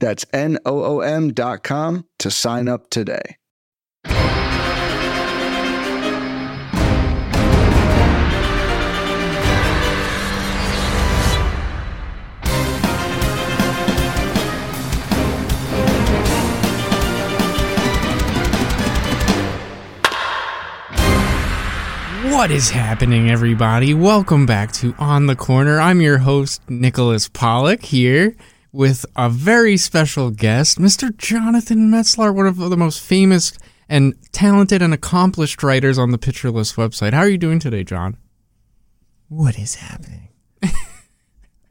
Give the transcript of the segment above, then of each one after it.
That's N-O-O-M dot com to sign up today. What is happening, everybody? Welcome back to On the Corner. I'm your host, Nicholas Pollack, here with a very special guest, Mr. Jonathan Metzelaar, one of the most famous and talented and accomplished writers on the List website. How are you doing today, John? What is happening?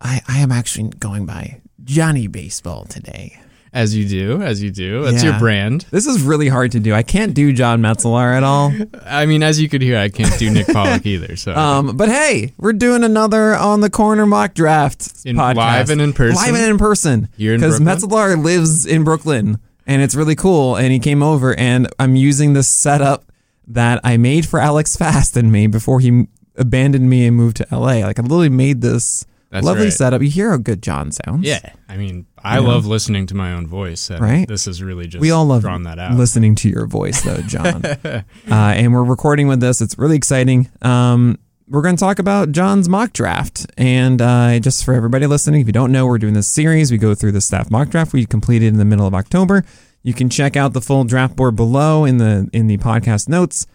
I I am actually going by Johnny Baseball today. As you do, as you do. That's Yeah. your brand. This is really hard to do. I can't do John Metzelaar at all. I mean, as you could hear, I can't do Nick Pollack either. So Um, but hey, we're doing another on the corner mock draft In- podcast. live and in person? Live and in person. Because? Metzelaar lives in Brooklyn, and it's really cool. And he came over, and I'm using this setup that I made for Alex Fast and me before he abandoned me and moved to LA. Like I literally made this That's lovely right. setup. You hear how good John sounds. yeah, I mean, I love listening to my own voice. And Right? This is really just we all love drawn that out. listening to your voice though john uh, and we're recording with this it's really exciting um, we're going to talk about john's mock draft and uh, just for everybody listening if you don't know we're doing this series we go through the staff mock draft we completed in the middle of october you can check out the full draft board below in the in the podcast notes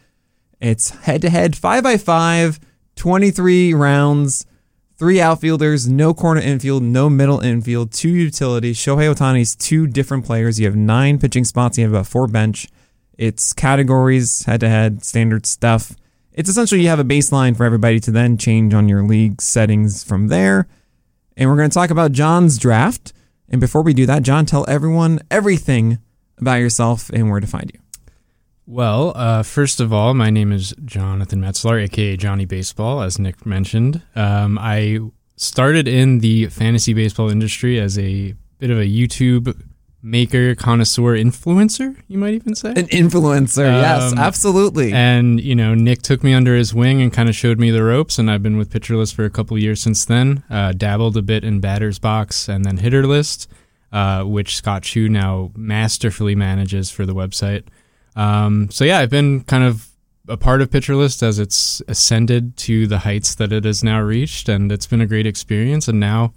it's head to head 5 by 5 23 rounds three outfielders, no corner infield, no middle infield, two utilities. Shohei Ohtani's two different players. You have nine pitching spots. You have about four bench. It's categories, head to head, standard stuff. It's essentially you have a baseline for everybody to then change on your league settings from there. And we're going to talk about John's draft. And before we do that, John, tell everyone everything about yourself and where to find you. Well, uh, first of all, my name is Jonathan Metzelaar, aka Johnny Baseball, as Nick mentioned. Um, I started in the fantasy baseball industry as a bit of a YouTube maker, connoisseur, influencer, you might even say. An influencer, yes, Um, absolutely. And, you know, Nick took me under his wing and kind of showed me the ropes, and I've been with Pitcher List for a couple years since then. Uh, dabbled a bit in Batter's Box and then Hitter List, uh, which Scott Chu now masterfully manages for the website. Um, so, yeah, I've been kind of a part of Pitcher List as it's ascended to the heights that it has now reached, and it's been a great experience. And now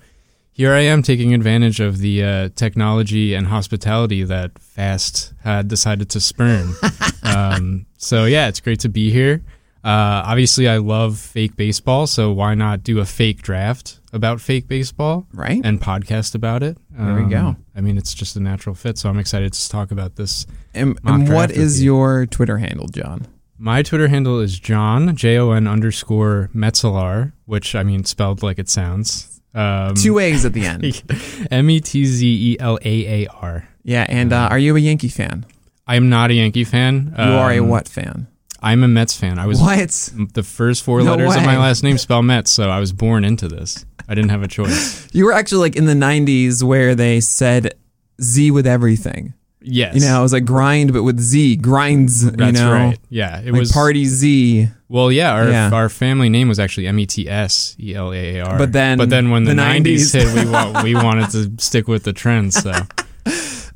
here I am taking advantage of the uh, technology and hospitality that Fast had decided to spurn. um, so yeah, it's great to be here. Uh, obviously, I love fake baseball, so why not do a fake draft about fake baseball right? and podcast about it? Um, There we go. I mean, it's just a natural fit, so I'm excited to talk about this. And, and what is you. your Twitter handle, John? My Twitter handle is John J O N underscore Metzelaar, which I mean spelled like it sounds. Um, Two A's at the end. M E T Z E L A A R. Yeah, and uh, are you a Yankee fan? I am not a Yankee fan. You are a Um, what fan? I'm a Mets fan. I was What? the first four No letters of my last name spell Mets, so I was born into this. I didn't have a choice. You were actually like in the '90s where they said Z with everything. Yes, You know, it was like grind, but with Z grinds. that's you know, right. Yeah, it like was party Z. Well, yeah, our Yeah. our family name was actually M E T S E L A A R. But then but then when the, the 90s, 90s. hit, we wa- we wanted to stick with the trends. So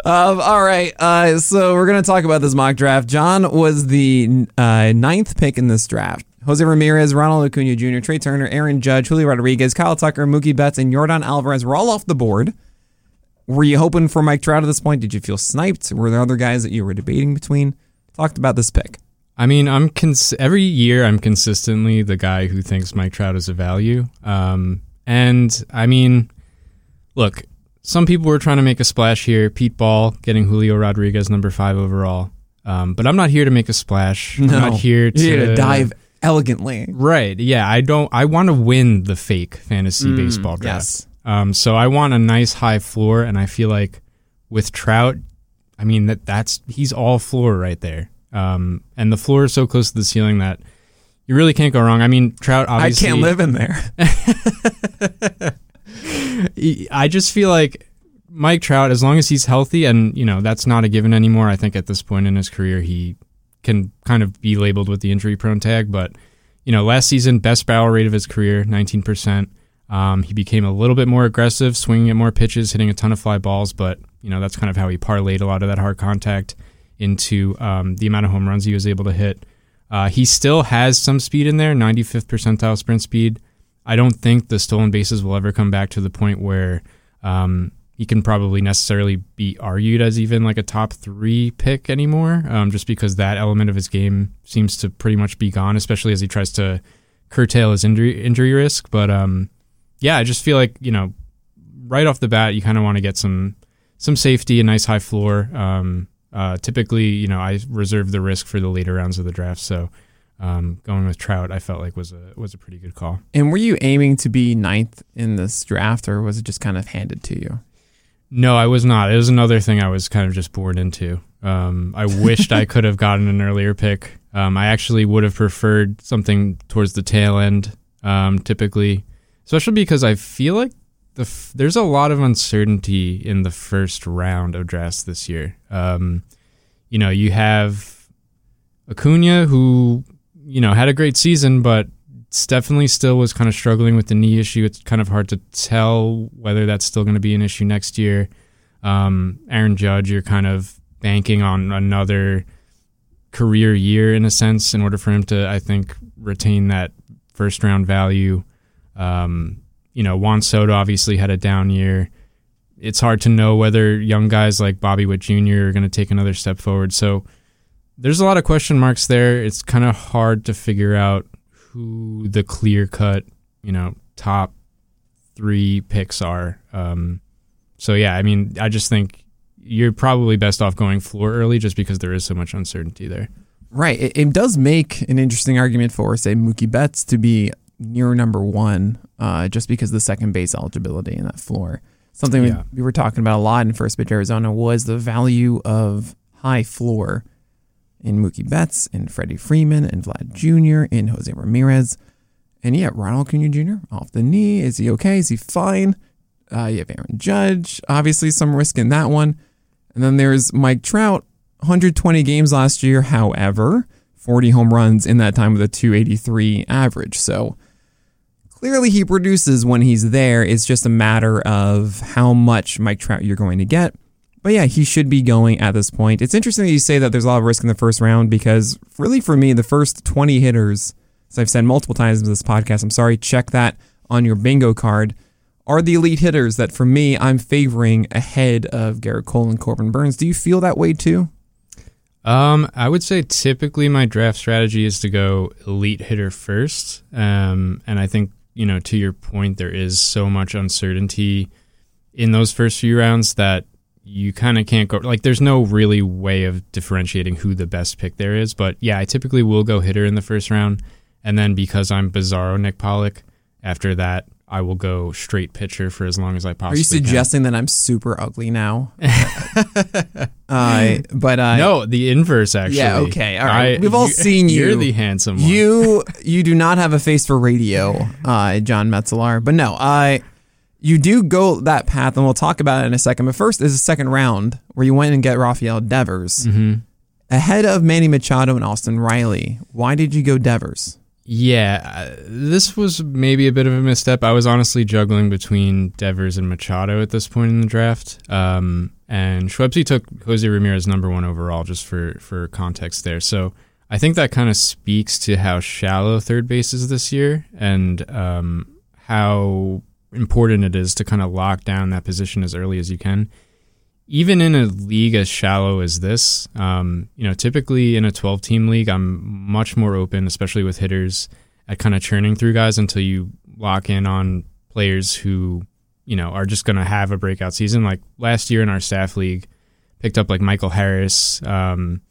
Um, all right, uh, so we're gonna talk about this mock draft. John was the uh, ninth pick in this draft. Jose Ramirez, Ronald Acuna Jr., Trea Turner, Aaron Judge, Julio Rodriguez, Kyle Tucker, Mookie Betts, and Yordan Alvarez were all off the board. Were you hoping for Mike Trout at this point? Did you feel sniped? Were there other guys that you were debating between? Talked about this pick. I mean, I'm cons- every year I'm consistently the guy who thinks Mike Trout is a value. Um, and I mean, look, some people were trying to make a splash here. Pete Ball getting Julio Rodriguez number five overall. Um, but I'm not here to make a splash. I'm not here to, You're here to dive elegantly. Right. Yeah. I don't. I want to win the fake fantasy baseball draft. yes. Um, so I want a nice high floor, and I feel like with Trout, I mean that that's he's all floor right there. Um, and the floor is so close to the ceiling that you really can't go wrong. I mean, Trout obviously. I can't live in there. I just feel like Mike Trout, as long as he's healthy, and you know that's not a given anymore. I think at this point in his career, he can kind of be labeled with the injury prone tag. But you know, last season, best barrel rate of his career, nineteen percent. Um, he became a little bit more aggressive, swinging at more pitches, hitting a ton of fly balls. But you know, that's kind of how he parlayed a lot of that hard contact into um, the amount of home runs he was able to hit. Uh, he still has some speed in there, 95th percentile sprint speed. I don't think the stolen bases will ever come back to the point where um, he can probably necessarily be argued as even like a top three pick anymore, um, just because that element of his game seems to pretty much be gone, especially as he tries to curtail his injury injury risk. But um, yeah, I just feel like you know, right off the bat, you kind of want to get some some safety, a nice high floor. Um, uh, typically, you know, I reserve the risk for the later rounds of the draft. So um, going with Trout, I felt like was a was a pretty good call. And were you aiming to be ninth in this draft, or was it just kind of handed to you? No, I was not. It was another thing I was kind of just born into. Um, I wished I could have gotten an earlier pick. Um, I actually would have preferred something towards the tail end, um, typically, especially because I feel like the f- there's a lot of uncertainty in the first round of drafts this year. Um, you know, you have Acuna who you know had a great season, but definitely still was kind of struggling with the knee issue. It's kind of hard to tell whether that's still going to be an issue next year. Um, Aaron Judge, you're kind of banking on another career year in a sense in order for him to, I think, retain that first round value. Um, you know, Juan Soto obviously had a down year. It's hard to know whether young guys like Bobby Witt Jr. are going to take another step forward. So there's a lot of question marks there. It's kind of hard to figure out who the clear cut, you know, top three picks are. Um, so yeah, I mean, I just think you're probably best off going floor early just because there is so much uncertainty there. Right. It, it does make an interesting argument for, say, Mookie Betts to be near number one uh, just because of the second base eligibility in that floor. Something yeah. we, we were talking about a lot in First Pitch Arizona was the value of high floor in Mookie Betts, in Freddie Freeman, and Vlad Jr., in Jose Ramirez. And yeah, Ronald Acuna Jr. off the knee. Is he okay? Is he fine? Uh, you have Aaron Judge. Obviously, some risk in that one. And then there's Mike Trout, 120 games last year. However, 40 home runs in that time with a 283 average. So clearly he produces when he's there. It's just a matter of how much Mike Trout you're going to get. But yeah, he should be going at this point. It's interesting that you say that there's a lot of risk in the first round because really for me, the first 20 hitters, as I've said multiple times in this podcast, I'm sorry, check that on your bingo card, are the elite hitters that for me, I'm favoring ahead of Gerrit Cole and Corbin Burnes. Do you feel that way too? Um, I would say typically my draft strategy is to go elite hitter first. Um, and I think, you know, to your point, there is so much uncertainty in those first few rounds that you kind of can't go like there's no really way of differentiating who the best pick there is but yeah i typically will go hitter in the first round and then because i'm bizarro nick Pollack, after that i will go straight pitcher for as long as i possibly are you suggesting can. that i'm super ugly now uh, but uh, no the inverse actually yeah okay all right I, we've all you, seen you you're the handsome one. you you do not have a face for radio uh, john metzelaar but no i you do go that path, and we'll talk about it in a second. But first is the second round where you went and get Rafael Devers mm-hmm. ahead of Manny Machado and Austin Riley. Why did you go Devers? Yeah, uh, this was maybe a bit of a misstep. I was honestly juggling between Devers and Machado at this point in the draft. Um, and Schwebsy took Jose Ramirez number one overall, just for, for context there. So I think that kind of speaks to how shallow third base is this year and um, how important it is to kind of lock down that position as early as you can. Even in a league as shallow as this, um, you know, typically in a 12 team league, I'm much more open, especially with hitters, at kind of churning through guys until you lock in on players who, you know, are just going to have a breakout season. Like last year in our staff league, picked up like Michael Harris, um,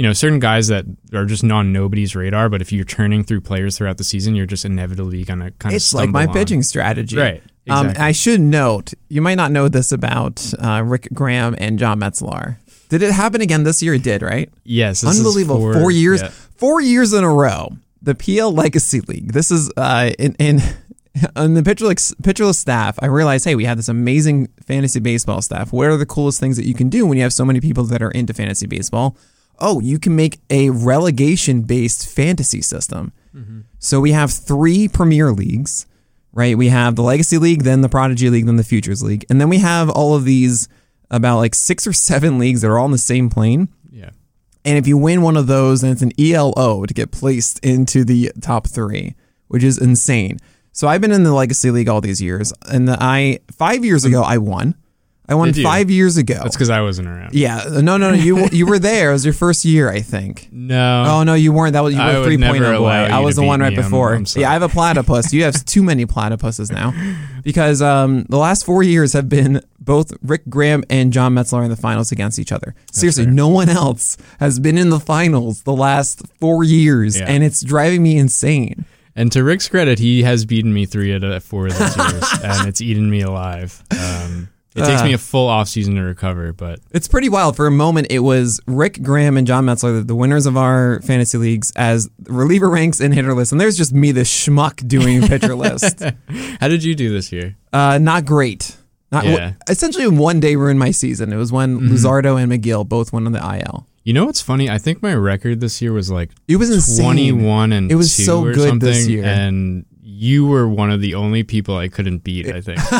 you know, certain guys that are just on nobody's radar, but if you're turning through players throughout the season, you're just inevitably gonna kind of. It's like my on. pitching strategy, right? Um, exactly. Um, I should note, you might not know this about uh, Rick Graham and John Metzelaar. Did it happen again this year? It did, right? Yes, this is Unbelievable. four- Four, years. yeah. Four years in a row. The PL Legacy League. This is uh, in, in on the Pitcher List, pitcherless staff. I realized, hey, we have this amazing fantasy baseball staff. What are the coolest things that you can do when you have so many people that are into fantasy baseball? Oh, you can make a relegation based fantasy system. Mm-hmm. So we have three Premier Leagues, right? We have the Legacy League, then the Prodigy League, then the Futures League, and then we have all of these about like six or seven leagues that are all on the same plane. Yeah. And if you win one of those, then it's an ELO to get placed into the top three, which is insane. So I've been in the Legacy League all these years, and I five years mm-hmm. ago I won. I won Did you? five years ago. That's because I wasn't around. yeah, no, no, no. You you were there. It was your first year, I think. No. Oh no, you weren't. That was you I were would 3.0 never boy. allow I you was to the one right me. I'm- before. I'm sorry. yeah, I have a platypus. you have too many platypuses now, because um, the last four years have been both Rick Graham and John Metzelaar in the finals against each other. Seriously, fair. no one else has been in the finals the last four years, Yeah. and it's driving me insane. And to Rick's credit, he has beaten me three out of four of those years, and it's eaten me alive. Um, it takes Ah. me a full off season to recover, but It's pretty wild. For a moment, it was Rick Graham and John Metzelaar, the winners of our fantasy leagues, as reliever ranks and hitter list, and there's just me, the schmuck, doing pitcher list. how did you do this year? Uh, not great. Not Yeah. Mm-hmm. essentially one day ruined my season. It was when Luzardo and McGill both went on the IL. You know what's funny? I think my record this year was like It was insane. 21 and It was 2 so good something, this year. and you were one of the only people I couldn't beat. I think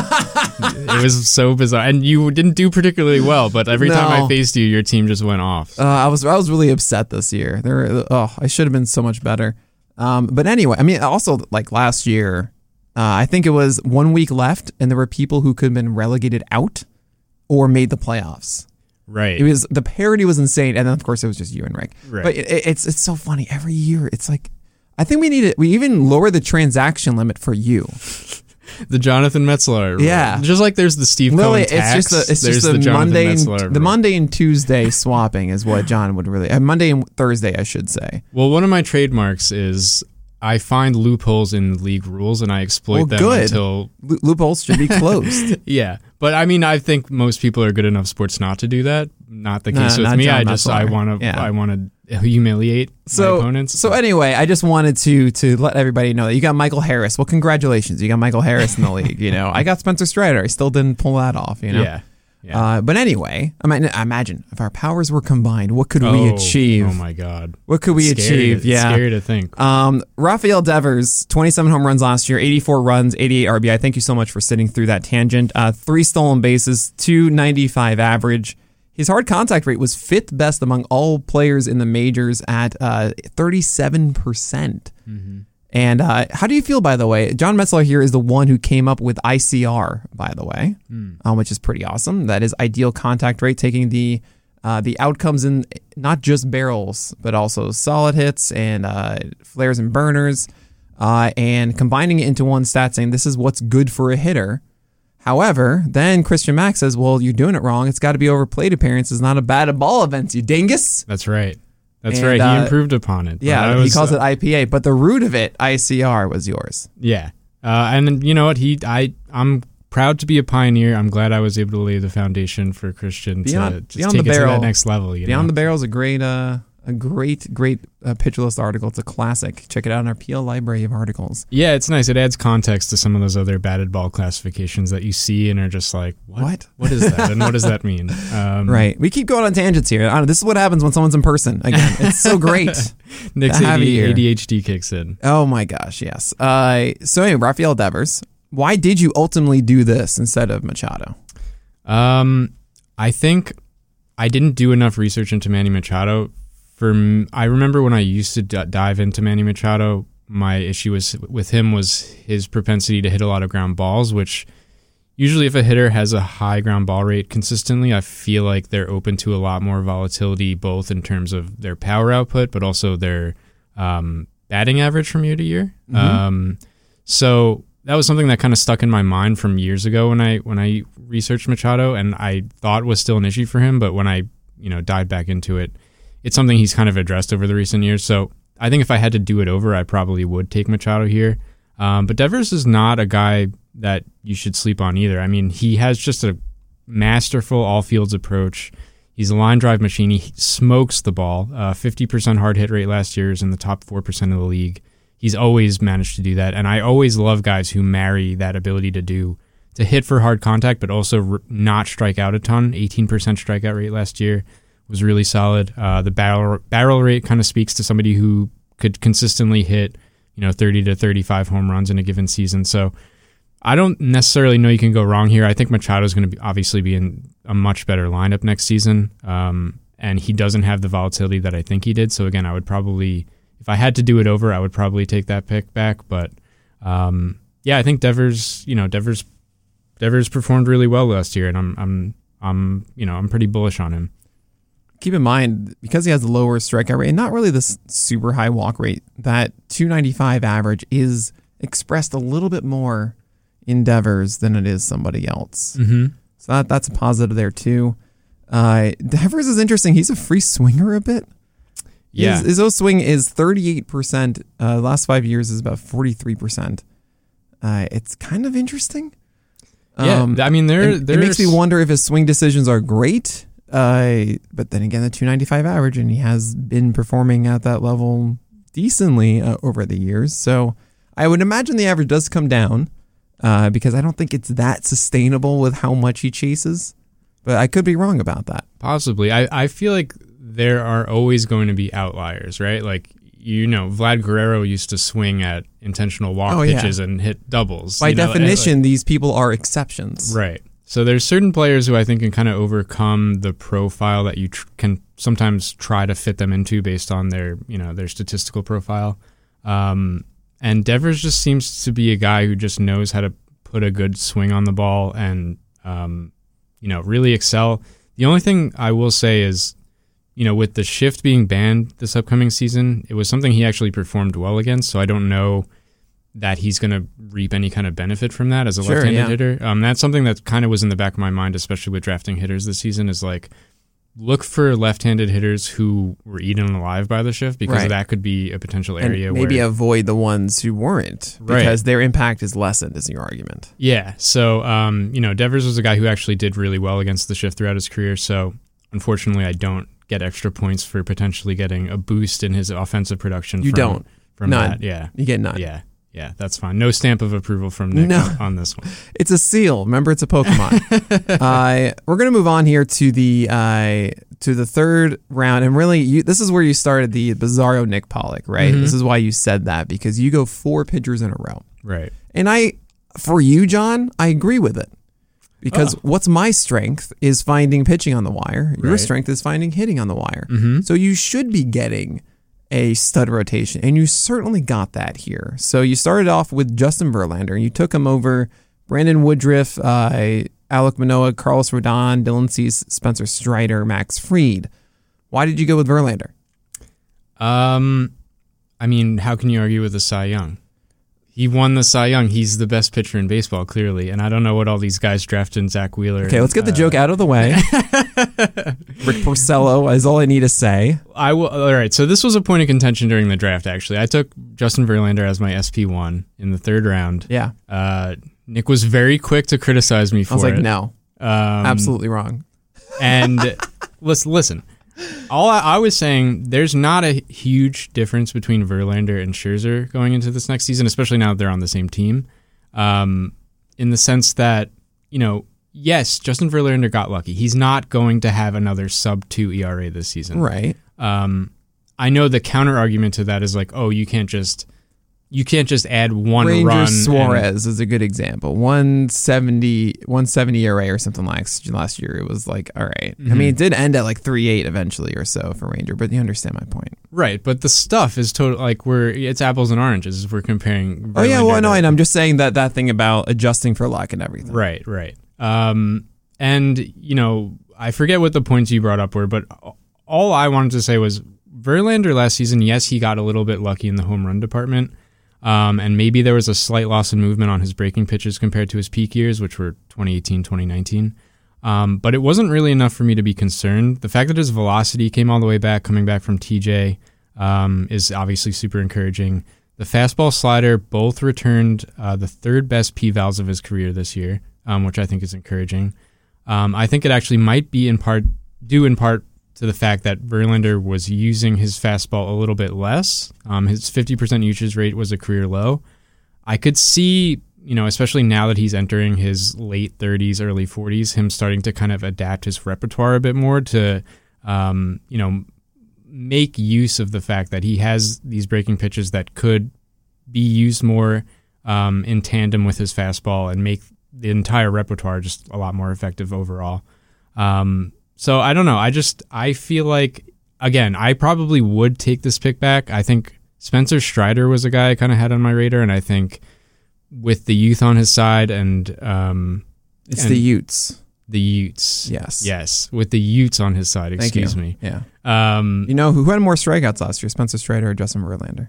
it was so bizarre, and you didn't do particularly well. But every time I faced you, your team just went off. Uh, I was I was really upset this year. There, were- oh, I should have been so much better. Um, but anyway, I mean, also like last year, uh, I think it was one week left, and there were people who could have been relegated out or made the playoffs. right. It was the parody was insane, and then of course it was just you and Rick. Right. But it, it's it's so funny every year. It's like I think we need it. We even lower the transaction limit for you. the Jonathan Metzelaar. rule. Yeah. Just like there's the Steve Literally, Cohen it's just the it's just the, Jonathan Monday and, the. Monday and Tuesday swapping is what John would really. Uh, Monday and Thursday, I should say. Well, one of my trademarks is I find loopholes in league rules and I exploit Well, them good. until Lo- loopholes should be closed. yeah. But I mean, I think most people are good enough sports not to do that. Not the Nah, case with not me. John I just I want to Yeah. I want to humiliate so my opponents. so anyway, I just wanted to to let everybody know that you got Michael Harris. Well, congratulations, you got Michael Harris in the league. You know, I got Spencer Strider. I still didn't pull that off. You know. yeah. Yeah. Uh, but anyway, I mean, imagine if our powers were combined, what could we Oh, achieve? Oh my god. What could we Scary achieve? to- yeah. Scary to think. Um, Rafael Devers, 27 home runs last year, 84 runs, 88 RBI. Thank you so much for sitting through that tangent. Uh, three stolen bases, 295 average. His hard contact rate was fifth best among all players in the majors at uh, 37%. percent And uh, how do you feel, by the way? John Metzelaar here is the one who came up with ICR, by the way, um, which is pretty awesome. That is ideal contact rate, taking the uh, the outcomes in not just barrels, but also solid hits and uh, flares and burners, uh, and combining it into one stat, saying this is what's good for a hitter. However, then Christian Mack says, "Well, you're doing it wrong. It's got to be over plate appearances, not a batted ball events, you dingus." That's right. That's And, right. He uh, improved upon it. Yeah, I he calls uh, it IPA, but the root of it, ICR, was yours. Yeah. Uh, and you know what? He, I, I'm proud to be a pioneer. I'm glad I was able to lay the foundation for Christian Beyond- to just take it to barrel- that next level. You Beyond know? the Barrel is a great, uh, a great, great uh, article. It's a classic. Check it out in our PL library of articles. yeah, it's nice. It adds context to some of those other batted ball classifications that you see and are just like, what? What? What is that? and what does that mean? Um, Right. We keep going on tangents here. I don't know, this is what happens when someone's in person. Again, it's so great. Nick's AD. ADHD kicks in. Oh my gosh, yes. Uh, so anyway, Rafael Devers. Why did you ultimately do this instead of Machado? Um, I think I didn't do enough research into Manny Machado. For I remember when I used to d- dive into Manny Machado, my issue was with him was his propensity to hit a lot of ground balls, which usually if a hitter has a high ground ball rate consistently, I feel like they're open to a lot more volatility, both in terms of their power output, but also their um, batting average from year to year. Um, so that was something that kind of stuck in my mind from years ago when I when I researched Machado, and I thought was still an issue for him. But when I you know dived back into it, it's something he's kind of addressed over the recent years. So I think if I had to do it over, I probably would take Machado here. Um, but Devers is not a guy that you should sleep on either. I mean, he has just a masterful all fields approach. He's a line drive machine. He smokes the ball. Uh, 50% hard hit rate last year is in the top 4% of the league. He's always managed to do that. And I always love guys who marry that ability to do, to hit for hard contact, but also not strike out a ton. 18% strikeout rate last year was really solid. Uh, the barrel, barrel rate kind of speaks to somebody who could consistently hit, you know, 30 to 35 home runs in a given season. So I don't necessarily know you can go wrong here. I think Machado is going to obviously be in a much better lineup next season. Um, and he doesn't have the volatility that I think he did. So again, I would probably, if I had to do it over, I would probably take that pick back. But um, yeah, I think Devers, you know, Devers, Devers performed really well last year, and I'm, I'm, I'm, you know, I'm pretty bullish on him. Keep in mind because he has the lower strikeout rate and not really this super high walk rate, that 295 average is expressed a little bit more in Devers than it is somebody else. Mm-hmm. So that that's a positive there too. Uh, Devers is interesting. He's a free swinger a bit. Yeah. His, his O swing is 38%. Uh, last five years is about 43%. Uh, it's kind of interesting. Yeah, Um, I mean, there, it, it makes me wonder if his swing decisions are great. Uh, but then again, the 295 average, and he has been performing at that level decently uh, over the years. So I would imagine the average does come down uh, because I don't think it's that sustainable with how much he chases. But I could be wrong about that. Possibly. I, I feel like there are always going to be outliers, right? Like, you know, Vlad Guerrero used to swing at intentional walk Oh, yeah. pitches and hit doubles. By you know, definition, these people are exceptions. right. So there's certain players who I think can kind of overcome the profile that you tr- can sometimes try to fit them into based on their, you know, their statistical profile. Um, and Devers just seems to be a guy who just knows how to put a good swing on the ball and, um, you know, really excel. The only thing I will say is, you know, with the shift being banned this upcoming season, it was something he actually performed well against. So I don't know that he's going to reap any kind of benefit from that as a Sure, left-handed yeah. hitter. Um, that's something that kind of was in the back of my mind, especially with drafting hitters this season. Is like look for left-handed hitters who were eaten alive by the shift because Right. that could be a potential And area maybe where avoid the ones who weren't Right. because their impact is lessened, is your argument. Yeah. So, um, you know, Devers was a guy who actually did really well against the shift throughout his career. So, unfortunately, I don't get extra points for potentially getting a boost in his offensive production. You from, don't. From None. that. Yeah. You get none. Yeah. Yeah. That's fine. No stamp of approval from Nick No. on, this one. It's a seal. Remember, it's a Pokemon. uh, we're gonna move on here to the uh, to the third round, and really, you, this is where you started the Bizarro Nick Pollack, right? Mhm. This is why you said that because you go four pitchers in a row, Right. and I, for you, John, I agree with it. Because Oh. what's my strength is finding pitching on the wire. Your Right. strength is finding hitting on the wire. Mm-hmm. So you should be getting a stud rotation, and you certainly got that here. So you started off with Justin Verlander, and you took him over Brandon Woodruff, uh, Alek Manoah, Carlos Rodon, Dylan Cease, Spencer Strider, Max Fried. Why did you go with Verlander? Um, I mean, how can you argue with the Cy Young? He won the Cy Young. He's the best pitcher in baseball, clearly. And I don't know what all these guys drafted Zack Wheeler. Okay, let's get the uh, joke out of the way. Rick Porcello is all I need to say. I will. All right. So this was a point of contention during the draft. Actually, I took Justin Verlander as my SP one in the third round. Yeah, Uh, Nick was very quick to criticize me for I was like, it. no, Um, absolutely wrong. And listen, listen. All I, I was saying, there's not a huge difference between Verlander and Scherzer going into this next season, especially now that they're on the same team. Um, in the sense that, you know, yes, Justin Verlander got lucky. He's not going to have another sub two ERA this season. Right. Um, I know the counter argument to that is like, oh, you can't just you can't just add one Ranger run. and- Suarez is a good example. 170, 170 ERA or something like last year. It was like, all right. I Mm-hmm. mean, it did end at like 3 8 eventually or so for Ranger, but you understand my point. right, but the stuff is total like we're it's apples and oranges if we're comparing. Oh, yeah. Well, no, and I'm just saying that that thing about adjusting for luck and everything. Right, right. Um, and you know, I forget what the points you brought up were, but all I wanted to say was Verlander last season. Yes, he got a little bit lucky in the home run department, um, and maybe there was a slight loss in movement on his breaking pitches compared to his peak years, which were 2018, 2019. Um, but it wasn't really enough for me to be concerned. The fact that his velocity came all the way back, coming back from TJ, um, is obviously super encouraging. The fastball slider both returned uh, the third best P vals of his career this year, um, which I think is encouraging. Um, I think it actually might be in part due in part to the fact that Verlander was using his fastball a little bit less. Um, his 50% usage rate was a career low. I could see, you know, especially now that he's entering his late 30s, early 40s, him starting to kind of adapt his repertoire a bit more to, um, you know, make use of the fact that he has these breaking pitches that could be used more um, in tandem with his fastball and make the entire repertoire just a lot more effective overall. Um, so I don't know. I just I feel like again I probably would take this pick back. I think Spencer Strider was a guy I kind of had on my radar, and I think with the youth on his side and um, It's And- the Utes. the Utes, Yes. yes, with the Utes on his side. Excuse me, Yeah. um, You know who, had more strikeouts last year? Spencer Strider or Justin Verlander?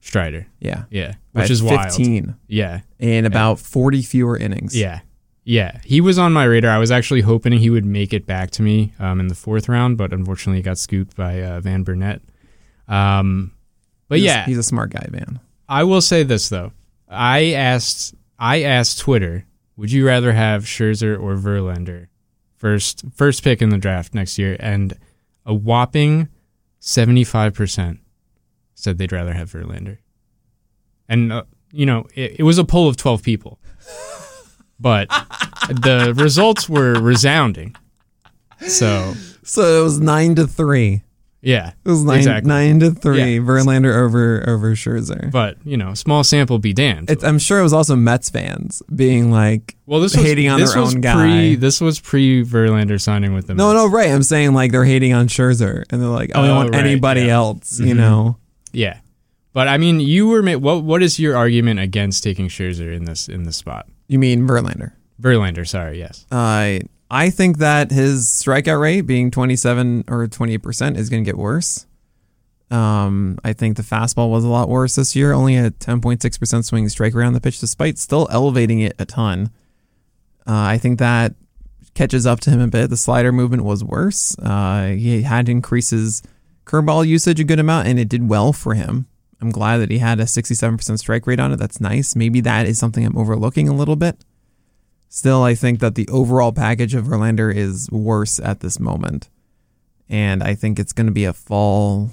Strider, Yeah. yeah, By which is wild. 15 Yeah, in about 40 fewer innings. Yeah. Yeah. He was on my radar. I was actually hoping he would make it back to me um, in the fourth round, but unfortunately he got scooped by uh, Van Burnett. Um, but He's- yeah, He's a smart guy, Van. I will say this though. I asked I asked Twitter, would you rather have Scherzer or Verlander first first pick in the draft next year? And a whopping seventy five percent said they'd rather have Verlander. And uh, you know, it, it was a poll of twelve people, but the results were resounding. So So it was 9 to 3. yeah, It was 9, Exactly. nine to 3. Yeah. Verlander over over Scherzer. but you know, small sample be damned. It's, I'm sure it was also Mets fans being like, Well, this was hating on this their was own guy. Pre, this was pre Verlander signing with them. no, no, right. I'm saying like they're hating on Scherzer and they're like, oh, we Oh, want right, anybody yeah. else, you Mhm. know? Yeah, but I mean, you were what? What is your argument against taking Scherzer in this in this spot? You mean Verlander? Verlander, sorry, yes. Uh, I think that his strikeout rate being 27 or 28% is going to get worse. Um, I think the fastball was a lot worse this year, only a 10.6% swing strike rate on the pitch, despite still elevating it a ton. Uh, I think that catches up to him a bit. The slider movement was worse. Uh, he had to increase his curveball usage a good amount, and it did well for him. I'm glad that he had a 67% strike rate on it. That's nice. Maybe that is something I'm overlooking a little bit. Still, I think that the overall package of Verlander is worse at this moment. And I think it's going to be a fall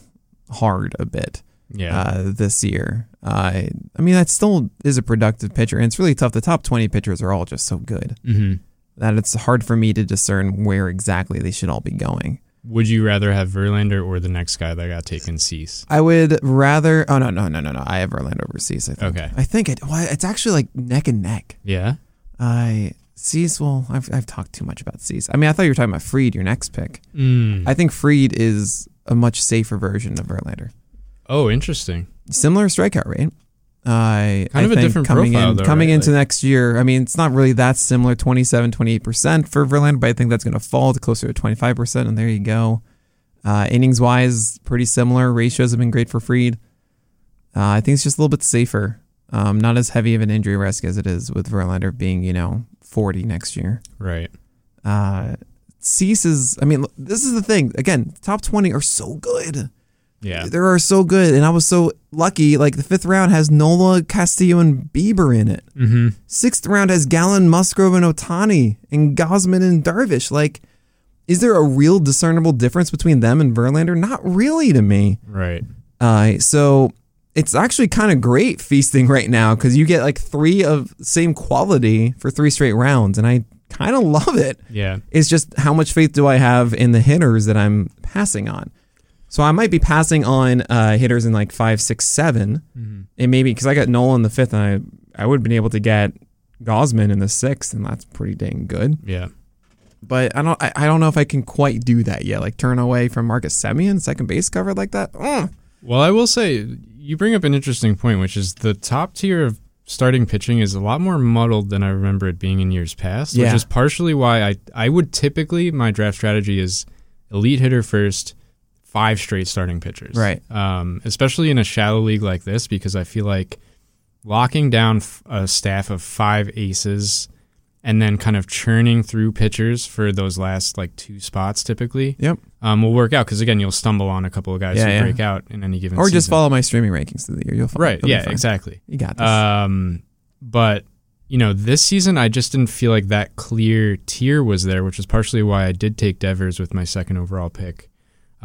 hard a bit Yeah, uh, this year. Uh, I mean, that still is a productive pitcher, and it's really tough. The top 20 pitchers are all just so good hmm that it's hard for me to discern where exactly they should all be going. Would you rather have Verlander or the next guy that got taken, Cease? I would rather. Oh no, no, no, no, no! I have Verlander over Cease. I think. Okay. I think it. Well, it's actually like neck and neck. Yeah. I Cease. Well, I've I've talked too much about Cease. I mean, I thought you were talking about Fried, your next pick. Mm. I think Fried is a much safer version of Verlander. oh, interesting. Similar strikeout rate. I Kind I of a different coming profile, in, though, coming right? into Like- next year. I mean, it's not really that similar 27, 28% for Verlander, but I think that's going to fall to closer to 25%. And there you go. Uh, innings wise, pretty similar. Ratios have been great for Fried. Uh, I think it's just a little bit safer. Um, not as heavy of an injury risk as it is with Verlander being, you know, 40 next year. Right. Uh, Cease is, I mean, this is the thing. Again, top 20 are so good. Yeah. They are so good. And I was so lucky. Like the fifth round has Nola, Castillo, and Bieber in it. Mm-hmm. Sixth round has Gallen, Musgrove, and Ohtani, and Gausman and Darvish. Like, is there a real discernible difference between them and Verlander? Not really to me. Right. Uh, so it's actually kind of great feasting right now because you get like three of same quality for three straight rounds, and I kind of love it. Yeah. It's just how much faith do I have in the hitters that I'm passing on? So I might be passing on uh, hitters in like five, six, seven, Mm-hmm. and maybe because I got Nolan in the fifth, and I I would have been able to get Gausman in the sixth, and that's pretty dang good. Yeah. But I don't I, I don't know if I can quite do that yet. Like turn away from Marcus Semien, second base cover like that. Ugh. Well, I will say you bring up an interesting point, which is the top tier of starting pitching is a lot more muddled than I remember it being in years past. Yeah. Which is partially why I I would typically my draft strategy is elite hitter first, five straight starting pitchers. Right. Um, especially in a shallow league like this, because I feel like locking down a staff of five aces and then kind of churning through pitchers for those last like two spots typically Yep. um, will work out because again you'll stumble on a couple of guys Yeah, who yeah. break out in any given Or just follow my streaming rankings through the year. You'll find right yeah exactly You got this. um, but you know, this season I just didn't feel like that clear tier was there, which is partially why I did take Devers with my second overall pick,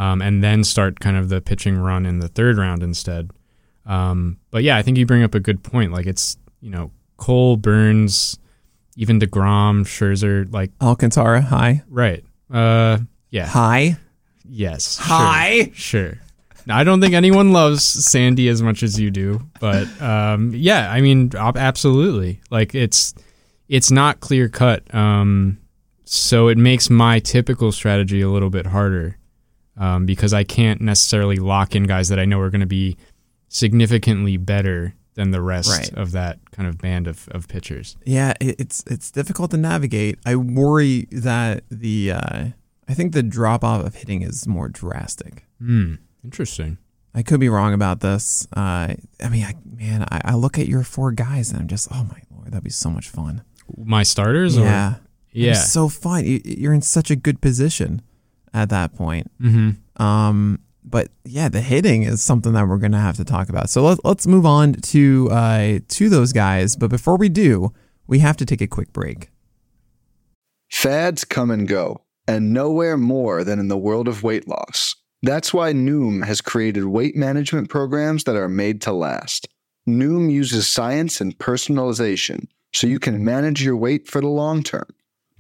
um, and then start kind of the pitching run in the third round instead. Um, but yeah, I think you bring up a good point. Like it's you know Cole, Burnes, even Degrom, Scherzer, like Alcantara, hi. right. Uh, yeah. Hi. Yes. sure, Hi. Sure. Now, I don't think anyone loves Sandy as much as you do, but um, yeah, I mean, absolutely. Like it's it's not clear cut, um, so it makes my typical strategy a little bit harder um, because I can't necessarily lock in guys that I know are going to be significantly better than the rest Right. of that kind of band of, of pitchers. Yeah, it's it's difficult to navigate. I worry that the uh, I think the drop off of hitting is more drastic. Hmm. Interesting. I could be wrong about this. Uh, I mean, I, man, I, I look at your four guys and I'm just, oh my lord, that'd be so much fun. My starters? Or, Yeah, yeah. It's so fun. You, you're in such a good position at that point. mm-hmm. Um, but yeah, the hitting is something that we're gonna have to talk about. So let, let's move on to uh, to those guys. But before we do, we have to take a quick break. Fads come and go, and nowhere more than in the world of weight loss. That's why Noom has created weight management programs that are made to last. Noom uses science and personalization so you can manage your weight for the long term.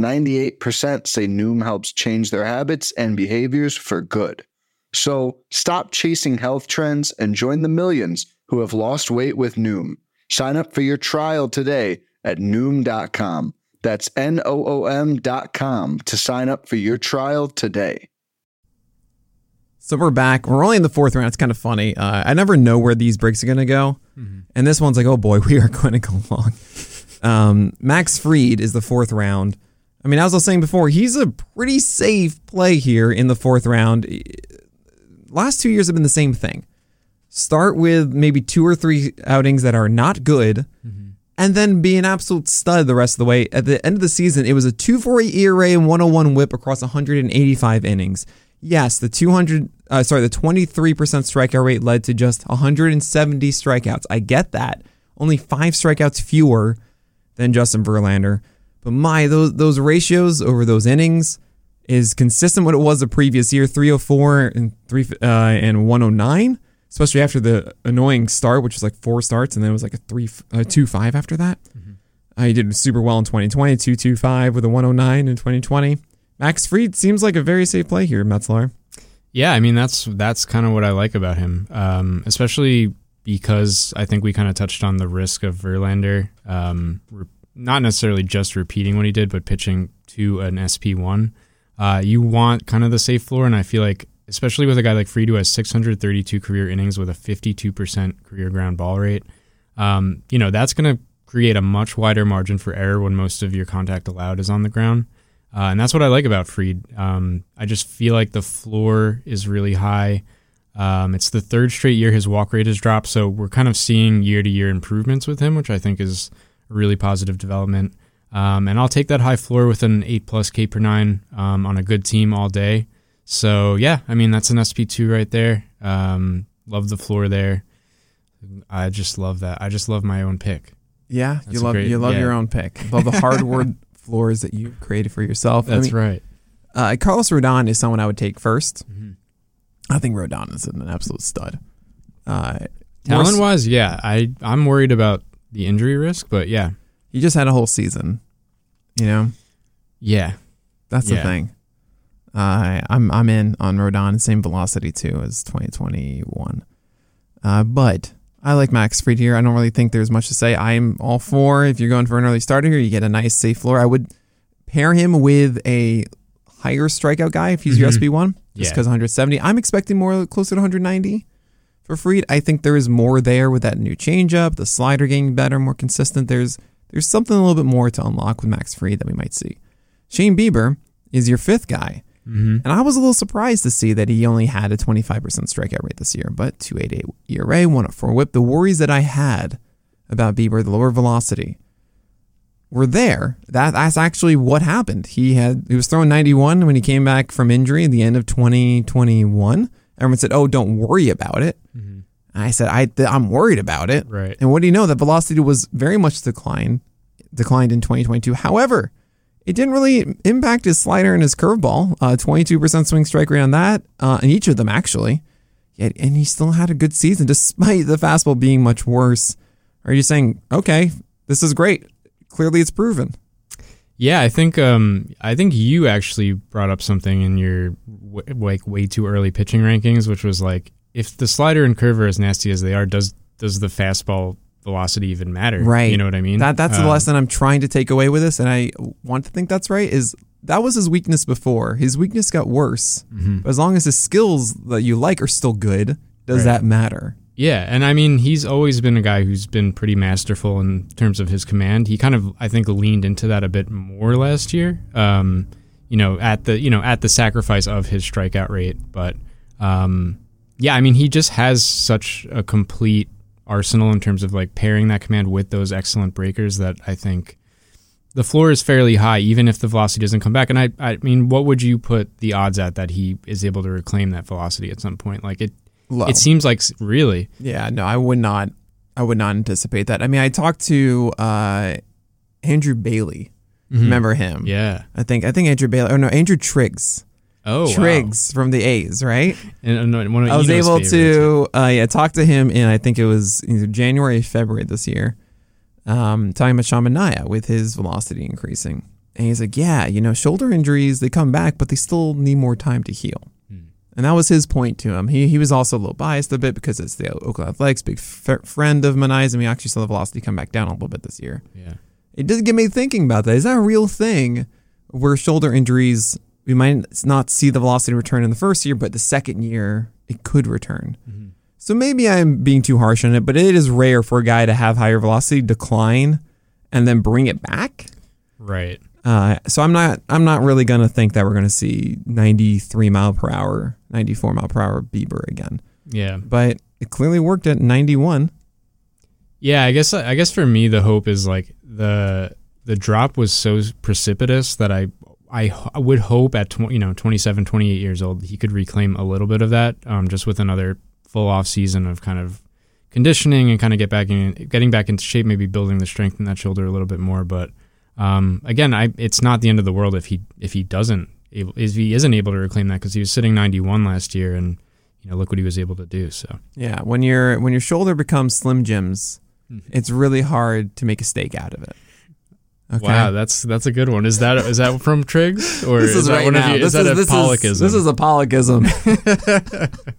98% say Noom helps change their habits and behaviors for good. So stop chasing health trends and join the millions who have lost weight with Noom. Sign up for your trial today at Noom.com. That's N O O M.com to sign up for your trial today. So we're back. We're only in the fourth round. It's kind of funny. Uh, I never know where these breaks are going to go. And this one's like, oh boy, we are going to go long. Um, Max Fried is the fourth round. I mean, as I was saying before, he's a pretty safe play here in the fourth round. Last two years have been the same thing. Start with maybe two or three outings that are not good, and then be an absolute stud the rest of the way. At the end of the season, it was a 2.48 ERA and 101 WHIP across 185 innings. Yes, the 200, uh, sorry, the 23% strikeout rate led to just 170 strikeouts. I get that. Only five strikeouts fewer than Justin Verlander. But my those those ratios over those innings is consistent with what it was the previous year, 304 and three uh, and 109. Especially after the annoying start, which was like four starts, and then it was like a three uh, two five after that. Uh, he did super well in 2020, 225 with a 109 in 2020. Max Fried seems like a very safe play here, Metzelaar. Yeah, I mean that's that's kind of what I like about him, um, especially because I think we kind of touched on the risk of Verlander, um, not necessarily just repeating what he did, but pitching to an SP one. Uh, you want kind of the safe floor, and I feel like especially with a guy like Fried who has 632 career innings with a 52% career ground ball rate, um, you know that's going to create a much wider margin for error when most of your contact allowed is on the ground. Uh, and that's what I like about Fried. Um, I just feel like the floor is really high. Um, it's the third straight year his walk rate has dropped, so we're kind of seeing year to year improvements with him, which I think is really positive development. Um, and I'll take that high floor with an eight plus K per nine um, on a good team all day. So yeah, I mean that's an SP two right there. Um, love the floor there. I just love that. I just love my own pick. Yeah, That's you love great- you love yeah. your own pick. Love the hardwood floors that you've created for yourself. I That's mean, right. Uh, Carlos Rodon is someone I would take 1st Mhm. I think Rodon is an absolute stud. Uh, Talent wise, yeah, I I'm worried about the injury risk, but yeah, he just had a whole season. You know, yeah, that's the thing. Uh, I'm I'm in on Rodon, same velocity too as 2021. Uh, but I like Max Fried here. I don't really think there's much to say. I'm all for if you're going for an early starter here, you get a nice safe floor. I would pair him with a higher strikeout guy if he's your Mhm. SP one, just Yeah. because 170. I'm expecting more closer to 190 for Fried. I think there is more there with that new changeup, the slider getting better, more consistent. There's there's something a little bit more to unlock with Max Fried that we might see. Shane Bieber is your fifth guy. Mm-hmm. And I was a little surprised to see that he only had a 25% strikeout rate this year, but 288 ERA, 104 whip. The worries that I had about Bieber, the lower velocity, were there. That that's actually what happened. He had he was throwing 91 when he came back from injury at the end of 2021. Everyone said, "Oh, don't worry about it." Mm-hmm. I said, "I I'm worried about it." Right. And what do you know? That velocity was very much declined, declined in 2022. However, it didn't really impact his slider and his curveball. Uh, 22% swing strike rate on that, uh, in each of them actually. Yet, and he still had a good season despite the fastball being much worse. Are you saying, okay, this is great? Clearly, it's proven. Yeah, I think um, I think you actually brought up something in your w- like way too early pitching rankings, which was like if the slider and curve are as nasty as they are, does does the fastball velocity even matter? Right. You know what I mean? That that's the Um, lesson I'm trying to take away with this, and I want to think that's right. Is that was his weakness before? His weakness got worse, mhm. but as long as his skills that you like are still good, does Right. that matter? Yeah, and I mean he's always been a guy who's been pretty masterful in terms of his command. He kind of I think leaned into that a bit more last year. Um, you know, at the you know at the sacrifice of his strikeout rate, but um, yeah, I mean he just has such a complete arsenal in terms of like pairing that command with those excellent breakers that I think the floor is fairly high, even if the velocity doesn't come back. And I, I mean, what would you put the odds at that he is able to reclaim that velocity at some point? Like it, Low. it seems like really. Yeah, no, I would not. I would not anticipate that. I mean, I talked to uh, Andrew Bailey. Remember him? Yeah. I think I think Andrew Bailey. Oh no, Andrew Triggs. Oh, wow. Triggs from the A's, right? And, of I was able to uh, yeah talk to him in I think it was either January or February this year, um, talking about Sean Manaea with his velocity increasing, and he's like, yeah, you know, shoulder injuries they come back, but they still need more time to heal. And that was his point to him. He he was also a little biased a bit because it's the Oakland Athletics, big f- friend of Manaea's, and we actually saw the velocity come back down a little bit this year. Yeah. It did get me thinking about that. Is that a real thing where shoulder injuries, we might not see the velocity return in the first year, but the second year it could return? Mm-hmm. So maybe I'm being too harsh on it, but it is rare for a guy to have higher velocity decline and then bring it back. Right. Uh, so I'm not I'm not really gonna think that we're gonna see 93 mile per hour, 94 mile per hour Bieber again. Yeah. But it clearly worked at 91. Yeah. I guess I guess for me the hope is like the the drop was so precipitous that I I, would hope at tw- you know 27 28 years old he could reclaim a little bit of that um, just with another full off season of kind of conditioning and kind of get back in getting back into shape maybe building the strength in that shoulder a little bit more but um, again I it's not the end of the world if he if he doesn't able if he isn't able to reclaim that because he was sitting 91 last year and you know look what he was able to do so Yeah, when your when your shoulder becomes Slim Jims, Mhm. it's really hard to make a steak out of it. Okay. Wow, that's that's a good one. Is that is that from Triggs or this is, that right one of now. you- this is a this Pollackism? Is, this is a Pollackism.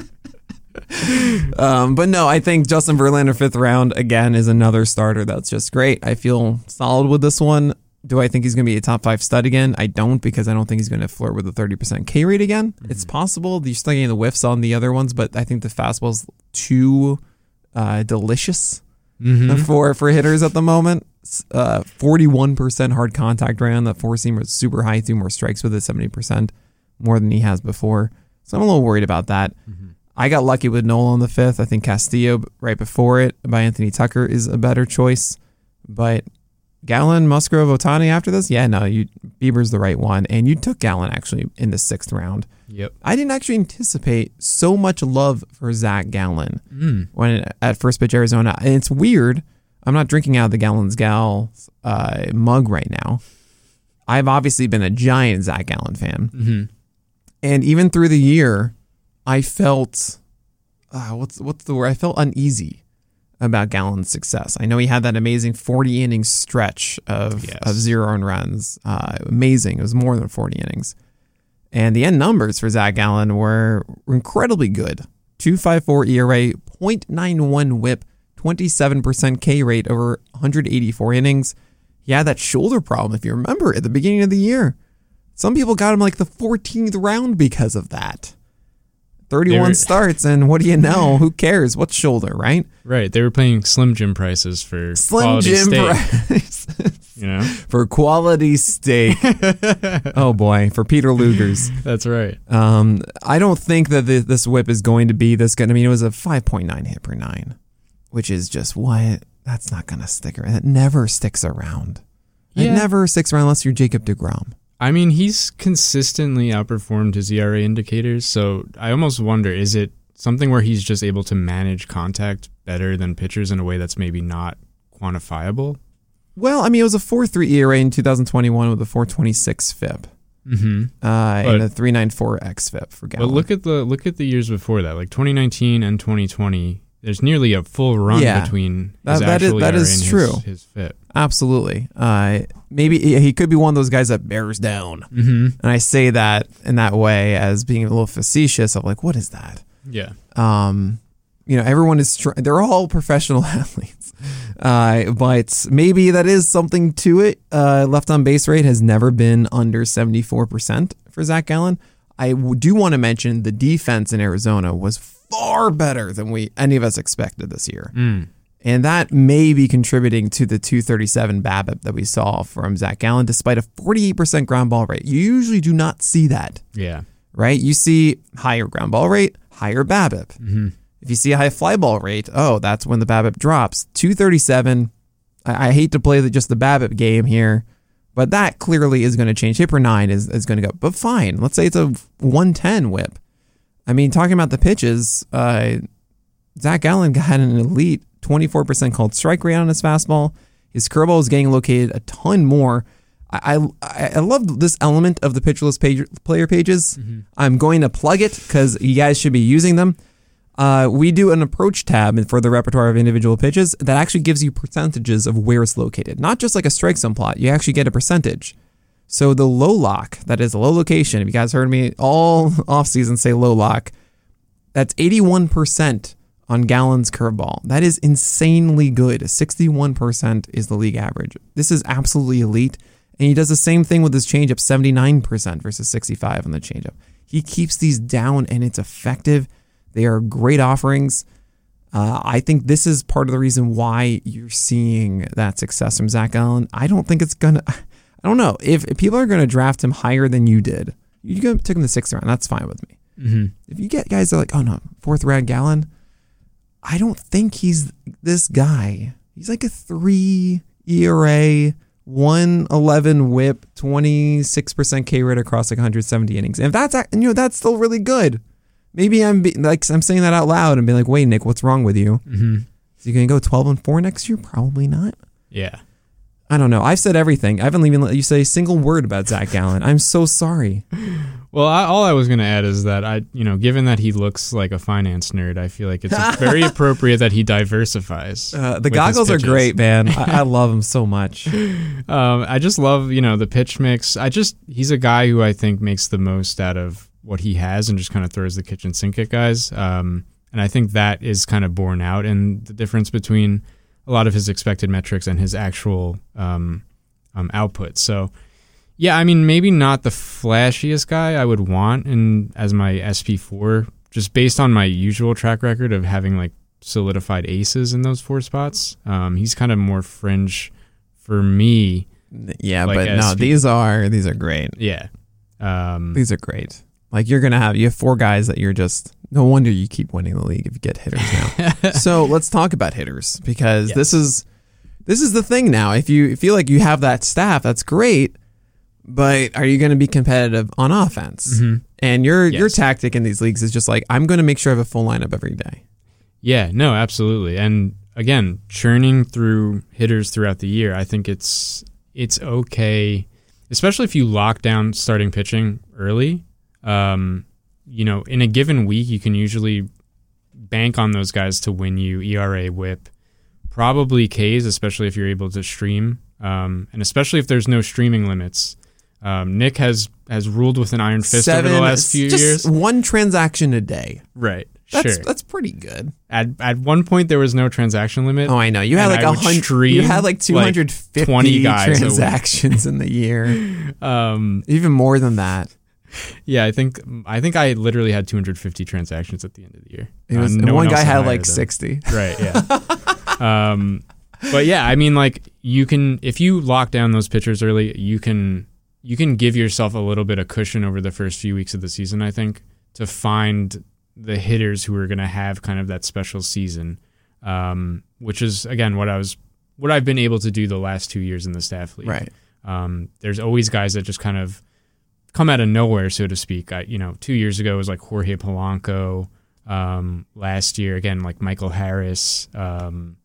um, but no, I think Justin Verlander fifth round again is another starter that's just great. I feel solid with this one. Do I think he's going to be a top five stud again? I don't because I don't think he's going to flirt with a 30% K rate again. It's possible. You're still getting the whiffs on the other ones, but I think the fastball's too uh, delicious Mhm. for for hitters at the moment. Uh, 41% hard contact ran. That four seam was super high. Two more strikes with it, 70% more than he has before. So I'm a little worried about that. I got lucky with Nola on the fifth. I think Castillo right before it by Anthony Tucker is a better choice. But Gallen, Musgrove, Ohtani after this, yeah, no, you Bieber's the right one. And you took Gallen actually in the sixth round. Yep. I didn't actually anticipate so much love for Zach Gallen Mm. when at first pitch Arizona. And it's weird. I'm not drinking out of the Gallen's Gal uh, mug right now. I've obviously been a giant Zach Gallen fan, hmm and even through the year, I felt uh, what's what's the word? I felt uneasy about Gallen's success. I know he had that amazing 40 innings stretch of Yes. of zero earned runs. Uh, amazing. It was more than 40 innings. And the end numbers for Zach Gallen were incredibly good. 254 ERA, 0.91 whip, 27% K rate over 184 innings. He had that shoulder problem, if you remember, at the beginning of the year. Some people got him like the 14th round because of that. 31 were- starts, and what do you know? Who cares? What shoulder, right? Right. They were paying Slim Jim prices for Slim Jim steak. price You know, for quality steak. oh boy, for Peter Luger's. that's right. Um, I don't think that thi- this whip is going to be this good. I mean, it was a 5.9 hit per nine, which is just what? That's not going to stick around. It never sticks around. It never sticks around unless you're Jacob DeGrom. I mean, he's consistently outperformed his ERA indicators, so I almost wonder is it something where he's just able to manage contact better than pitchers in a way that's maybe not quantifiable? Well, I mean, it was a 4 3 ERA in 2021 with a 4.26 FIP Mm-hmm. uh, and a 3.94 xFIP for But Gallen. look at the look at the years before that, like 2019 and 2020. There's nearly a full run Yeah. between That- his that is- actual that ERA and true. His, his FIP. Absolutely. Uh, maybe he could be one of those guys that bears down. Mm-hmm. And I say that in that way as being a little facetious of like, what is that? Yeah. um, you know, everyone is tr- they're all professional athletes, uh, but maybe that is something to it. Uh, left on base rate has never been under seventy four percent for Zach Gallen. I do want to mention the defense in Arizona was far better than we any of us expected this year, Mm. and that may be contributing to the two thirty seven BABIP that we saw from Zach Gallen, despite a forty eight percent ground ball rate. You usually do not see that Yeah. right? You see higher ground ball rate, higher BABIP. Mm-hmm. If you see a high fly ball rate, oh, that's when the BABIP drops. 237. I, I hate to play the, just the BABIP game here, but that clearly is going to change. Hipper 9 is, is going to go. But fine. Let's say it's a 110 whip. I mean, talking about the pitches, uh, Zach Gallen had an elite 24% called strike rate on his fastball. His curveball is getting located a ton more. I, I, I love this element of the Pitcher List page, player pages. I'm going to plug it because you guys should be using them. Uh, we do an approach tab for the repertoire of individual pitches that actually gives you percentages of where it's located, not just like a strike zone plot. You actually get a percentage. So the low lock, that is a low location. If you guys heard me all off season say low lock, that's 81% on Gallen's curveball. That is insanely good. 61% is the league average. This is absolutely elite. And he does the same thing with his changeup, 79% versus 65 on the changeup. He keeps these down and it's effective. They are great offerings. Uh, I think this is part of the reason why you're seeing that success from Zach Gallen. I don't think it's gonna. I don't know if, if people are gonna draft him higher than you did. You took him the sixth round. That's fine with me. Mm-hmm. If you get guys that are like, oh no, fourth round Gallen, I don't think he's this guy. He's like a three ERA, one eleven WHIP, twenty six percent K rate across like 170 innings. And if that's you know that's still really good. Maybe I'm be, like I'm saying that out loud and be like, wait, Nick, what's wrong with you? Mm-hmm. Is he gonna go 12 and four next year? Probably not. Yeah. I don't know. I've said everything. I haven't even let you say a single word about Zach Gallen. I'm so sorry. Well, I, all I was going to add is that I, you know, given that he looks like a finance nerd, I feel like it's very appropriate that he diversifies. Uh, the goggles are great, man. I, I love them so much. Um, I just love, you know, the pitch mix. I just he's a guy who I think makes the most out of what he has and just kind of throws the kitchen sink at guys. Um, and I think that is kind of borne out in the difference between a lot of his expected metrics and his actual um, um, output. So, yeah, I mean, maybe not the flashiest guy I would want in as my SP4, just based on my usual track record of having like solidified aces in those four spots. Um, he's kind of more fringe for me. Yeah, Like but no, these are these are great. Yeah. Um, These are great. Like you're gonna have you have four guys that you're just no wonder you keep winning the league if you get hitters now. so let's talk about hitters because Yes. this is this is the thing now. If you feel like you have that staff, that's great. But are you going to be competitive on offense? Mhm. And your your tactic in these leagues is just like I'm going to make sure I have a full lineup every day. Yeah, no, absolutely. And again, churning through hitters throughout the year, I think it's it's okay, especially if you lock down starting pitching early. Um, you know, in a given week, you can usually bank on those guys to win you ERA, WHIP, probably Ks, especially if you're able to stream, um, and especially if there's no streaming limits. Um, Nick has has ruled with an iron fist over the last few just years. one transaction a day. Right. That's sure. that's pretty good. At at one point there was no transaction limit. Oh, I know. You had like a hundred. You had like like, two hundred fifty 20 guys a week. transactions in the year. Um, Even more than that. Yeah, I think I think I literally had 250 transactions at the end of the year. It was, Uh, and no one else guy had like than- 60. Right. Yeah. um, but yeah, I mean, like you can if you lock down those pitchers early, you can you can give yourself a little bit of cushion over the first few weeks of the season. I think to find the hitters who are going to have kind of that special season, um, which is again what I was what I've been able to do the last two years in the staff league. Right. Um, there's always guys that just kind of come out of nowhere, so to speak. I, you know, two years ago it was like Jorge Polanco. Um, last year, again, like Michael Harris. Um,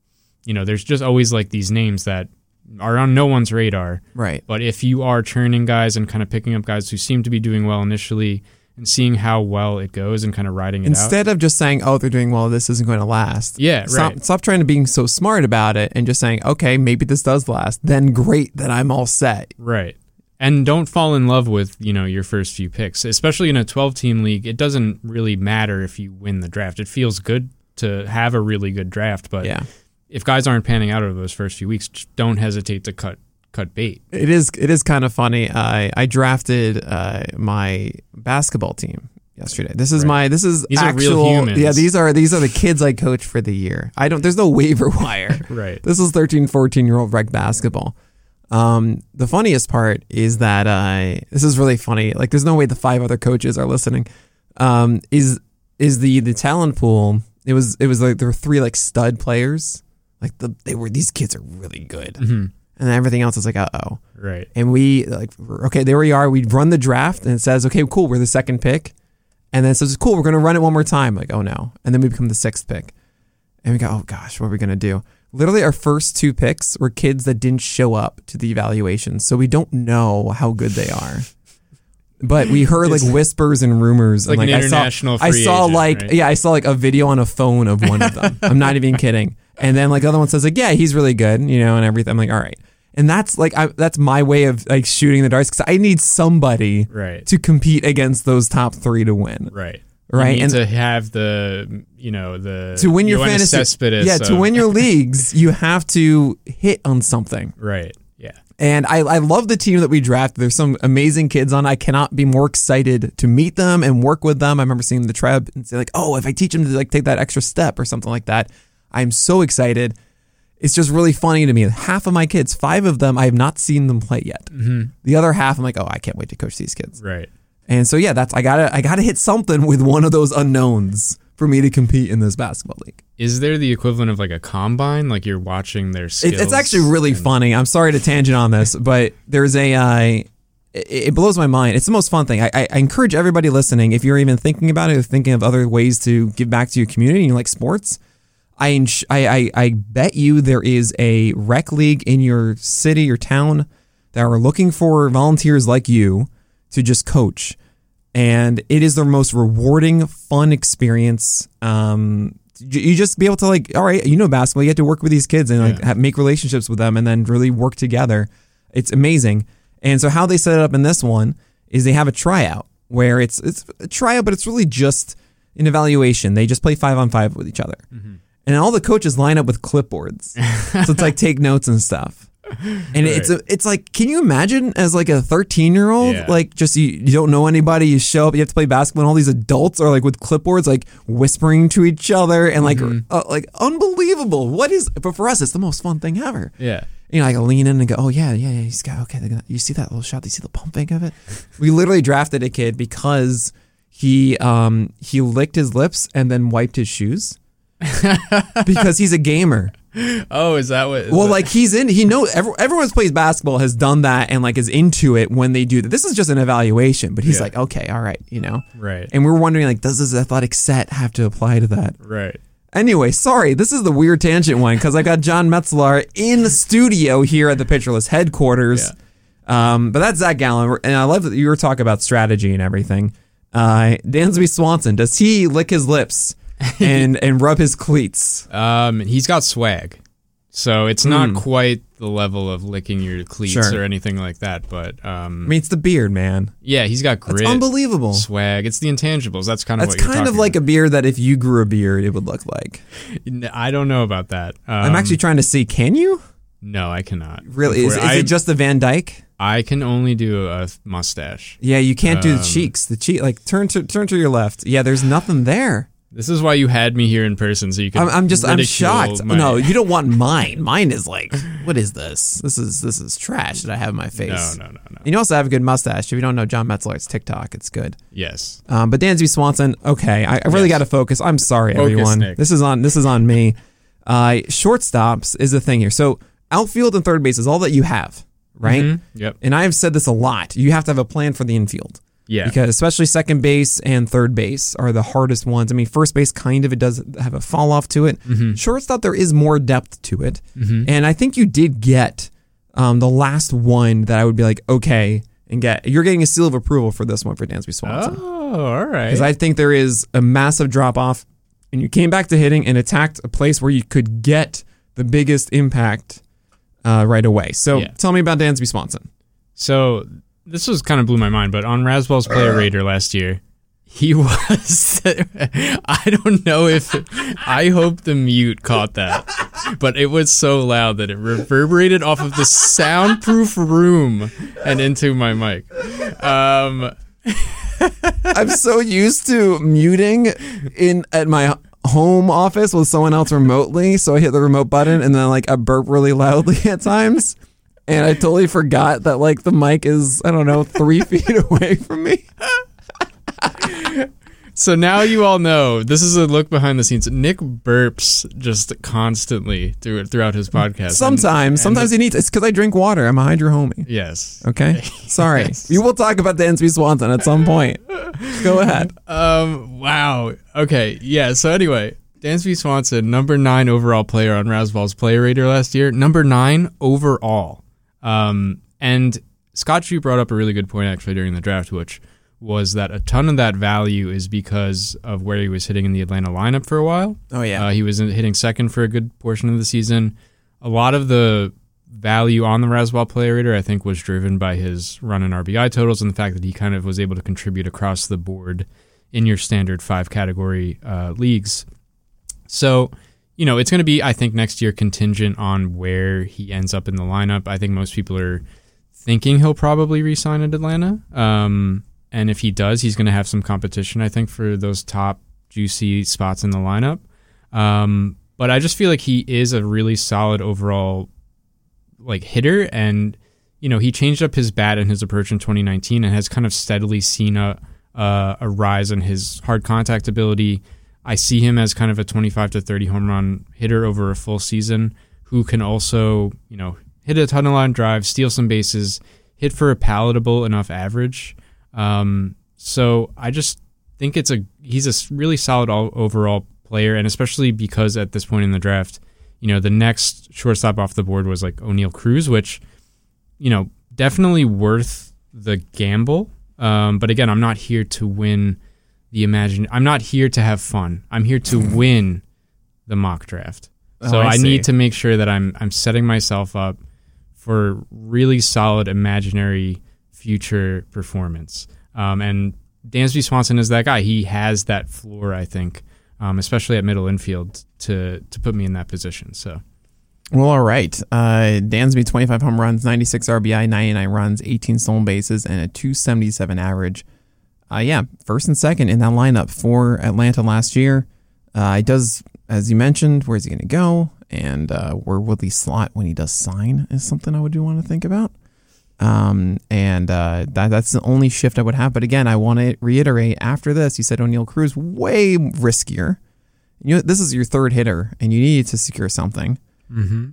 you know, there's just always like these names that are on no one's radar. Right. But if you are churning guys and kind of picking up guys who seem to be doing well initially and seeing how well it goes and kind of riding it out. Instead of just saying, "Oh, they're doing well. This isn't going to last." Yeah, Stop, right. stop trying to being so smart about it and just saying, "Okay, maybe this does last. Then great, then I'm all set." Right. And don't fall in love with, you know, your first few picks. Especially in a 12-team league, it doesn't really matter if you win the draft. It feels good to have a really good draft, but Yeah. if guys aren't panning out over those first few weeks, don't hesitate to cut cut bait. It is. It is kind of funny. I I drafted uh, my basketball team yesterday. This is Right. my. This is These actual. humans. Yeah, these are these are the kids I coach for the year. I don't. There's no waiver wire. Right. This is 13, 14 year old rec basketball. Um, the funniest part is that uh, this is really funny. Like, there's no way the five other coaches are listening. Um, is is the the talent pool? It was it was like there were three like stud players. Like the they were these kids are really good, Mhm. and then everything else is like uh oh. Right. And we like okay, there we are. We run the draft, and it says okay, cool, we're the second pick, and then it says cool, we're gonna run it one more time. Like oh no, and then we become the sixth pick, and we go oh gosh, what are we gonna do? Literally, our first two picks were kids that didn't show up to the evaluation, so we don't know how good they are. But we heard like whispers and rumors. like and, an I saw, I saw agent, like right? yeah, I saw like a video on a phone of one of them. I'm not even kidding. And then like the other one says like yeah, he's really good, you know, and everything. I'm like all right. And that's like I, that's my way of like shooting the darts because I need somebody Right. to compete against those top three to win. Right. Right, You need and- to have the, you know, the To win your fantasy, yeah, to win your leagues, you have to hit on something. Right. Yeah. And I, I love the team that we drafted. There's some amazing kids on. I cannot be more excited to meet them and work with them. I remember seeing the tribe and say like, oh, if I teach them to like take that extra step or something like that, I'm so excited. It's just really funny to me. Half of my kids, five of them, I have not seen them play yet. Mm-hmm. The other half, I'm like, oh, I can't wait to coach these kids. Right. And so yeah, that's I gotta I gotta hit something with one of those unknowns for me to compete in this basketball league. Is there the equivalent of like a combine? Like you're watching their skills? It, it's actually really and- funny. I'm sorry to tangent on this, but there's a. Uh, it, blows my mind. It's the most fun thing. I, I, I encourage everybody listening, if you're even thinking about it or thinking of other ways to give back to your community and you like sports, I, ins- I, I, I bet you there is a rec league in your city or town that are looking for volunteers like you to just coach. And it is the most rewarding, fun experience. Um, you just be able to like, all right, you know basketball. You have to work with these kids and like Yeah. have, make relationships with them, and then really work together. It's amazing. And so how they set it up in this one is they have a tryout where it's it's a tryout, but it's really just an evaluation. They just play five on five with each other, and all the coaches line up with clipboards. so it's like take notes and stuff. And it's a, it's like, can you imagine as like a 13 year old, Yeah. like just you, you don't know anybody, you show up, you have to play basketball, and all these adults are like with clipboards, like whispering to each other, and like uh, like unbelievable. What is? But for us, it's the most fun thing ever. Yeah. You know, like lean in and go, oh yeah, yeah, yeah. He's got okay. gonna- You see that little shot? Do You see the pump fake of it? We literally drafted a kid because he um he licked his lips and then wiped his shoes because he's a gamer. Oh, is that what? is Well, that- like he's in. He knows every, everyone who plays basketball has done that and like is into it when they do that. This is just an evaluation, but he's Yeah. like, okay, all right, you know. right. And we're wondering like, does this athletic set have to apply to that? Right. Anyway, sorry, this is the weird tangent one because I got John Metzelaar in the studio here at the Pitcher List headquarters. Um, but that's Zach Gallen, and I love that you were talking about strategy and everything. Uh, Dansby Swanson, does he lick his lips and and rub his cleats? Um, he's got swag, so it's not quite the level of licking your cleats Hmm. Sure. or anything like that. But um, I mean, it's the beard, man. yeah, he's got It's grit, unbelievable. swag. It's the intangibles. That's kind of That's what you're kind of talking like a beard that if you grew a beard, it would look like. about. I don't know about that. Um, I'm actually trying to see. Can you? No, I cannot. Really? Is, is I, it just the Van Dyke? I can only do a mustache. Yeah, you can't do the Um, cheeks. The cheek, like turn to turn to your left. Yeah, there's nothing there. This is why you had me here in person, so you can. I'm, I'm just I'm shocked. my- No, you don't want mine. Mine is like, what is this? This is this is trash that I have in my face. No, no, no, no. And You also have a good mustache. If you don't know John Metzelaar, it's TikTok. It's good. Yes. Um, but Dansby Swanson, okay, I, I really Yes. got to focus. I'm sorry, Focus, everyone. Nick. This is on this is on me. Uh, shortstops is the thing here. So outfield and third base is all that you have, right? Mhm. Yep. And I have said this a lot. You have to have a plan for the infield Yeah. because especially second base and third base are the hardest ones. I mean, first base kind of it does have a fall off to it. Mm-hmm. Shortstop there is more depth to it, and I think you did get um, the last one that I would be like okay and get. You're getting a seal of approval for this one for Dansby Swanson oh, all right. because I think there is a massive drop off, and you came back to hitting and attacked a place where you could get the biggest impact uh, right away. So Yeah. tell me about Dansby Swanson. So this was kind of blew my mind, but on Razzball's player Rater last year, he was. I don't know if. I hope the mute caught that, but it was so loud that it reverberated off of the soundproof room and into my mic. Um, I'm so used to muting in at my home office with someone else remotely, so I hit the remote button and then like I burp really loudly at times. And I totally forgot that like the mic is I don't know three feet away from me. so now you all know this is a look behind the scenes. Nick burps just constantly through, throughout his podcast. Sometimes, and sometimes he needs. It's because I drink water. I'm a hydro homie. yes. Okay, sorry. Yes. We will talk about the Dansby Swanson at some point. Go ahead. Um. Wow. Okay. Yeah. So anyway, Dansby Swanson, number nine overall player on Razzball's player rater last year. Number nine overall. Um. And Scott Chu brought up a really good point actually during the draft, which was that a ton of that value is because of where he was hitting in the Atlanta lineup for a while. Oh yeah. Uh, he was hitting second for a good portion of the season. A lot of the value on the Razzball player rater, I think, was driven by his run and RBI totals and the fact that he kind of was able to contribute across the board in your standard five category uh, leagues. So, you know, it's going to be, I think, next year contingent on where he ends up in the lineup. I think most people are thinking he'll probably resign at Atlanta. Um, and if he does, he's going to have some competition, I think, for those top juicy spots in the lineup. Um, but I just feel like he is a really solid overall like hitter and you know he changed up his bat and his approach in 2019 and has kind of steadily seen a uh, a rise in his hard contact ability. I see him as kind of a 25 to 30 home run hitter over a full season who can also, you know, hit a ton of line drive, steal some bases, hit for a palatable enough average. Um, so I just think it's a he's a really solid all, overall player, and especially because at this point in the draft, you know, the next shortstop off the board was like Oneil Cruz, which, you know, definitely worth the gamble. Um, but again, I'm not here to win the imagine. I'm not here to have fun. I'm here to win the mock draft. Oh, So I I, need to make sure that I'm I'm setting myself up for really solid imaginary future performance. Um, and Dansby Swanson is that guy. He has that floor, I think, um, especially at middle infield, to to put me in that position. So Well, all right. Uh, Dansby, 25 home runs, 96 RBI, 99 runs, 18 stolen bases, and a 277 average. Uh, yeah, first and second in that lineup for Atlanta last year. Uh, he does, as you mentioned, where's he going to go? And uh, where will he slot when he does sign is something I would do want to think about. Um, and uh, that, that's the only shift I would have. But again, I want to reiterate after this, you said Oneil Cruz way riskier. You know, this is your third hitter, and you need to secure something.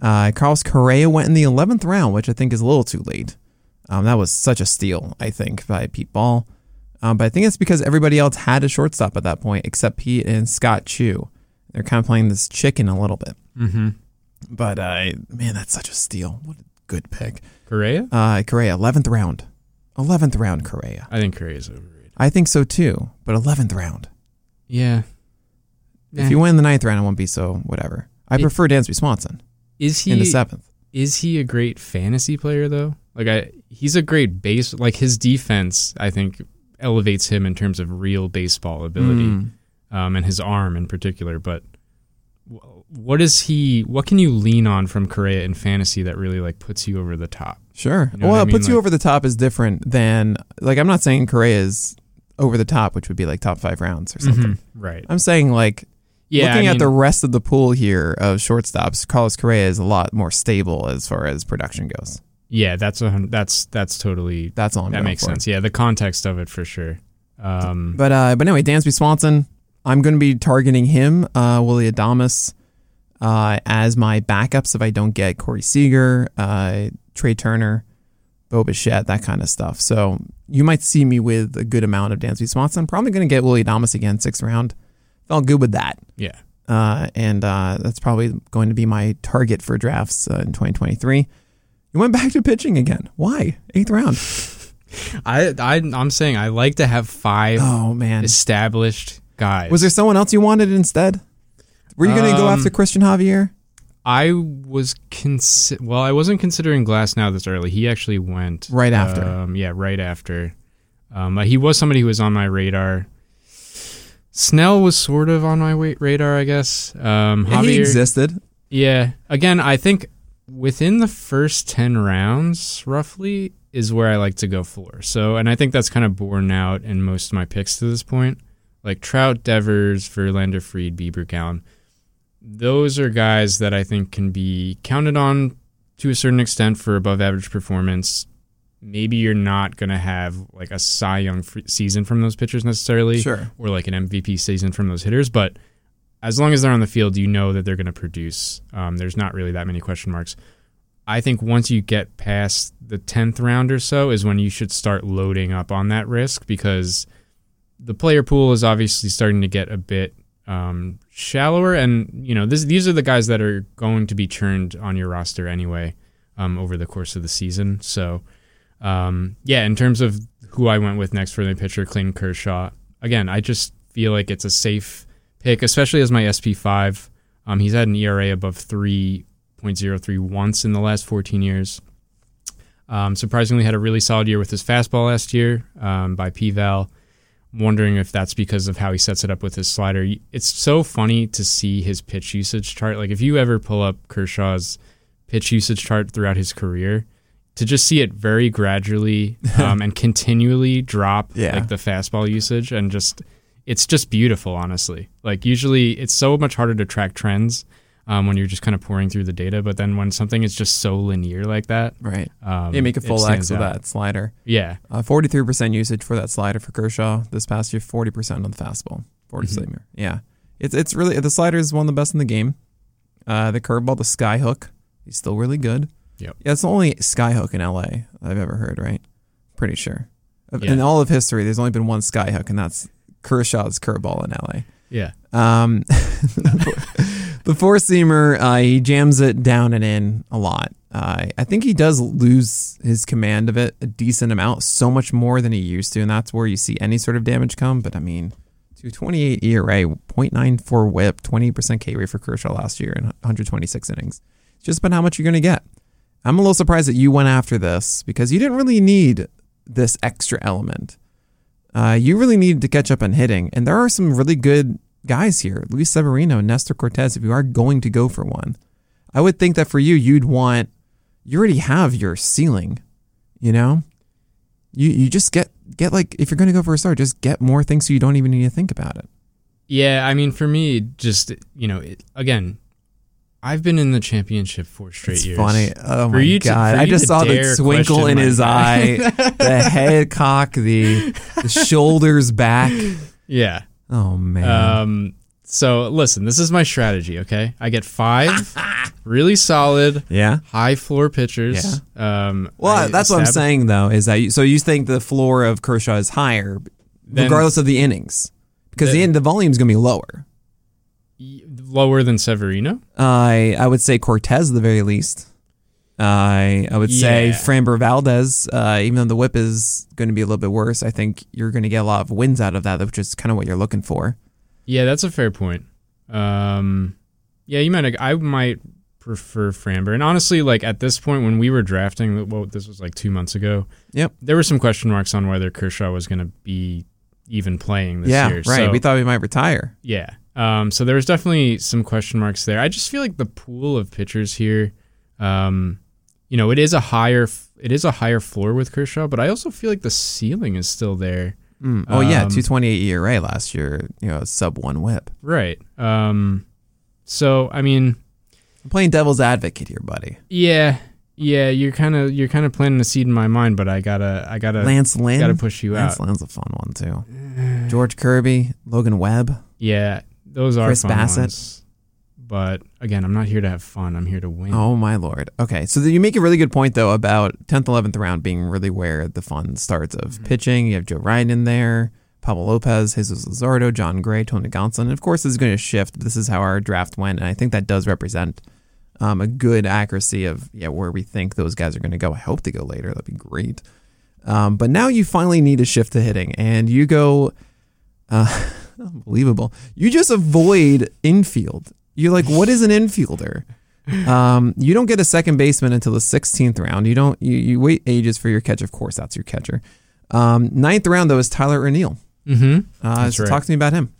Uh, Carlos Correa went in the 11th round, which I think is a little too late. Um, that was such a steal, I think, by Pete Ball. Um, but I think it's because everybody else had a shortstop at that point, except Pete and Scott Chu. They're kind of playing this chicken a little bit. mm-hmm. But uh, man, that's such a steal. What a good pick. Correa, Uh, Correa, 11th round. 11th round, Correa. I think Correa is overrated. I think so too, but 11th round. Yeah. If you win the ninth round, it won't be so whatever. I It- prefer Dansby Swanson is he in the seventh. is he a great fantasy player though? Like I, he's a great base. Like his defense, I think elevates him in terms of real baseball ability, Mm. um, and his arm in particular. But what is he? What can you lean on from Correa in fantasy that really like puts you over the top? Sure. You know well, I it puts mean? you over the top is different than like I'm not saying Correa is over the top, which would be like top five rounds or something. Mhm. Right. I'm saying like Yeah. looking I at the rest of the pool here of shortstops, Carlos Correa is a lot more stable as far as production goes. Yeah, that's a that's that's totally That's all I'm that makes for. sense. Yeah, the context of it for sure. Um, But uh, but anyway, Dansby Swanson, I'm going to be targeting him, uh, Willy Adames, uh, as my backups if I don't get Corey Seager, uh, Trea Turner, Bo Bichette, that kind of stuff. So you might see me with a good amount of Dansby Swanson. Probably going to get Willy Adames again, sixth round. Felt good with that. yeah. Uh, and uh, that's probably going to be my target for drafts uh, in 2023. You went back to pitching again. Why? Eighth round. I I I'm saying I like to have five Oh man. established guys. Was there someone else you wanted instead? Were you going to go Um, after Cristian Javier? I was consi- well, I wasn't considering Glasnow this early. He actually went Right after. Um, yeah, right after. Um, but he was somebody who was on my radar. Snell was sort of on my radar, I guess. Um, Yeah, he Javier- existed. Yeah. Again, I think within the first 10 rounds, roughly, is where I like to go for. So, and I think that's kind of borne out in most of my picks to this point. Like Trout, Devers, Verlander, Fried, Bieber, Gallen. Those are guys that I think can be counted on to a certain extent for above average performance. Maybe you're not going to have like a Cy Young season from those pitchers necessarily Sure. or like an MVP season from those hitters, but as long as they're on the field, you know that they're going to produce. Um, there's not really that many question marks. I think once you get past the 10th round or so is when you should start loading up on that risk because the player pool is obviously starting to get a bit um, shallower. And, you know, this, these are the guys that are going to be churned on your roster anyway um, over the course of the season. So, um, yeah, in terms of who I went with next for the pitcher, Clayton Kershaw, again, I just feel like it's a safe pick, especially as my SP5. Um, he's had an ERA above 3.03 once in the last 14 years. Um, surprisingly, had a really solid year with his fastball last year um, by PVAL. Wondering if that's because of how he sets it up with his slider. It's so funny to see his pitch usage chart. Like if you ever pull up Kershaw's pitch usage chart throughout his career, to just see it very gradually um, and continually drop Yeah. like the fastball usage and just it's just beautiful honestly like usually it's so much harder to track trends um, when you're just kind of pouring through the data but then when something is just so linear like that Right. um, Yeah, make a full X of that slider. yeah Uh, 43% usage for that slider for Kershaw this past year, 40% on the fastball. 40 Mhm. seamer. Yeah. It's it's really the slider is one of the best in the game. Uh, the curveball, the skyhook, he's still really good. Yep. Yeah, it's the only skyhook in LA I've ever heard, right? Pretty sure. Of- In all of history, there's only been one skyhook, and that's Kershaw's curveball in LA. yeah Um, the four seamer, uh, he jams it down and in a lot. Uh, I think he does lose his command of it a decent amount, so much more than he used to, and that's where you see any sort of damage come. But I mean, 228 ERA, 0.94 WHIP, 20% K rate for Kershaw last year in 126 innings. It's just about how much you're going to get. I'm a little surprised that you went after this because you didn't really need this extra element. Uh, you really needed to catch up on hitting, and there are some really good guys here. Luis Severino, Nestor Cortes, if you are going to go for one. I would think that for you, you'd want, you already have your ceiling, you know? You, you just get, get like, if you're going to go for a star, just get more things so you don't even need to think about it. yeah i mean for me just you know it, again i've been in the championship for straight it's years funny. Oh For my to- god! for I just saw the twinkle in his eye, the head cock, the, the shoulders back. yeah Oh man! um so listen this is my strategy okay i get five really solid yeah. high floor pitchers um Well, I that's what I'm saying though. Is that you, so? You think the floor of Kershaw is higher, regardless of the innings, because the Then- the volume's gonna be lower. Lower than severino I I would say Cortez at the very least. I I would say Yeah. Framber Valdez, uh, even though the whip is going to be a little bit worse, I think you're going to get a lot of wins out of that, which is kind of what you're looking for. Yeah, that's a fair point. Um, yeah, you might. I might prefer Framber, and honestly, like at this point when we were drafting, well, this was like two months ago. Yep. There were some question marks on whether Kershaw was going to be even playing this yeah, year. right. So, we thought we might retire. yeah. Um, so there was definitely some question marks there. I just feel like the pool of pitchers here, um, you know, it is a higher it is a higher floor with Kershaw, but I also feel like the ceiling is still there. Mm. Oh yeah, Um, 228 ERA last year. You know, sub one WHIP. Right. Um, so I mean, I'm playing devil's advocate here, buddy. yeah, yeah, you're kind of you're kind of planting a seed in my mind, but I gotta I gotta Lance Lynn. gotta push you Lance out. Lance Lynn's a fun one too. George Kirby, Logan Webb. Yeah, those are Chris fun Bassitt. ones. But again, I'm not here to have fun. I'm here to win. Oh my lord. Okay, so you make a really good point though about 10th, 11th round being really where the fun starts of Mm-hmm. pitching. You have Joe Ryan in there, Pablo Lopez, Jesus Luzardo, Jon Gray, Tony Gonsolin. And of course, this is going to shift. This is how our draft went, and I think that does represent um, a good accuracy of yeah where we think those guys are going to go. I hope they go later. That'd be great. Um, but now you finally need a shift to hitting, and you go. Uh, unbelievable. You just avoid infield. You're like, what is an infielder? Um, you don't get a second baseman until the 16th round. You don't. You, you wait ages for your catch. Of course, that's your catcher. Um, ninth round though is Tyler O'Neill. Mm-hmm. Uh, so right. talk to me about him.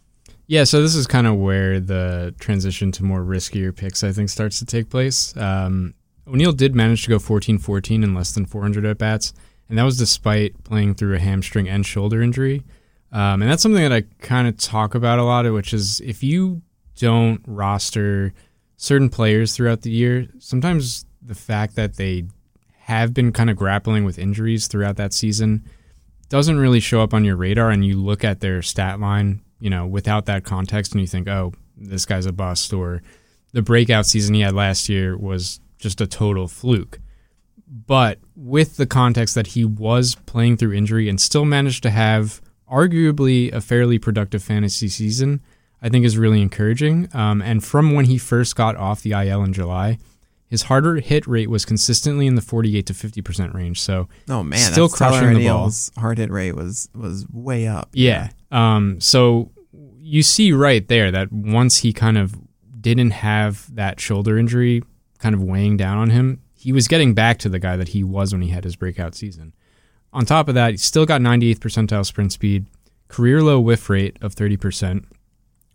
Yeah, so this is kind of where the transition to more riskier picks, I think, starts to take place. Um, O'Neill did manage to go 14 14 in less than 400 at bats, and that was despite playing through a hamstring and shoulder injury. Um, and that's something that I kind of talk about a lot, which is if you don't roster certain players throughout the year, sometimes the fact that they have been kind of grappling with injuries throughout that season doesn't really show up on your radar and you look at their stat line, you know, without that context and you think, "Oh, this guy's a bust," or the breakout season he had last year was just a total fluke. But with the context that he was playing through injury and still managed to have arguably a fairly productive fantasy season, I think is really encouraging. Um, and from when he first got off the IL in July, his harder hit rate was consistently in the 48 to 50% range. So Oh man, Still that's crushing the ball. Hard hit rate was was way up. Yeah. Um, so you see right there that once he kind of didn't have that shoulder injury kind of weighing down on him, he was getting back to the guy that he was when he had his breakout season. On top of that, he still got 98th percentile sprint speed, career low whiff rate of 30%,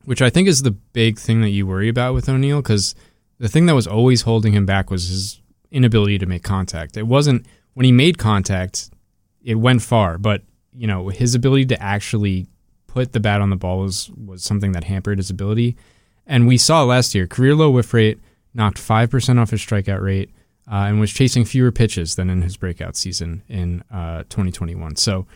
which I think is the big thing that you worry about with O'Neill because the thing that was always holding him back was his inability to make contact. It wasn't when he made contact, it went far, but you know his ability to actually put the bat on the ball was was something that hampered his ability. And we saw last year career low whiff rate knocked five percent off his strikeout rate uh, and was chasing fewer pitches than in his breakout season in uh, 2021. So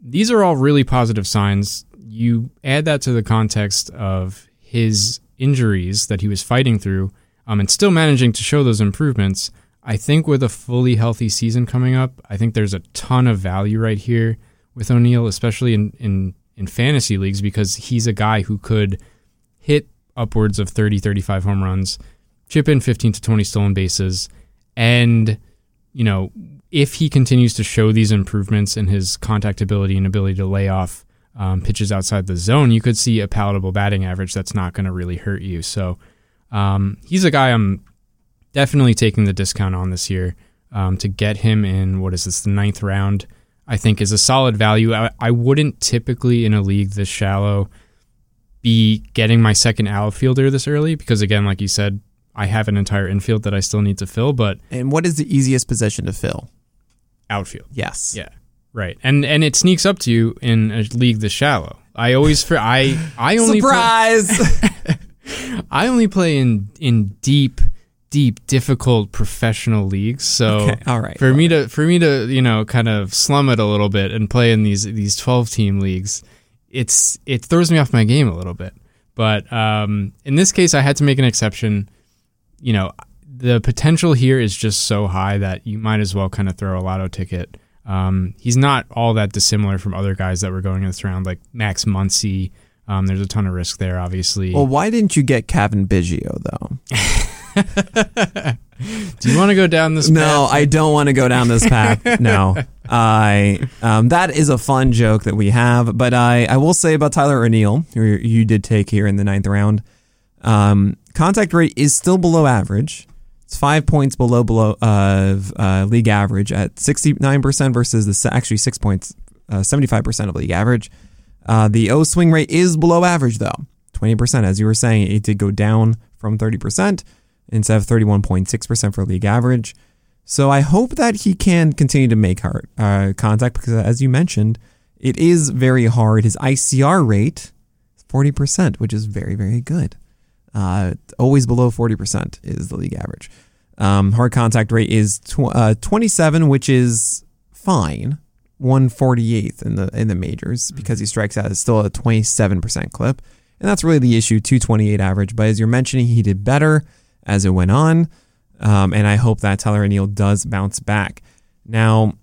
these are all really positive signs. You add that to the context of his injuries that he was fighting through um, and still managing to show those improvements. I think with a fully healthy season coming up, I think there's a ton of value right here with O'Neill, especially in, in, in fantasy leagues, because he's a guy who could hit upwards of 30, 35 home runs, chip in 15 to 20 stolen bases, and, you know, if he continues to show these improvements in his contact ability and ability to lay off um, pitches outside the zone, you could see a palatable batting average that's not going to really hurt you. So um, he's a guy I'm definitely taking the discount on this year um, to get him in. What is this? The ninth round, I think, is a solid value. I, I wouldn't typically in a league this shallow be getting my second outfielder this early because, again, like you said, I have an entire infield that I still need to fill, but And what is the easiest position to fill? outfield. Yes. Yeah. Right. And and it sneaks up to you in a league this shallow. I always for I I only play, Surprise! I only play in in deep deep difficult professional leagues. So okay. All right. for me to for me to, you know, kind of slum it a little bit and play in these these 12 team leagues, it's it throws me off my game a little bit. But um in this case I had to make an exception. You know, the potential here is just so high that you might as well kind of throw a lotto ticket. Um, he's not all that dissimilar from other guys that were going in this round, like Max Muncy. Um, there's a ton of risk there, obviously. well, why didn't you get Cavan Biggio though? Do you want to go down this? No, path? I don't want to go down this path. no, I um, that is a fun joke that we have, but I I will say about Tyler O'Neill, who you did take here in the ninth round. Um, contact rate is still below average. It's five points below below of uh, league average at sixty nine percent versus the actually six points, seventy five percent of league average. Uh, the O swing rate is below average though, 20%. As you were saying, it did go down from 30% instead of 31.6% for league average. So I hope that he can continue to make hard uh, contact because, as you mentioned, it is very hard. His ICR rate is 40%, which is very, very good. Uh, always below 40% is the league average. Um, hard contact rate is tw- uh, 27, which is fine. 148th in the in the majors because he strikes out is still a 27% clip. And that's really the issue, 228 average. But as you're mentioning, he did better as it went on. Um, and I hope that Tyler O'Neill does bounce back. Now,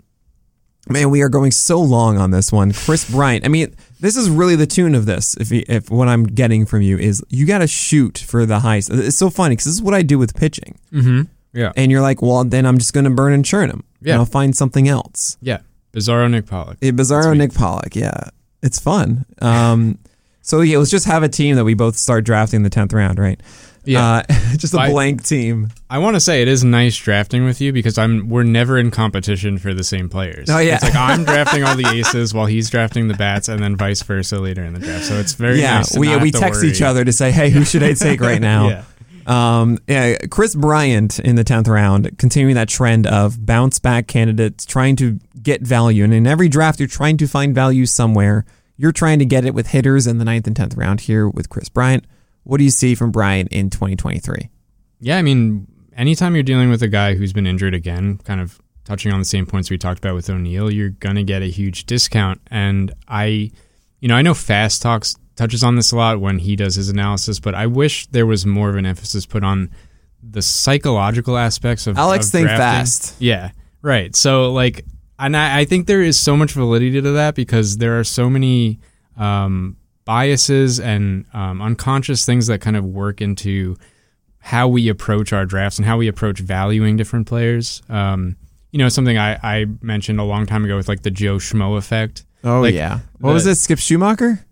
man, we are going so long on this one. Kris Bryant. I mean, this is really the tune of this. If if what I'm getting from you is you got to shoot for the highest. It's so funny because this is what I do with pitching. Mm-hmm. Yeah. And you're like, well, then I'm just going to burn and churn him. Yeah. And I'll find something else. Yeah. Bizarro Nick Pollack. A Bizarro Nick Pollack. Yeah. It's fun. Um, so yeah, let's just have a team that we both start drafting in the 10th round, right? Yeah. Uh, just a I- blank team. I want to say it is nice drafting with you because I'm we're never in competition for the same players. Oh, yeah. It's like I'm drafting all the aces while he's drafting the bats and then vice versa later in the draft. So it's very yeah. nice. we we text worry. each other to say, hey, who should I take right now? Yeah. Um, yeah, Kris Bryant in the 10th round, continuing that trend of bounce back candidates trying to get value. And in every draft, you're trying to find value somewhere. You're trying to get it with hitters in the 9th and 10th round here with Kris Bryant. What do you see from Bryant in 2023? Yeah, I mean, anytime you're dealing with a guy who's been injured again, kind of touching on the same points we talked about with O'Neill, you're gonna get a huge discount. And I, you know, I know Fast Talks touches on this a lot when he does his analysis, but I wish there was more of an emphasis put on the psychological aspects of Alex of think drafting. fast. Yeah, right. So like, and I, I think there is so much validity to that because there are so many um, biases and um, unconscious things that kind of work into how we approach our drafts and how we approach valuing different players. Um, you know, something I, I mentioned a long time ago with like the Joe Schmo effect. Oh, Like, yeah. What the- was it? Skip Schumacher?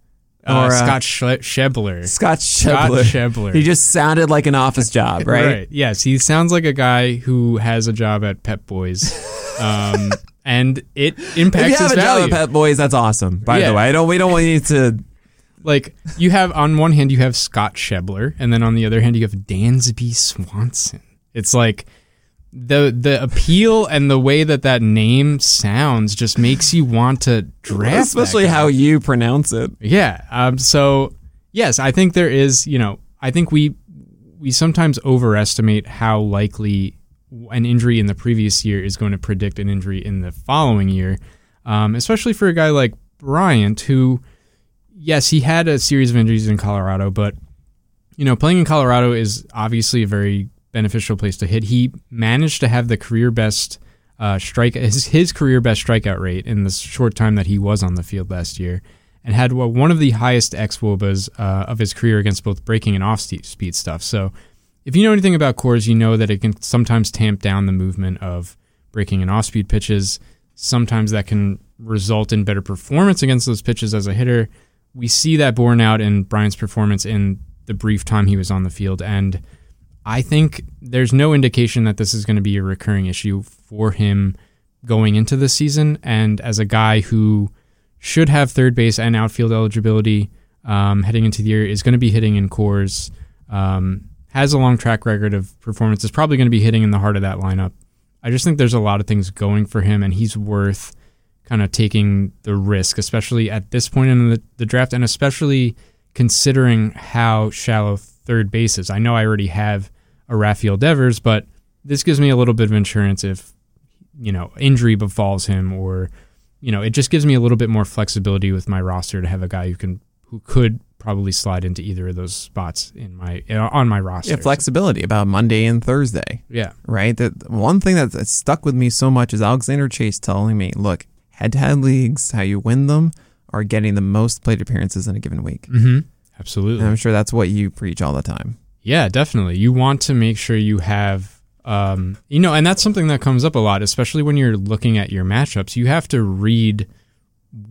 Uh, Or, uh, Scott Sch- Schebler. Scott Scott Schebler. Schebler. He just sounded like an office job, right? Yes, he sounds like a guy who has a job at Pep Boys, um, and it If impacts you have his a value. job at Pet Boys, that's awesome. By Yeah. the way, I don't. We don't want you to. Like you have on one hand you have Scott Schebler, and then on the other hand you have Dansby Swanson. It's like the the appeal and the way that that name sounds just makes you want to draft, Especially how you pronounce it. Yeah. Um, so yes, I think there is. You know, I think we we sometimes overestimate how likely an injury in the previous year is going to predict an injury in the following year, um, especially for a guy like Bryant, who, yes, he had a series of injuries in Colorado, but you know, playing in Colorado is obviously a very beneficial place to hit. He managed to have the career best uh, strike his, his career best strikeout rate in the short time that he was on the field last year, and had one of the highest xwOBAs uh, of his career against both breaking and off speed stuff. So, if you know anything about Coors, you know that it can sometimes tamp down the movement of breaking and off speed pitches. Sometimes that can result in better performance against those pitches as a hitter. We see that borne out in Bryant's performance in the brief time he was on the field, and I think there's no indication that this is going to be a recurring issue for him going into the season. And as a guy who should have third base and outfield eligibility um, heading into the year, is going to be hitting in Coors, um, has a long track record of performance, is probably going to be hitting in the heart of that lineup. I just think there's a lot of things going for him, and he's worth kind of taking the risk, especially at this point in the, the draft, and especially considering how shallow third base is. I know I already have a Rafael Devers, but this gives me a little bit of insurance if you know injury befalls him, or you know it just gives me a little bit more flexibility with my roster to have a guy who can who could probably slide into either of those spots in my on my roster. Yeah, flexibility about Monday and Thursday, Yeah. right? That one thing that that stuck with me so much is Alexander Chase telling me, "Look, head-to-head leagues, how you win them are getting the most plate appearances in a given week." Mm-hmm. Absolutely. And I'm sure that's what you preach all the time. Yeah, definitely. You want to make sure you have, um, you know, and that's something that comes up a lot, especially when you're looking at your matchups. You have to read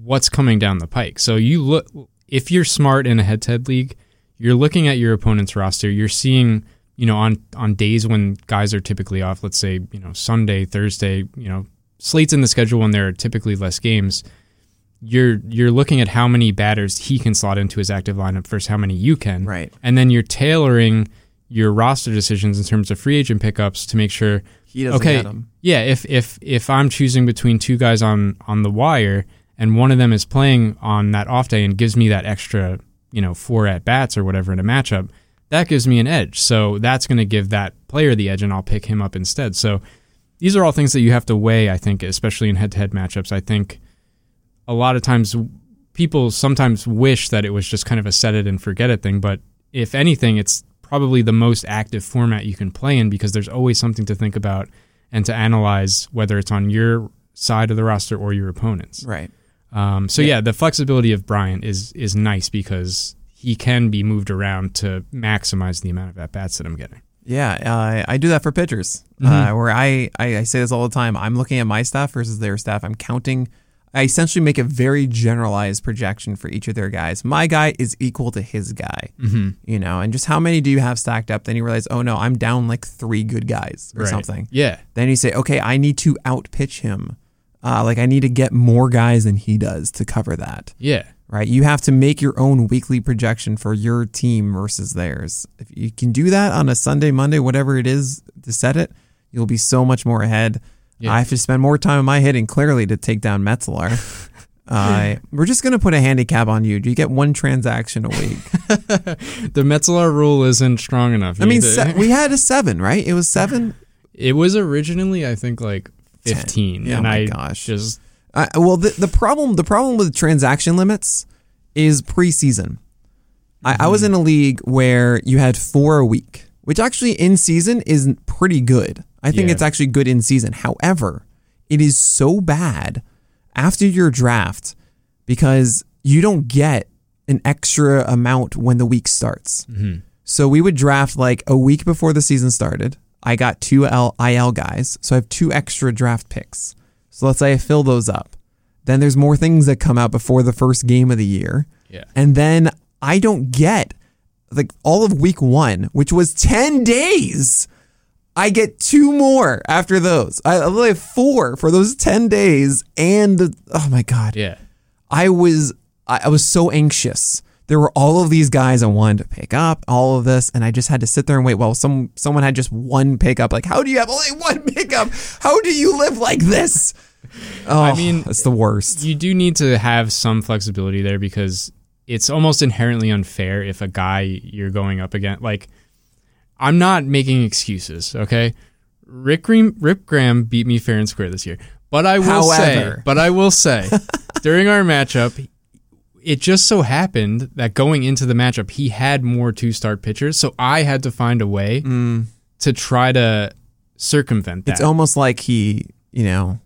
what's coming down the pike. So you look, if you're smart in a head-to-head league, you're looking at your opponent's roster. You're seeing, you know, on on days when guys are typically off. Let's say, you know, Sunday, Thursday. You know, slates in the schedule when there are typically less games. you're you're looking at how many batters he can slot into his active lineup versus how many you can. Right. And then you're tailoring your roster decisions in terms of free agent pickups to make sure He doesn't okay, get 'em. yeah, if if if I'm choosing between two guys on on the wire and one of them is playing on that off day and gives me that extra, you know, four at bats or whatever in a matchup, that gives me an edge. So that's going to give that player the edge and I'll pick him up instead. So these are all things that you have to weigh, I think, especially in head-to-head matchups. I think a lot of times people sometimes wish that it was just kind of a set it and forget it thing, but if anything, it's probably the most active format you can play in because there's always something to think about and to analyze whether it's on your side of the roster or your opponent's. Right. Um, so yeah. the flexibility of Bryant is is nice because he can be moved around to maximize the amount of at bats that I'm getting. Yeah, uh, I do that for pitchers. Mhm. Uh, where I, I I say this all the time. I'm looking at my staff versus their staff. I'm counting. I essentially make a very generalized projection for each of their guys. My guy is equal to his guy, Mm-hmm. you know, and just how many do you have stacked up? Then you realize, oh no, I'm down like three good guys or something. Yeah. Then you say, okay, I need to outpitch him. Uh, like I need to get more guys than he does to cover that. Yeah. Right? You have to make your own weekly projection for your team versus theirs. If you can do that on a Sunday, Monday, whatever it is to set it, you'll be so much more ahead. Yeah. I have to spend more time on my hitting clearly to take down Metzelaar. uh, we're just gonna put a handicap on you. Do you get one transaction a week? The Metzelaar rule isn't strong enough. I mean, se- we had a seven, right? It was seven. it was originally I think like 15 Yeah, and oh my I gosh. just Uh, well, the, the problem the problem with transaction limits is preseason. I, I was in a league where you had four a week, which actually in season is pretty good. I think Yeah. it's actually good in season. However, it is so bad after your draft because you don't get an extra amount when the week starts. So we would draft like a week before the season started. I got two L- IL guys, so I have two extra draft picks. So let's say I fill those up. Then there's more things that come out before the first game of the year. yeah. And then I don't get like all of week one, which was 10 days. I get two more after those. I only have four for those 10 days. And oh my God. Yeah. I was I was so anxious. There were all of these guys I wanted to pick up, all of this, and I just had to sit there and wait. Well, some someone had just one pickup. Like, how do you have only one pickup? How do you live like this? Oh, I mean, it's the worst. You do need to have some flexibility there because it's almost inherently unfair if a guy you're going up against like I'm not making excuses, okay? Rick Green, Rip Graham beat me fair and square this year. But I will However. say, but I will say, during our matchup, it just so happened that going into the matchup, he had more two start pitchers, so I had to find a way mm. to try to circumvent that. It's almost like he, you know,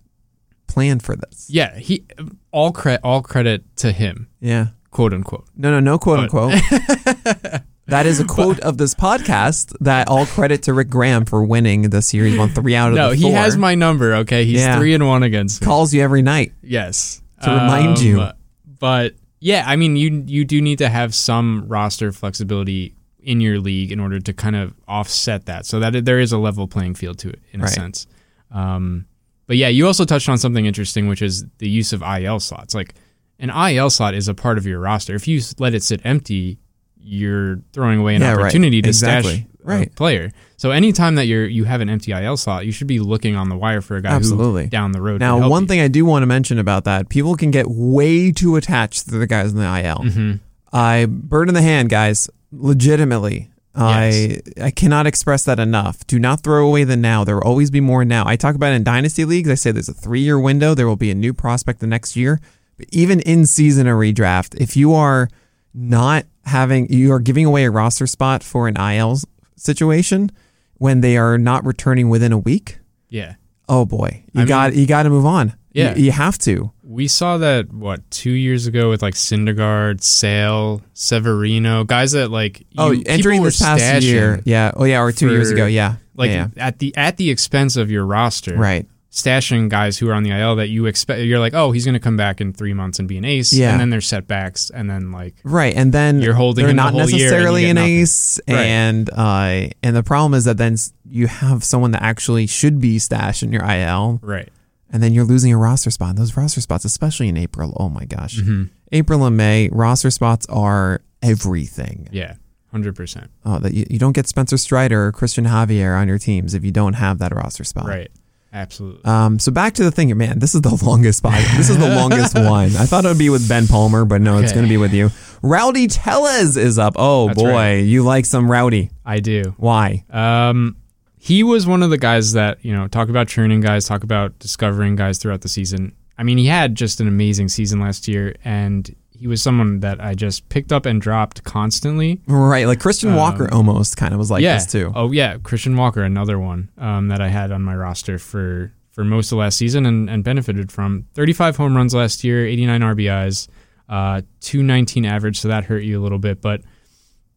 planned for this. yeah, he all credit all credit to him, Yeah. quote unquote. No, no, no quote But- unquote. that is a quote of this podcast that all credit to Rick Graham for winning the series one three out of No, the he has my number. Okay, he's Yeah. three and one against me. calls you every night. Yes, To remind you. Um, but yeah, I mean, you you do need to have some roster flexibility in your league in order to kind of offset that, so that there is a level playing field to it in a sense. Um, but yeah, you also touched on something interesting, which is the use of IL slots. Like an IL slot is a part of your roster. If you let it sit empty, you're throwing away an Yeah, right. opportunity to Exactly. stash Right. player. So anytime that you're you have an empty IL slot, you should be looking on the wire for a guy Absolutely. who down the road. Now, help one you. thing I do want to mention about that, people can get way too attached to the guys in the IL. Mm-hmm. I bird in the hand, guys. Legitimately, I I cannot express that enough. Do not throw away the now. There will always be more now. I talk about in dynasty leagues. I say there's a three year window. There will be a new prospect the next year. But even in season or redraft, if you are not having, you are giving away a roster spot for an IL situation when they are not returning within a week. Yeah. Oh boy, you I mean- got you got to move on. Yeah. you, you have to. We saw that what two years ago with like Syndergaard, Sale, Severino, guys that like you, Oh, entering this past year, yeah. Oh yeah, or two years ago, yeah. like yeah, at the at the expense of your roster, right. Stashing guys who are on the IL that you expect, you're like, oh, he's going to come back in three months and be an ace, Yeah. and then there's setbacks, and then like, Right, and then You're holding they're him the not whole year and necessarily an nothing. ace, Right. and uh, and the problem is that then you have someone that actually should be stashed in your IL, right, and then you're losing a roster spot. Those roster spots, especially in April, oh my gosh, Mm-hmm. April and May roster spots are everything. Yeah, hundred percent. Oh, that you, you don't get Spencer Strider or Christian Javier on your teams if you don't have that roster spot. Right. Absolutely. Um, so back to the thing, man. This is the longest spot. This is the longest one. I thought it would be with Ben Palmer, but no, it's going to be with you. Rowdy Tellez is up. Oh That's boy, right. you like some Rowdy? I do. Why? Um, he was one of the guys that you know talk about churning guys, talk about discovering guys throughout the season. I mean, he had just an amazing season last year, and he was someone that I just picked up and dropped constantly. Right, like Christian Walker almost kind of was like Um, yeah. this too. Oh yeah, Christian Walker, another one um, that I had on my roster for for most of last season and, and benefited from. 35 home runs last year, 89 RBIs, uh, 219 average, so that hurt you a little bit. But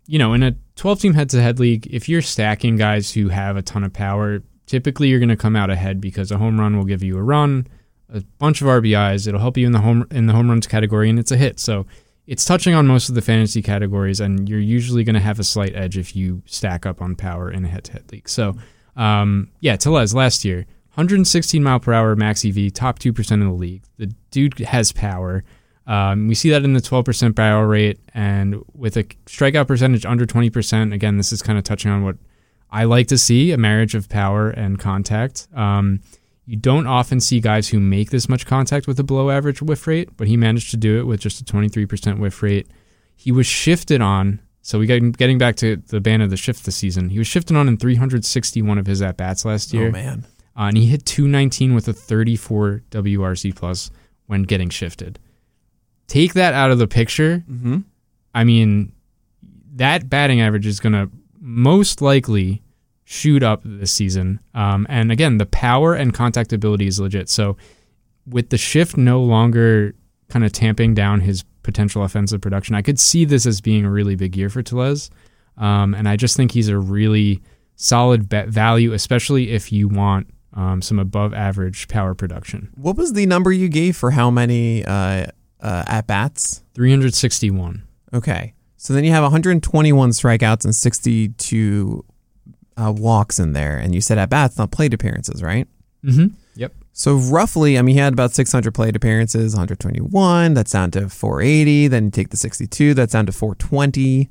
you know, in a 12 team head to head league, if you're stacking guys who have a ton of power, typically you're going to come out ahead because a home run will give you a run, a bunch of RBIs. It'll help you in the home in the home runs category, and it's a hit. So it's touching on most of the fantasy categories, and you're usually going to have a slight edge if you stack up on power in a head-to-head league. So, um, yeah, Tellez last year, 116 mile per hour max EV, top two percent of the league. The dude has power. Um, we see that in the 12% barrel rate, and with a strikeout percentage under 20%. Again, this is kind of touching on what I like to see: a marriage of power and contact. Um, you don't often see guys who make this much contact with a below average whiff rate, but he managed to do it with just a 23% whiff rate. He was shifted on. So we got getting back to the ban of the shift this season. He was shifted on in 361 of his at bats last year, Oh man, uh, and he hit 219 with a 34 WRC plus when getting shifted. Take that out of the picture. mm-hmm. I mean, that batting average is going to most likely shoot up this season. Um, and again, the power and contact ability is legit. So, with the shift no longer kind of tamping down his potential offensive production, I could see this as being a really big year for Tellez. Um, and I just think he's a really solid bet value, especially if you want um, some above average power production. what was the number you gave for how many uh, uh, at bats? 361. Okay, so then you have 121 strikeouts and 62 uh, walks in there, and you said at bats, not plate appearances, right? Mm-hmm. Yep. So roughly, I mean, he had about 600 plate appearances, 121. That's down to 480. Then you take the 62. That's down to 420.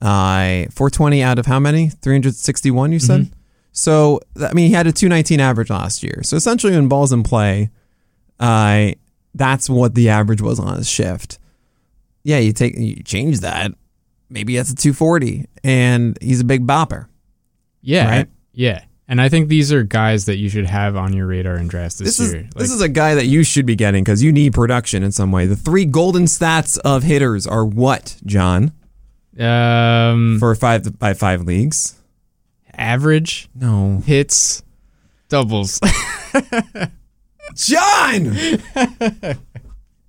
Uh, 420 out of how many? 361. You said. So I mean, he had a 219 average last year. So essentially, when balls in play, uh, that's what the average was on his shift. Yeah, you take you change that. Maybe that's a 240, and he's a big bopper. Yeah. Right? Yeah. And I think these are guys that you should have on your radar in drafts this, This is year. this is a guy that you should be getting because you need production in some way. The three golden stats of hitters are what, Jon? um, For five by five leagues? average No, hits, doubles. Jon.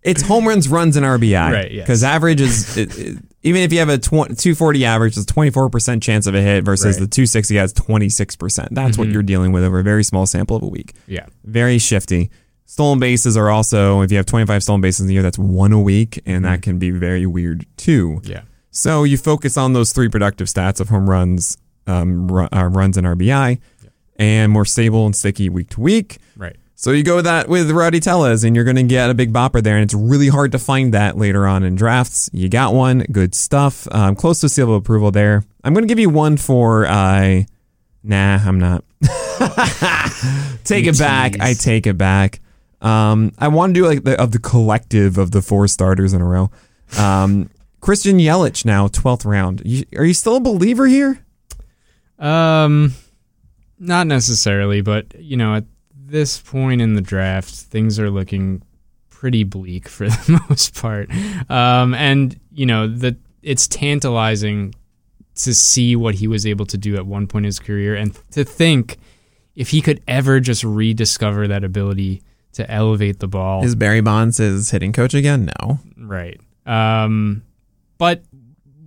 it's home runs, runs, and RBI. Right, yes. Because average is it, it- even if you have a tw- 240 average, it's 24 percent chance of a hit versus Right. Mm-hmm. the 260 has 26 percent. That's what you're dealing with over a very small sample of a week. yeah. very shifty. Stolen bases are also, if you have 25 stolen bases in a year, that's one a week, and that can be very weird too. Yeah. So you focus on those three productive stats of home runs, um, uh, runs, and RBI, and more stable and sticky week to week. Right. So you go with that with Rowdy Tellez, and you're going to get a big bopper there, and it's really hard to find that later on in drafts. You got one, good stuff. Um, close to seal of approval there. I'm going to give you one for. Uh, nah, I'm not. take it back. I take it back. Um, I want to do like the, of the collective of the four starters in a row. Um, Christian Yelich now 12th round. You, are you still a believer here? Um, not necessarily, but you know, at this point in the draft, things are looking pretty bleak for the most part. Um, and you know, the it's tantalizing to see what he was able to do at one point in his career, and to think if he could ever just rediscover that ability to elevate the ball. Is Barry Bonds his hitting coach again? No. Right. Um, but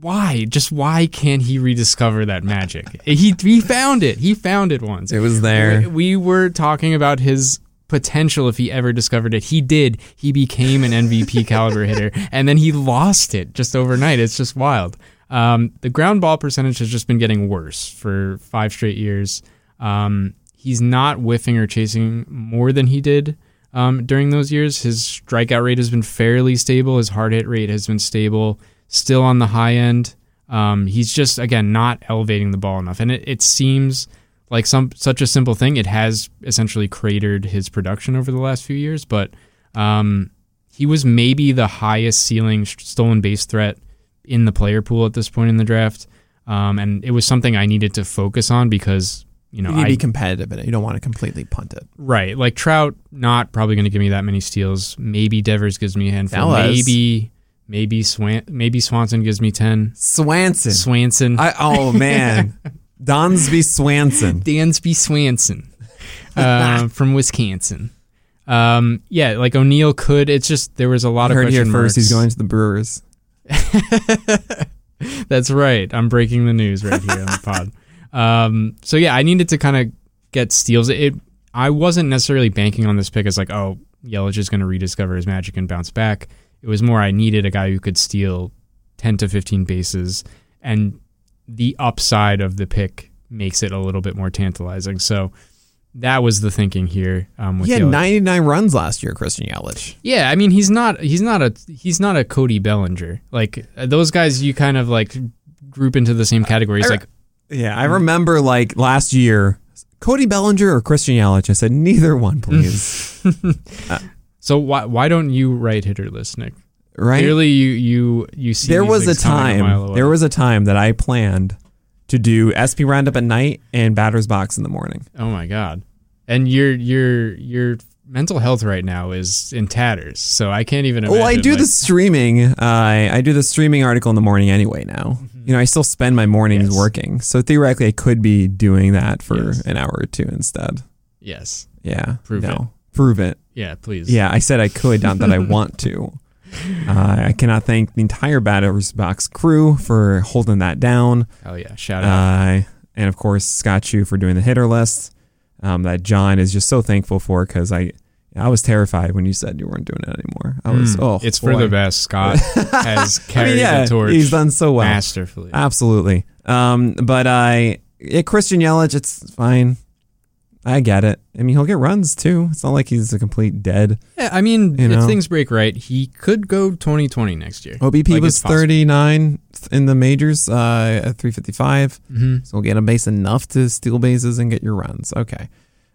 why? Just why can't he rediscover that magic? he he found it. He found it once. It was there. We, we were talking about his potential if he ever discovered it. He did. He became an MVP caliber hitter, and then he lost it just overnight. It's just wild. Um, the ground ball percentage has just been getting worse for five straight years. Um, he's not whiffing or chasing more than he did. um, during those years. His strikeout rate has been fairly stable. His hard hit rate has been stable, still on the high end. Um, he's just again not elevating the ball enough, and it, it seems like some such a simple thing. It has essentially cratered his production over the last few years, but um, he was maybe the highest ceiling stolen base threat in the player pool at this point in the draft, um, and it was something I needed to focus on because you know You need to I be competitive in it. You don't want to completely punt it. right like Trout not probably going to give me that many steals. Maybe Devers gives me a handful. Fellas. Maybe maybe Swan maybe Swanson gives me ten. Swanson. Swanson. I, oh man, Donsby Swanson. Dansby Swanson uh, from Wisconsin. Um, yeah, like O'Neill could. It's just there was a lot of Heard here first. He's going to the Brewers. That's right. I'm breaking the news right here on the pod. Um, so yeah, I needed to kind of get steals. It. I wasn't necessarily banking on this pick as like, oh, Yelich is going to rediscover his magic and bounce back. It was more I needed a guy who could steal 10 to 15 bases, and the upside of the pick makes it a little bit more tantalizing. So that was the thinking here. Um, with He had Yelich. 99 runs last year, Christian Yelich. Yeah, I mean he's not he's not a he's not a Cody Bellinger. Like uh, those guys you kind of like group into the same categories. I- like Yeah, I remember like last year, Cody Bellinger or Christian Yelich. I said neither one, please. so why why don't you write hitter list, Nick? right? Clearly you you you see there was a things coming mile time. away. There was a time that I planned to do SP roundup at night and batter's box in the morning. oh my god, and your your your mental health right now is in tatters. So I can't even. Imagine, Well, I do like, the streaming. Uh, I I do the streaming article in the morning anyway. Now, you know, I still spend my mornings Mm-hmm. Yes. working, so theoretically, I could be doing that for Yes. an hour or two instead. Yes. Yeah, Prove no, prove it. Yeah. Please. Yeah, I said I could, not that I want to. Uh, I cannot thank the entire Batter's Box crew for holding that down. Oh yeah. Shout out. Uh, and of course, Scott Chu for doing the hitter list. Um, that John is just so thankful for because I, I was terrified when you said you weren't doing it anymore. I was, Mm, oh, it's for the best. Scott has I carried mean, yeah, the torch. he's done so well. masterfully. Absolutely. Um, but I, yeah, Christian Yelich, it's fine. I get it. I mean, he'll get runs too. It's not like he's a complete dead. Yeah, I mean, You if know? things break right, he could go 2020 next year. OBP Like, was 39 in the majors uh, at 355. Mm-hmm. So we'll get a base enough to steal bases and get your runs. Okay.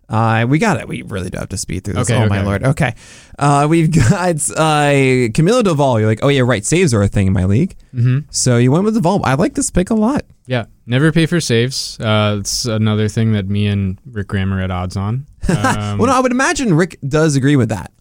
Uh, we got it. We really do have to speed through this. Okay, oh okay, my lord. Okay. Uh, we've got uh, Camilo Doval. You're like, oh yeah, right. Saves are a thing in my league. Mm-hmm. So you went with Doval. I like this pick a lot. Yeah, never pay for saves. Uh, it's another thing that me and Rick Graham are at odds on. Um, well, no, I would imagine Rick does agree with that.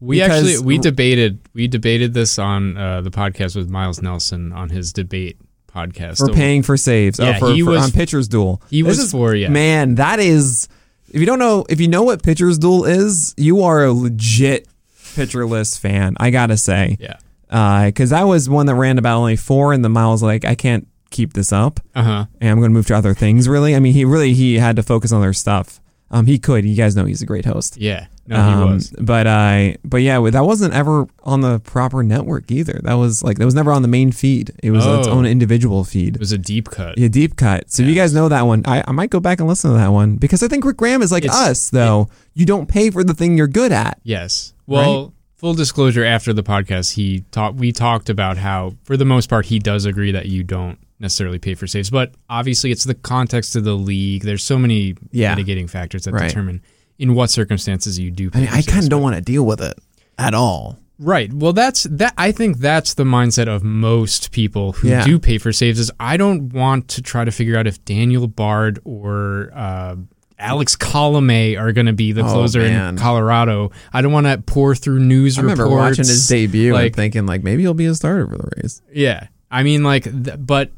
we actually we debated we debated this on uh, the podcast with Miles Nelson on his debate podcast. For So paying for saves. Yeah, oh, for, he for- was- on pitcher's duel. he This was is- for yeah. Man, that is. If you don't know, if you know what pitcher's duel is, you are a legit Pitcher List fan. I gotta say. Yeah. because that was one that ran about only four, and the Miles like I can't keep this up, Uh huh. and I'm going to move to other things. Really, I mean, he really he had to focus on other stuff. Um, he could. You guys know he's a great host. Yeah. No, um, he was. But I, but yeah, that wasn't ever on the proper network either. That was like that was never on the main feed. It was its Oh. own individual feed. It was a deep cut. Yeah, deep cut. So if you guys know that one, I, I might go back and listen to that one because I think Rick Graham is like It's- us, though. you don't pay for the thing you're good at. Yes. Well, full disclosure, after the podcast, he talked. We talked about how, for the most part, he does agree that you don't necessarily pay for saves, but obviously, it's the context of the league. There's so many Yeah. mitigating factors that Right. determine in what circumstances you do. Pay I mean, I kind of don't want to deal with it at all. Right. Well, that's that. I think that's the mindset of most people who Yeah. do pay for saves. Is I don't want to try to figure out if Daniel Bard or uh, Alex Colomé are going to be the Oh, closer man. in Colorado. I don't want to pour through news I remember reports. watching his debut and like- thinking like maybe he'll be a starter for the Rays. Yeah. I mean, like, th- but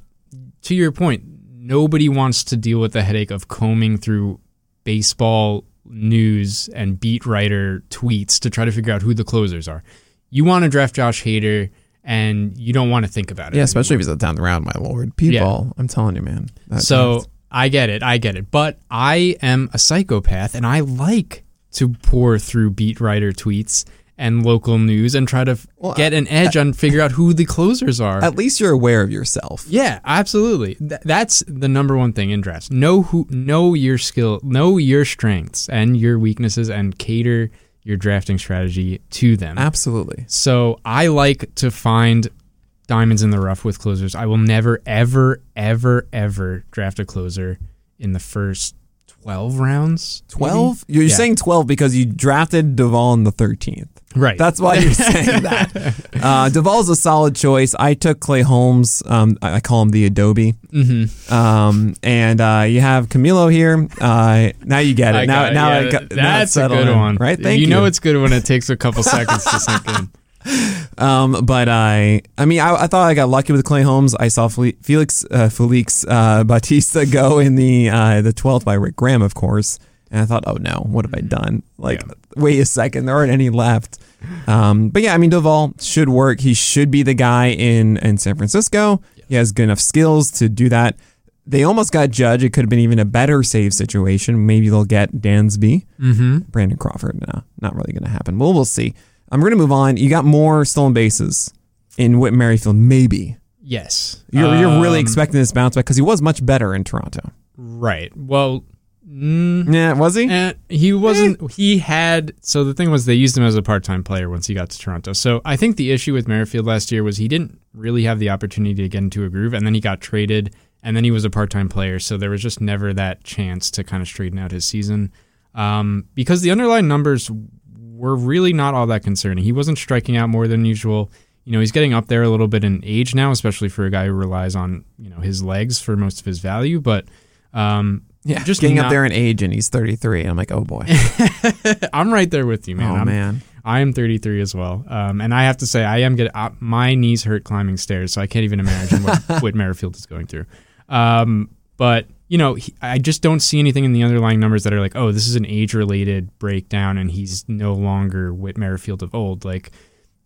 to your point, nobody wants to deal with the headache of combing through baseball news and beat writer tweets to try to figure out who the closers are. You want to draft Josh Hader, and you don't want to think about it. Yeah, especially if he's a down the round, my lord. People, Yeah. I'm telling you, man. So that's- I get it, I get it. But I am a psychopath, and I like to pour through beat writer tweets and local news and try to Well, get an edge on figure out who the closers are. at least you're aware of yourself. Yeah, absolutely. Th- that's the number one thing in drafts. Know who, know your skill, know your strengths and your weaknesses, and cater your drafting strategy to them. Absolutely. So I like to find diamonds in the rough with closers. I will never, ever, ever, ever draft a closer in the first 12 rounds. maybe? 12? You're Yeah. saying 12 because you drafted Doval in the 13th. Right. That's why you're saying that. Uh, Doval's a solid choice. I took Clay Holmes. Um, I, I call him the Adobe. mm-hmm. Um, and uh, you have Camilo here. Uh, now you get it. I now, got it. now Yeah, I got, now that's a good in, one. right? Thank you. you know it's good when it takes a couple seconds to sink in. Um, but I, I mean, I, I thought I got lucky with Clay Holmes. I saw Fel- Felix uh, Felix uh, Bautista go in the uh, the twelfth by Rick Graham, of course, and I thought, oh no, what have I done? Like, Yeah. Wait a second, there aren't any left. Um, but yeah, I mean, Doval should work. He should be the guy in in San Francisco. He has good enough skills to do that. They almost got Judge. It could have been even a better save situation. Maybe they'll get Dansby. Mm-hmm. Brandon Crawford. No, not really going to happen. Well, we'll see. I'm going to move on. You got more stolen bases in Whit Merrifield. Maybe Yes. you're you're really Um, expecting this bounce back because he was much better in Toronto. Right. Well, mm, Yeah, was he? Eh, he wasn't. He had. So the thing was, they used him as a part-time player once he got to Toronto. So I think the issue with Merrifield last year was he didn't really have the opportunity to get into a groove, and then he got traded, and then he was a part-time player. So there was just never that chance to kind of straighten out his season, um, because the underlying numbers were really not all that concerning. He wasn't striking out more than usual. You know, he's getting up there a little bit in age now, especially for a guy who relies on you know his legs for most of his value, but. Um, yeah, just getting not- up there in age, and he's 33. I'm like, oh boy, I'm right there with you, man. oh I'm, man. I am 33 as well, um, and I have to say I am getting uh, my knees hurt climbing stairs, so I can't even imagine what Whit Merrifield is going through. Um, but you know, he, I just don't see anything in the underlying numbers that are like, oh, this is an age-related breakdown, and he's no longer Whit Merrifield of old. Like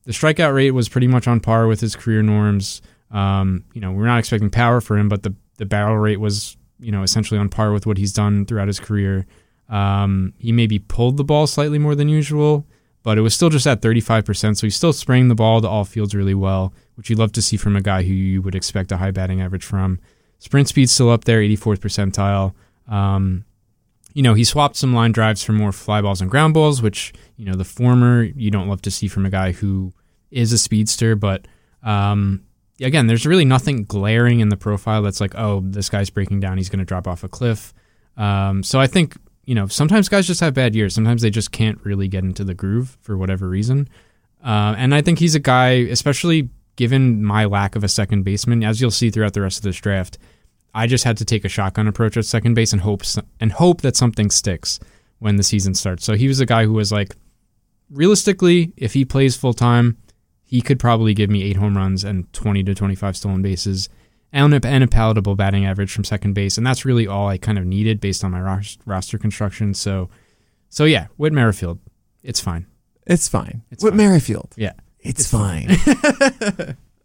the strikeout rate was pretty much on par with his career norms. Um, you know, we're not expecting power for him, but the the barrel rate was you know essentially on par with what he's done throughout his career. Um, he maybe pulled the ball slightly more than usual, but it was still just at 35%. So he's still spraying the ball to all fields really well, which you love to see from a guy who you would expect a high batting average from. Sprint speed's still up there, 84th percentile. Um, you know, he swapped some line drives for more fly balls and ground balls, which, you know, the former you don't love to see from a guy who is a speedster. But um, again, there's really nothing glaring in the profile that's like, oh, this guy's breaking down. He's going to drop off a cliff. Um, so I think, you know, sometimes guys just have bad years. Sometimes they just can't really get into the groove for whatever reason. Uh, and I think he's a guy, especially given my lack of a second baseman, as you'll see throughout the rest of this draft, I just had to take a shotgun approach at second base and hope and hope that something sticks when the season starts. So he was a guy who was like, realistically, if he plays full time, he could probably give me eight home runs and 20 to 25 stolen bases and a, and a palatable batting average from second base. And that's really all I kind of needed based on my ros- roster construction. So, so yeah, Whit Merrifield, it's fine. It's fine. It's Whit fine. Merrifield. Yeah. It's, It's fine.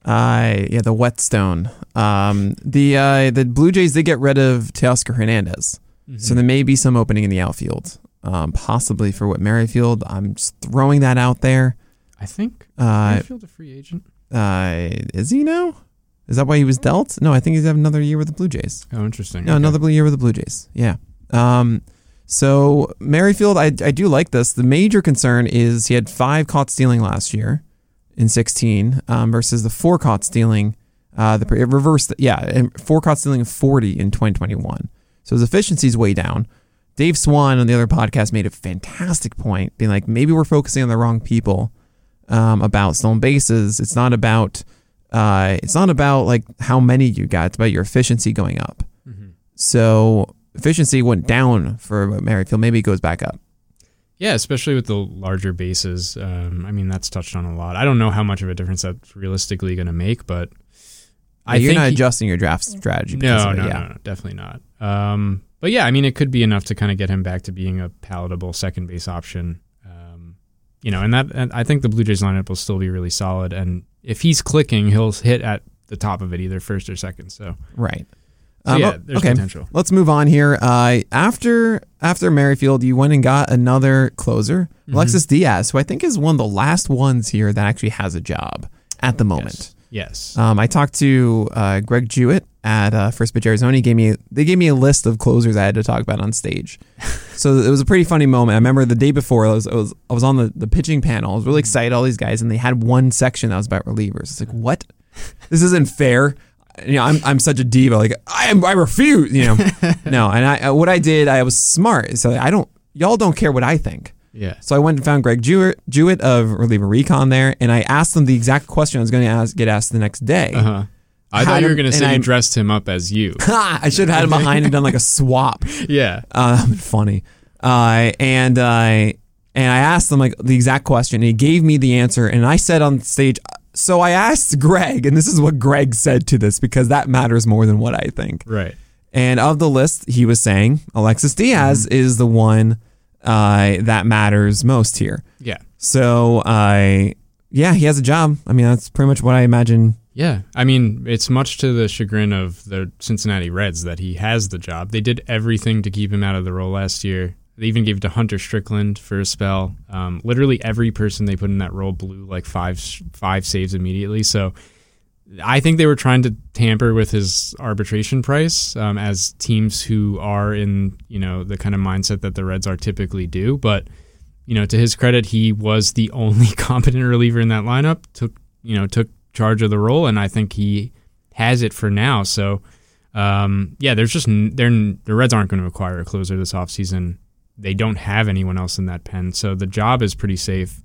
uh, yeah, the whetstone. Um, the uh, the Blue Jays did get rid of Teoscar Hernandez, so there may be some opening in the outfield, um, possibly for Whit Merrifield. I'm just throwing that out there. I think Uh, Merrifield a free agent. uh, is he now? Is that why he was dealt? No, I think he's having another year with the Blue Jays. Oh, interesting. No, Okay. another blue year with the Blue Jays. Yeah. Um, so Merrifield, I, I do like this. The major concern is he had five caught stealing last year in 16 um, versus the four caught stealing. Uh, the it reversed, yeah, and four caught stealing 40 in 2021. So his efficiency is way down. Dave Swan on the other podcast made a fantastic point, being like, maybe we're focusing on the wrong people um, about stolen bases. It's not about uh, it's not about like how many you got. It's about your efficiency going up. Mhm. So efficiency went down for Merrifield. Maybe it goes back up. Yeah, especially with the larger bases. Um, I mean, that's touched on a lot. I don't know how much of a difference that's realistically going to make, but I you're not he- adjusting your draft strategy. No, it, no, yeah. no, no, definitely not. Um, but yeah, I mean, it could be enough to kind of get him back to being a palatable second base option. You know, and that and I think the Blue Jays lineup will still be really solid. And if he's clicking, he'll hit at the top of it, either first or second. So, Right. so Um, yeah, there's okay. potential. Let's move on here. Uh, after after Merrifield, you went and got another closer, Mhm. Alexis Diaz, who I think is one of the last ones here that actually has a job at the moment. Yes. yes. Um, I talked to uh, Greg Jewett at uh, First Pitch Arizona. Gave me they gave me a list of closers I had to talk about on stage. So it was a pretty funny moment. I remember the day before I was I was, I was on the, the pitching panel. I was really excited, all these guys, and they had one section that was about relievers. It's like, what? This isn't fair. You know, I'm I'm such a diva. Like I am, I refuse. You know, no. And I what I did, I was smart. So I don't. Y'all don't care what I think. Yeah. So I went and found Greg Jewett, Jewett of Reliever Recon there, and I asked them the exact question I was going to ask, get asked the next day. Uh huh. I thought you were going to say you dressed him up as you. I should have had him behind and done like a swap. yeah. Uh, funny. Uh, and I and I asked him like the exact question, and he gave me the answer, and I said on stage. So I asked Greg, and this is what Greg said to this because that matters more than what I think. Right. And of the list, he was saying Alexis Diaz Mm-hmm. is the one uh, that matters most here. Yeah. So I, yeah, he has a job. I mean, that's pretty much what I imagine. Yeah, I mean, it's much to the chagrin of the Cincinnati Reds that he has the job. They did everything to keep him out of the role last year. They even gave it to Hunter Strickland for a spell. Um, literally every person they put in that role blew like five five saves immediately. So I think they were trying to tamper with his arbitration price um, as teams who are in you know the kind of mindset that the Reds are typically do. But you know, to his credit, he was the only competent reliever in that lineup. Took you know took charge of the role, and I think he has it for now. So um, yeah, there's just the Reds aren't going to acquire a closer this offseason. They don't have anyone else in that pen, so the job is pretty safe.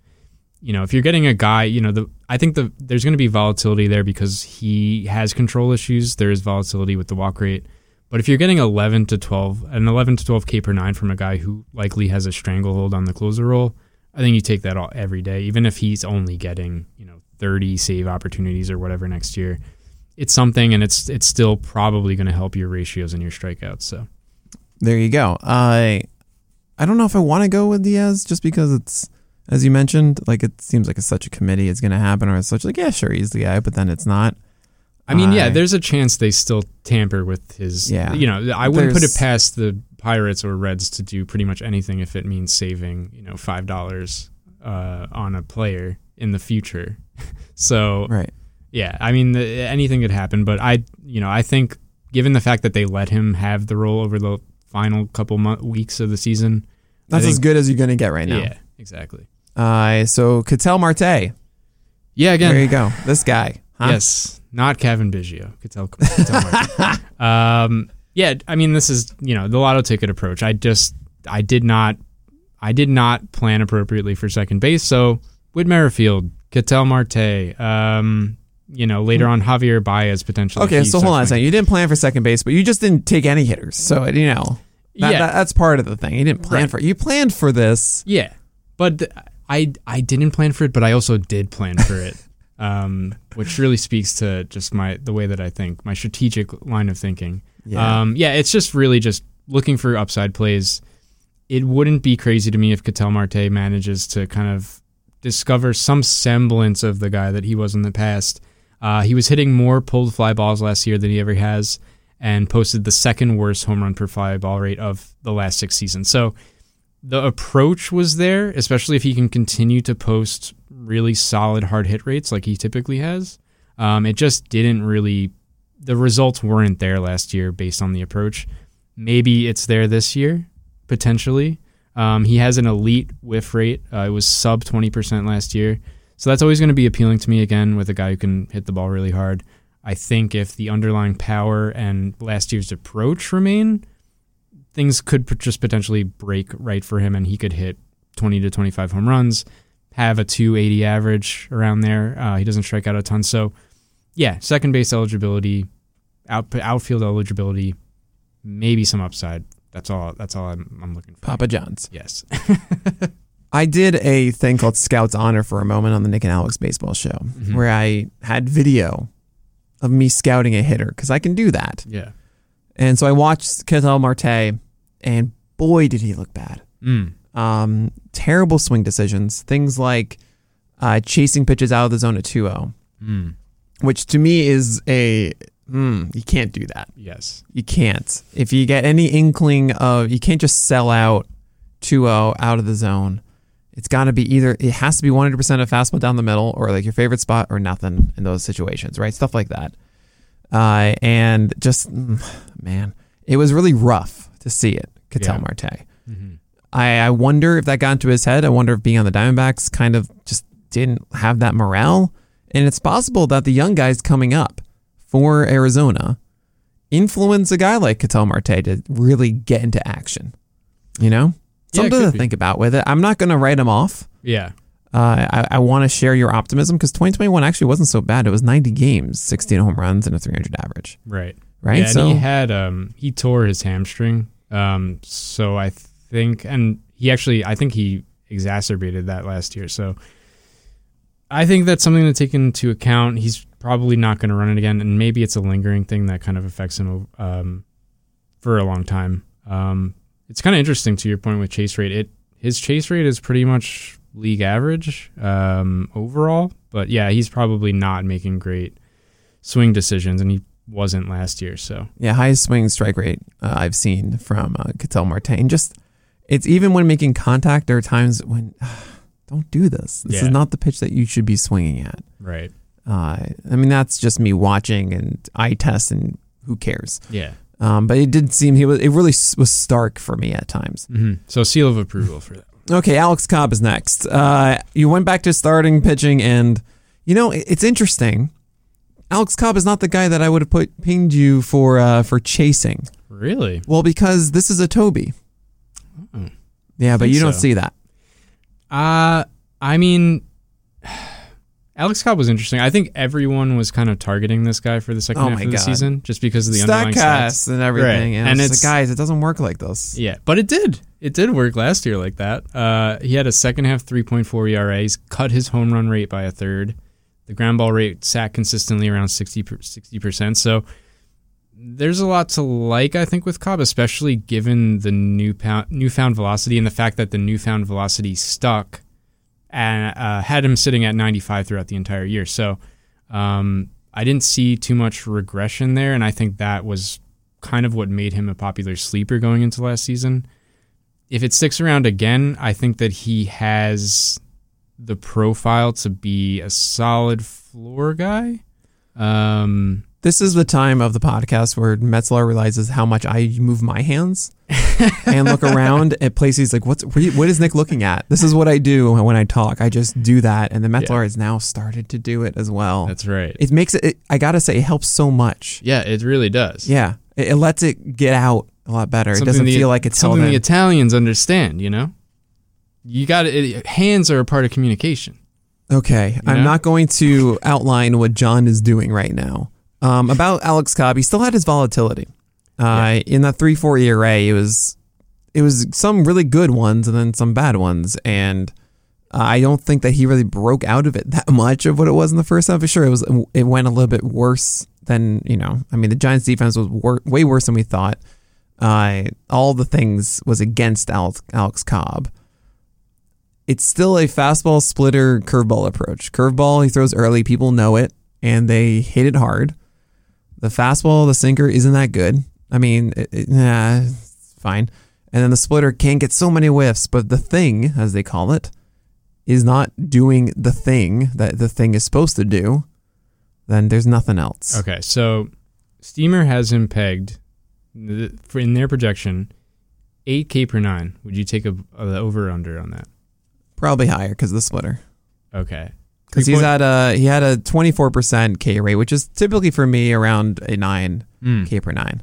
You know, if you're getting a guy, you know, the I think the there's going to be volatility there because he has control issues. There is volatility with the walk rate. But if you're getting 11 to 12, an 11 to 12 K per nine from a guy who likely has a stranglehold on the closer role, I think you take that all every day, even if he's only getting you know 30 save opportunities or whatever next year. It's something, and it's it's still probably going to help your ratios and your strikeouts. So There you go. I, I don't know if I want to go with Diaz just because it's, as you mentioned, like it seems like it's such a committee it's going to happen, or it's such like yeah, sure he's the guy, but then it's not. I mean, yeah, there's a chance they still tamper with his. Yeah. you know, I wouldn't put it past the Pirates or Reds to do pretty much anything if it means saving you know five dollars uh, on a player in the future. so Right. Yeah, I mean, the, anything could happen, but I, you know, I think given the fact that they let him have the role over the final couple month, weeks of the season, That's as good as you're going to get right now. yeah, exactly. Uh, so Ketel Marte. Yeah, again, There you go. This guy. Huh? yes, not Cavan Biggio. Could tell. Could tell Martin. um, yeah, I mean, this is you know the lotto ticket approach. I just, I did not, I did not plan appropriately for second base. So Whit Merrifield, Ketel Marte, um, you know, later on Javier Baez potentially. Okay, so hold on a second. You didn't plan for second base, but you just didn't take any hitters. So you know, that, Yeah. that- that's part of the thing. You didn't plan Right. for it. You planned for this. Yeah, but th- I I didn't plan for it, but I also did plan for it, um, which really speaks to just my the way that I think, my strategic line of thinking. Yeah. um, yeah. It's just really just looking for upside plays. It wouldn't be crazy to me if Ketel Marte manages to kind of discover some semblance of the guy that he was in the past. Uh, he was hitting more pulled fly balls last year than he ever has, and posted the second worst home run per fly ball rate of the last six seasons. So the approach was there, especially if he can continue to post really solid hard hit rates like he typically has. Um, it just didn't really, the results weren't there last year based on the approach. Maybe it's there this year, potentially. Um, he has an elite whiff rate. Uh, it was sub 20% last year. So that's always going to be appealing to me again with a guy who can hit the ball really hard. I think if the underlying power and last year's approach remain, things could just potentially break right for him and he could hit 20 to 25 home runs, have a 280 average around there. Uh, he doesn't strike out a ton. So, yeah, second base eligibility, out, outfield eligibility, maybe some upside. That's all. That's all I'm, I'm looking for. Papa John's. Yes. I did a thing called Scouts Honor for a moment on the Nick and Alex baseball show Mm-hmm. where I had video of me scouting a hitter because I can do that. yeah. And so I watched Ketel Marte, and boy, did he look bad. Mm. Um, terrible swing decisions. Things like uh, chasing pitches out of the zone at 2 0, Mm. which to me is a. Mm, you can't do that. Yes. You can't. If you get any inkling of, you can't just sell out 2 0 out of the zone. It's got to be either, it has to be 100% a fastball down the middle or like your favorite spot or nothing in those situations, right? Stuff like that. Uh, and just, mm, man, it was really rough to see it, Ketel Yeah. Marte. hmm I, I wonder if that got into his head. I wonder if being on the Diamondbacks kind of just didn't have that morale. And it's possible that the young guys coming up for Arizona influence a guy like Ketel Marte to really get into action. You know? Yeah, Something to be. think about with it. I'm not going to write him off. Yeah. Uh, I, I want to share your optimism because 2021 actually wasn't so bad. It was 90 games, 16 home runs, and a 300 average. Right. Right? Yeah, so and he had um he tore his hamstring. Um so I think and he actually I think he exacerbated that last year. So I think that's something to take into account. He's probably not going to run it again and maybe it's a lingering thing that kind of affects him um for a long time. Um it's kind of interesting to your point with chase rate. It his chase rate is pretty much league average um overall, but yeah, he's probably not making great swing decisions and he wasn't last year. So yeah, highest swing strike rate uh, I've seen from uh, Marte. And just, it's even when making contact, there are times when, don't do this. This Yeah. is not the pitch that you should be swinging at. right, Uh, I mean, that's just me watching and eye test and who cares. yeah. Um, but it did seem he was, it really was stark for me at times. hmm So seal of approval for that. Okay, Alex Cobb is next. Uh, you went back to starting pitching, and you know it's interesting. Alex Cobb is not the guy that I would have put pinged you for uh, for chasing. Really? Well, because this is a Toby. Oh. Yeah, but you don't so. see that. Uh I mean, Alex Cobb was interesting. I think everyone was kind of targeting this guy for the second Oh half of the God. season just because of the underlying Statcast stats. and everything, Right. and, And it's, it's- guys, it doesn't work like this. Yeah, but it did. It did work last year like that. Uh, he had a second half 3.4 ERA. He's cut his home run rate by a third. The ground ball rate sat consistently around 60 percent. So there's a lot to like, I think, with Cobb, especially given the new pound, newfound velocity and the fact that the newfound velocity stuck and uh, had him sitting at 95 throughout the entire year. So um, I didn't see too much regression there, and I think that was kind of what made him a popular sleeper going into last season. If it sticks around again, I think that he has the profile to be a solid floor guy. Um, This is the time of the podcast where Metzelaar realizes how much I move my hands and look around at places like, what's what is Nick looking at? This is what I do when I talk. I just do that, and the Metzelaar has now started to do it as well. that's right. it makes it, it. I gotta say, it helps so much. yeah, it really does. Yeah, it, it lets it get out a lot better. it doesn't the- feel like it's something the. Italians understand. You know, you got it. Hands are a part of communication. Okay, I'm know? not going to outline what John is doing right now. Um, about Alex Cobb, he still had his volatility. Uh, In that three four ERA, it was it was some really good ones and then some bad ones, and uh, I don't think that he really broke out of it that much of what it was in the first half. For sure, it was it went a little bit worse than you know. I mean, the Giants' defense was wor- way worse than we thought. Uh, all the things was against Alex, Alex Cobb it's still a fastball splitter curveball approach. Curveball he throws early, people know it, and they hit it hard. The fastball, the sinker isn't that good. I mean, it, it, nah, it's fine. And then the splitter can't get so many whiffs, but the thing, as they call it, is not doing the thing that the thing is supposed to do. Then there's nothing else. Okay, so Steamer has him pegged for in their projection, eight K per nine. Would you take a, a over under on that? Probably higher because of the splitter. Okay, Because he's at a he had a 24% K rate, which is typically for me around a nine Mm, K per nine.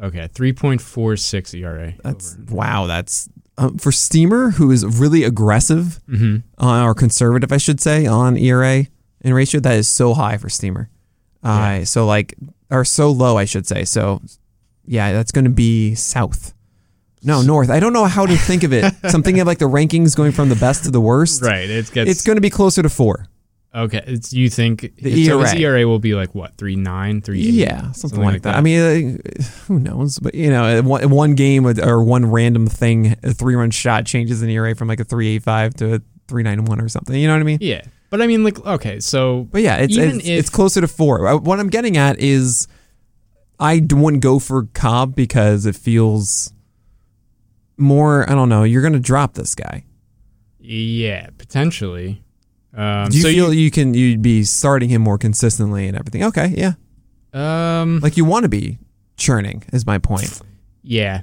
okay, three point four six ERA. That's wow. That's um, for Steamer, who is really aggressive hmm uh, or conservative, I should say, on ERA and ratio. That is so high for Steamer. Uh, So like, or so low, I should say. So yeah, that's going to be south. No, north. I don't know how to think of it. Something of like the rankings going from the best to the worst. Right, it gets. It's going to be closer to four. Okay. It's you think The so his ERA. ERA will be like what three nine three eight? Yeah, something, like, that. I mean, uh, who knows? But you know, one, one game or one random thing, a three-run shot changes an ERA from like a three eight five to a three nine one or something. You know what I mean? yeah, but I mean, like, okay, so But yeah, it's it's, if- it's closer to four. Uh, What I'm getting at is, I wouldn't go for Cobb because it feels more. I don't know. You're going to drop this guy. yeah, potentially. Um, Do you so feel you, can you'd be starting him more consistently and everything? Okay, yeah. um, Like you want to be churning is my point. yeah,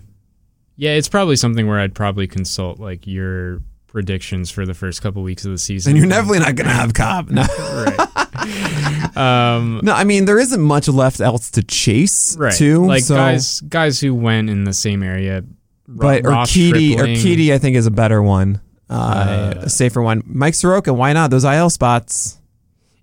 Yeah, it's probably something where I'd probably consult like your predictions for the first couple weeks of the season. And you're definitely not going to have Cobb. No. right. um, no, I mean there isn't much left else to chase. right. Too like so, guys, guys who went in the same area. but Ross Urquidy, Stripling- Urquidy, I think is a better one, uh, a safer one. Mike Soroka, why not? Those IL spots.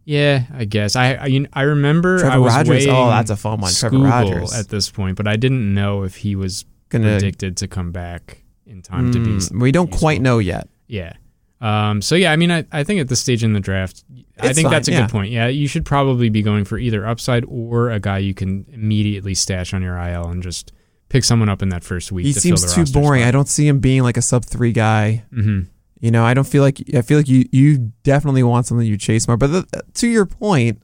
Yeah, I guess. I I, you know, I remember Trevor I was Rogers. Oh, that's a fun one. Trevor Rogers. at this point, but I didn't know if he was Gonna. predicted to come back in time to be. Mm, we don't quite know yet. Yeah. Um, so yeah, I mean, I, I think at this stage in the draft, I It's think fine, that's a yeah. good point. Yeah, you should probably be going for either upside or a guy you can immediately stash on your IL and just pick someone up in that first week. He to seems fill the too boring. I don't see him being like a sub three guy. hmm You know, I don't feel like I feel like you you definitely want something you chase more. But the, to your point,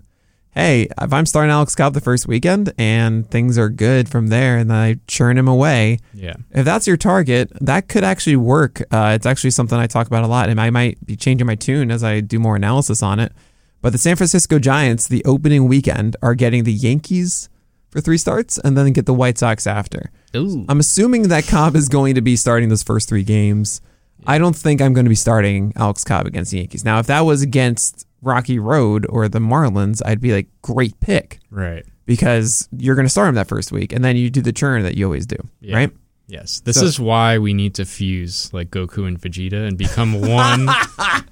hey, if I'm starting Alex Cobb the first weekend and things are good from there, and then I churn him away, Yeah. if that's your target, that could actually work. Uh, it's actually something I talk about a lot, and I might be changing my tune as I do more analysis on it. But the San Francisco Giants, the opening weekend, are getting the Yankees for three starts, and then get the White Sox after. Ooh. I'm assuming that Cobb is going to be starting those first three games. I don't think I'm going to be starting Alex Cobb against the Yankees. Now, if that was against Rocky Road or the Marlins, I'd be like, great pick right. because you're going to start him that first week, and then you do the churn that you always do, Yeah. right? Yes. This So- is why we need to fuse like Goku and Vegeta and become one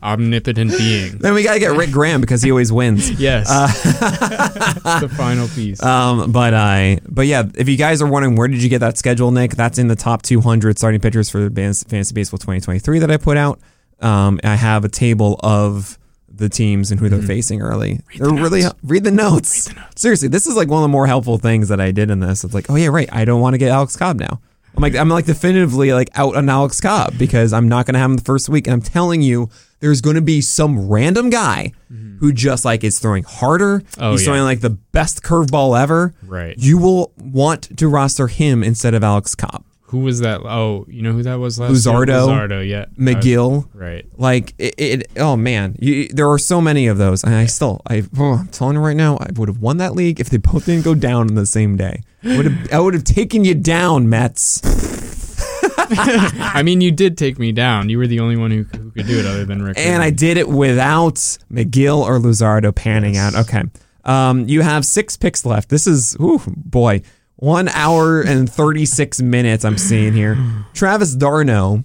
omnipotent being. Then we got to get Rick Graham because he always wins. Yes. the final piece. Um, but I, but yeah, if you guys are wondering where did you get that schedule, Nick, that's in the top 200 starting pitchers for Fantasy Baseball 2023 that I put out. Um, I have a table of the teams and who they're facing early. Mm-hmm. the really read the notes. Seriously, this is like one of the more helpful things that I did in this. It's like, oh yeah, right. I don't want to get Alex Cobb now. I'm like, I'm like definitively like out on Alex Cobb because I'm not going to have him the first week. And I'm telling you, there's going to be some random guy who just like is throwing harder. Mm-hmm. Oh, He's yeah. throwing like the best curveball ever. Right. You will want to roster him instead of Alex Cobb. Who was that? Oh, you know who that was last year? Luzardo. Luzardo, yeah. McGill. right. Like it, it oh man, you, there are so many of those, and I still, I, oh, I'm telling you right now, I would have won that league if they both didn't go down on the same day. Would have, I would have taken you down, Mets. I mean, you did take me down. You were the only one who, who could do it other than Rick. And I did it without McGill or Luzardo panning Yes. out. Okay, um, you have six picks left. This is, ooh, boy, one hour and thirty six minutes. I'm seeing here. Travis d'Arnaud.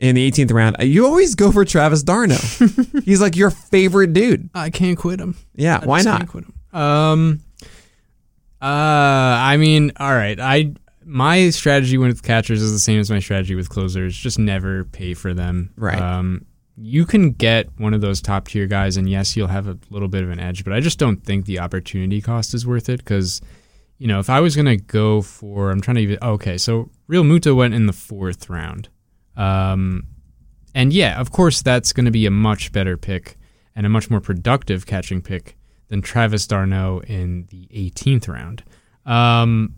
In the 18th round, you always go for Travis d'Arnaud. He's like your favorite dude. I can't quit him. Yeah, I why not? can't quit him. Um. Uh, I mean, all right. I my strategy with catchers is the same as my strategy with closers. Just never pay for them. Right. Um, you can get one of those top tier guys, and yes, you'll have a little bit of an edge. But I just don't think the opportunity cost is worth it because, you know, if I was gonna go for, I'm trying to even. Okay, so Realmuto went in the fourth round. Um, and yeah, of course, that's going to be a much better pick and a much more productive catching pick than Travis d'Arnaud in the 18th round. Um,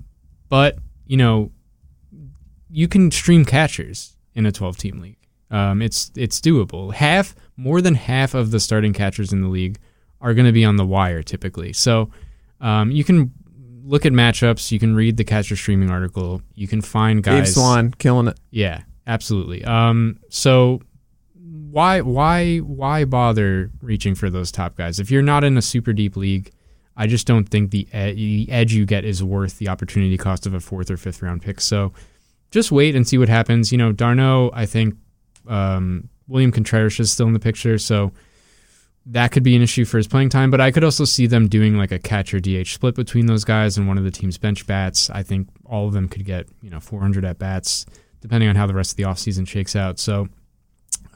but, you know, you can stream catchers in a 12 team league. Um, it's it's doable. Half, more than half of the starting catchers in the league are going to be on the wire typically. So um, you can look at matchups. You can read the catcher streaming article. You can find guys. Dave Swan killing it. Yeah, absolutely. Um, so why why why bother reaching for those top guys if you're not in a super deep league? I just don't think the ed- the edge you get is worth the opportunity cost of a fourth or fifth round pick. So just wait and see what happens. You know, d'Arnaud, I think um, William Contreras is still in the picture, so that could be an issue for his playing time. But I could also see them doing like a catcher DH split between those guys and one of the team's bench bats. I think all of them could get you know 400 at bats depending on how the rest of the offseason shakes out. So,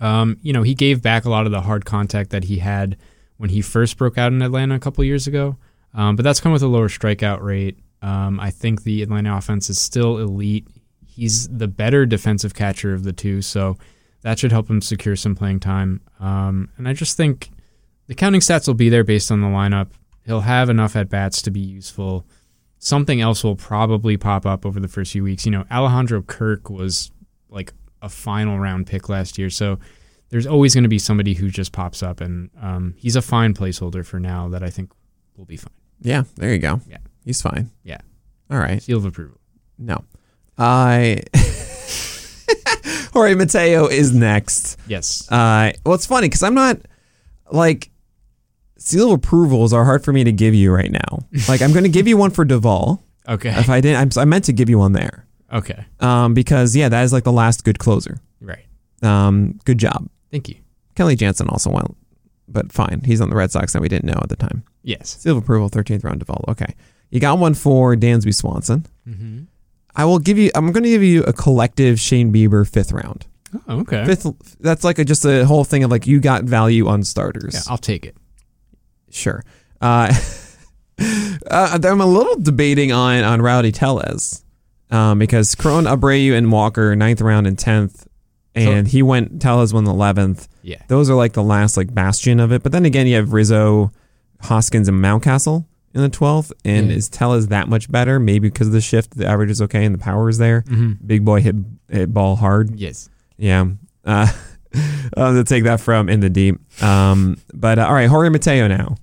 um, you know, he gave back a lot of the hard contact that he had when he first broke out in Atlanta a couple years ago. Um, but that's come with a lower strikeout rate. Um, I think the Atlanta offense is still elite. He's the better defensive catcher of the two, so that should help him secure some playing time. Um, and I just think the counting stats will be there based on the lineup. He'll have enough at bats to be useful. Something else will probably pop up over the first few weeks. You know, Alejandro Kirk was like a final round pick last year, so there's always going to be somebody who just pops up, and um, he's a fine placeholder for now that I think will be fine. Yeah, there you go. Yeah. He's fine. Yeah. All right. Seal of approval. No. I Jorge Mateo is next. Yes. Uh, well, it's funny because I'm not like seal of approvals are hard for me to give you right now. Like I'm going to give you one for Doval. Okay. If I didn't, I'm, I meant to give you one there. Okay. Um, because yeah, that is like the last good closer. Right. Um, good job. Thank you. Kenley Jansen also went, but fine. He's on the Red Sox that we didn't know at the time. Yes. Seal of approval, 13th round Doval. Okay. You got one for Dansby Swanson. Mm-hmm. I will give you, I'm going to give you a collective Shane Bieber fifth round. Oh, okay. Fifth, that's like a, just a whole thing of like you got value on starters. Yeah, I'll take it. Sure. Uh, uh, I'm a little debating on on Rowdy Tellez um, because Cron, Abreu, and Walker ninth round and tenth, and he went Tellez won the eleventh. Yeah. Those are like the last like bastion of it. But then again, you have Rizzo, Hoskins, and Mountcastle in the twelfth. And Yeah. is Tellez that much better? Maybe because of the shift, the average is okay and the power is there. Mm-hmm. Big boy hit hit ball hard. Yes. Yeah. Uh, I'll to take that from in the deep. Um, but uh, all right, Jorge Mateo now,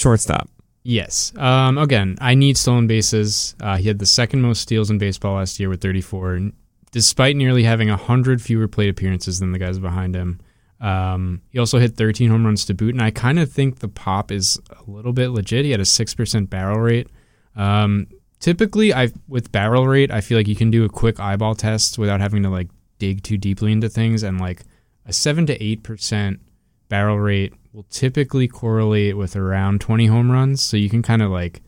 shortstop. Yes. Um, again, I need stolen bases. Uh, he had the second most steals in baseball last year with 34, despite nearly having 100 fewer plate appearances than the guys behind him. Um, he also hit 13 home runs to boot, and I kind of think the pop is a little bit legit. He had a 6% barrel rate. Um, typically, I with barrel rate, I feel like you can do a quick eyeball test without having to like dig too deeply into things, and like a 7 to 8% barrel rate will typically correlate with around 20 home runs. So you can kind of like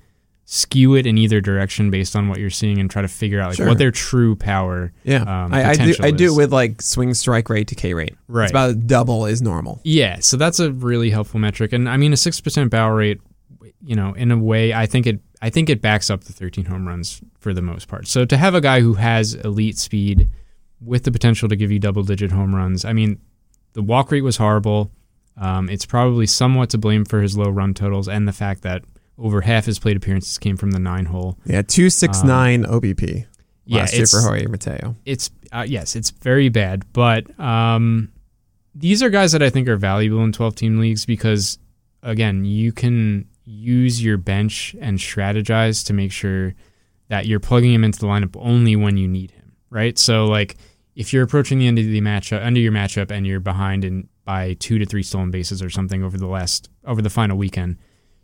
skew it in either direction based on what you're seeing and try to figure out like Sure. what their true power. Yeah, um, I, I do. I do it with like swing strike rate to K rate. Right. It's about double is normal. Yeah, so that's a really helpful metric. And I mean, a six percent barrel rate, you know, in a way, I think it, I think it backs up the 13 home runs for the most part. So to have a guy who has elite speed with the potential to give you double digit home runs, I mean, the walk rate was horrible. Um, it's probably somewhat to blame for his low run totals and the fact that over half his plate appearances came from the nine hole. Yeah, two six nine OBP Yeah, last year for Jorge Mateo. it's uh, yes, it's very bad, but um, these are guys that I think are valuable in 12 team leagues because again, you can use your bench and strategize to make sure that you're plugging him into the lineup only when you need him, right? So like if you're approaching the end of the matchup, end of your matchup, and you're behind in by two to three stolen bases or something over the last over the final weekend,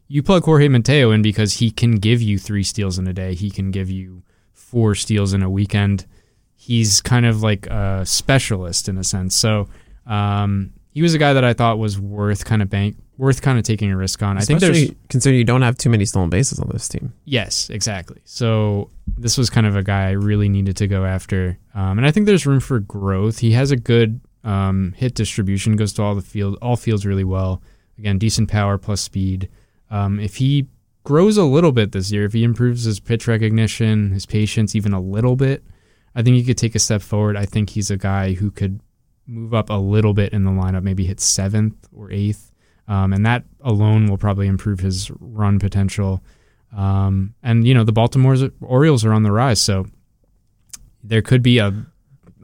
you plug Jorge Mateo in because he can give you three steals in a day. He can give you four steals in a weekend. He's kind of like a specialist in a sense. So um, he was a guy that I thought was worth kind of bank, worth kind of taking a risk on. I think there's Especially considering you don't have too many stolen bases on this team. Yes, exactly. So this was kind of a guy I really needed to go after, um, and I think there's room for growth. He has a good um, hit distribution, goes to all the field, all fields really well. Again, decent power plus speed. Um, if he grows a little bit this year, if he improves his pitch recognition, his patience even a little bit, I think he could take a step forward. I think he's a guy who could move up a little bit in the lineup, maybe hit seventh or eighth. Um, and that alone will probably improve his run potential. Um, and you know the Baltimore Orioles are on the rise, so there could be a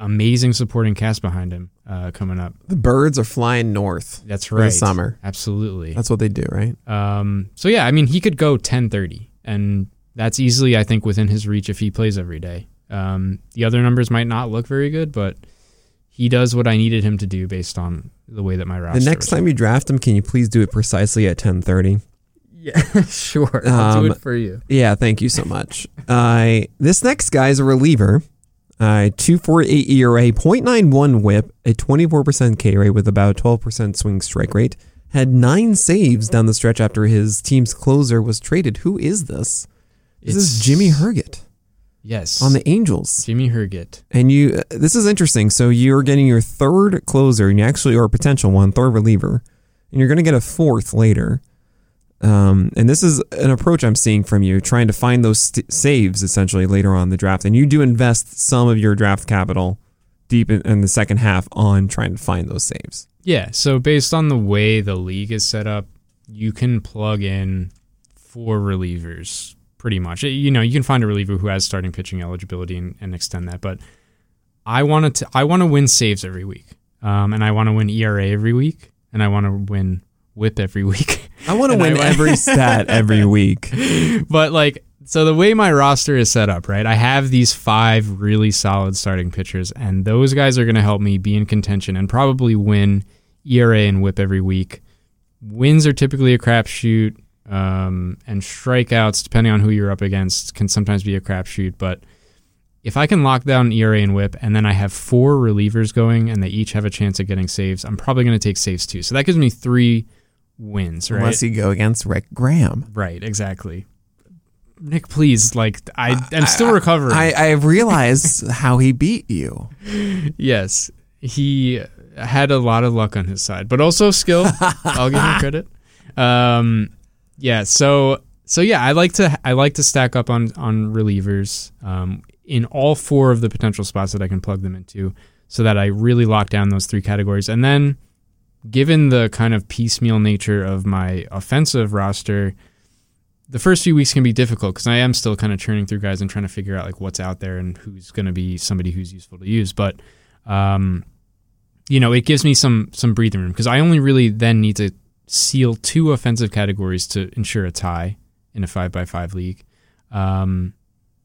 amazing supporting cast behind him uh, coming up. The birds are flying north. That's For the right. summer. absolutely. That's what they do, right? Um, so yeah, I mean he could go ten thirty, and that's easily I think within his reach if he plays every day. Um, the other numbers might not look very good, but he does what I needed him to do based on the way that my roster. The next time you draft him, can you please do it precisely at ten thirty? yeah, sure, I'll do do it it for you. Yeah, thank you so much. uh, this next guy is a reliever. Uh, 248 ERA, 0.91 whip, a 24% K rate with about 12% swing strike rate. Had nine saves down the stretch after his team's closer was traded. Who is this? This is It's- Jimmy Herget Yes, on the Angels. Jimmy Herget. And you, uh, this is interesting. So you're getting your third closer, and you actually, or a potential one, third reliever, and you're going to get a fourth later. Um, and this is an approach I'm seeing from you, trying to find those st- saves essentially later on the draft. And you do invest some of your draft capital deep in, in the second half on trying to find those saves. Yeah, so based on the way the league is set up, you can plug in four relievers pretty much. You know, you can find a reliever who has starting pitching eligibility and, and extend that, but I want to I want to win saves every week. Um, and I want to win ERA every week, and I want to win whip every week. I want to win every stat every week. but like so the way my roster is set up, right? I have these five really solid starting pitchers, and those guys are going to help me be in contention and probably win ERA and WHIP every week. Wins are typically a crapshoot, um, and strikeouts, depending on who you're up against, can sometimes be a crapshoot. But if I can lock down ERA and WHIP, and then I have four relievers going, and they each have a chance at getting saves, I'm probably going to take saves too. So that gives me three wins, right? Unless you go against Rick Graham. Right, exactly. Nick, please, like I, I'm still recovering. I, I realize how he beat you. yes, he had a lot of luck on his side, but also skill. I'll give him credit. Um, yeah, so so yeah, I like to I like to stack up on on relievers um, in all four of the potential spots that I can plug them into, so that I really lock down those three categories, and then given the kind of piecemeal nature of my offensive roster the first few weeks can be difficult because I am still kind of churning through guys and trying to figure out like what's out there and who's going to be somebody who's useful to use. But, um, you know, it gives me some some breathing room because I only really then need to seal two offensive categories to ensure a tie in a five by five league. Um,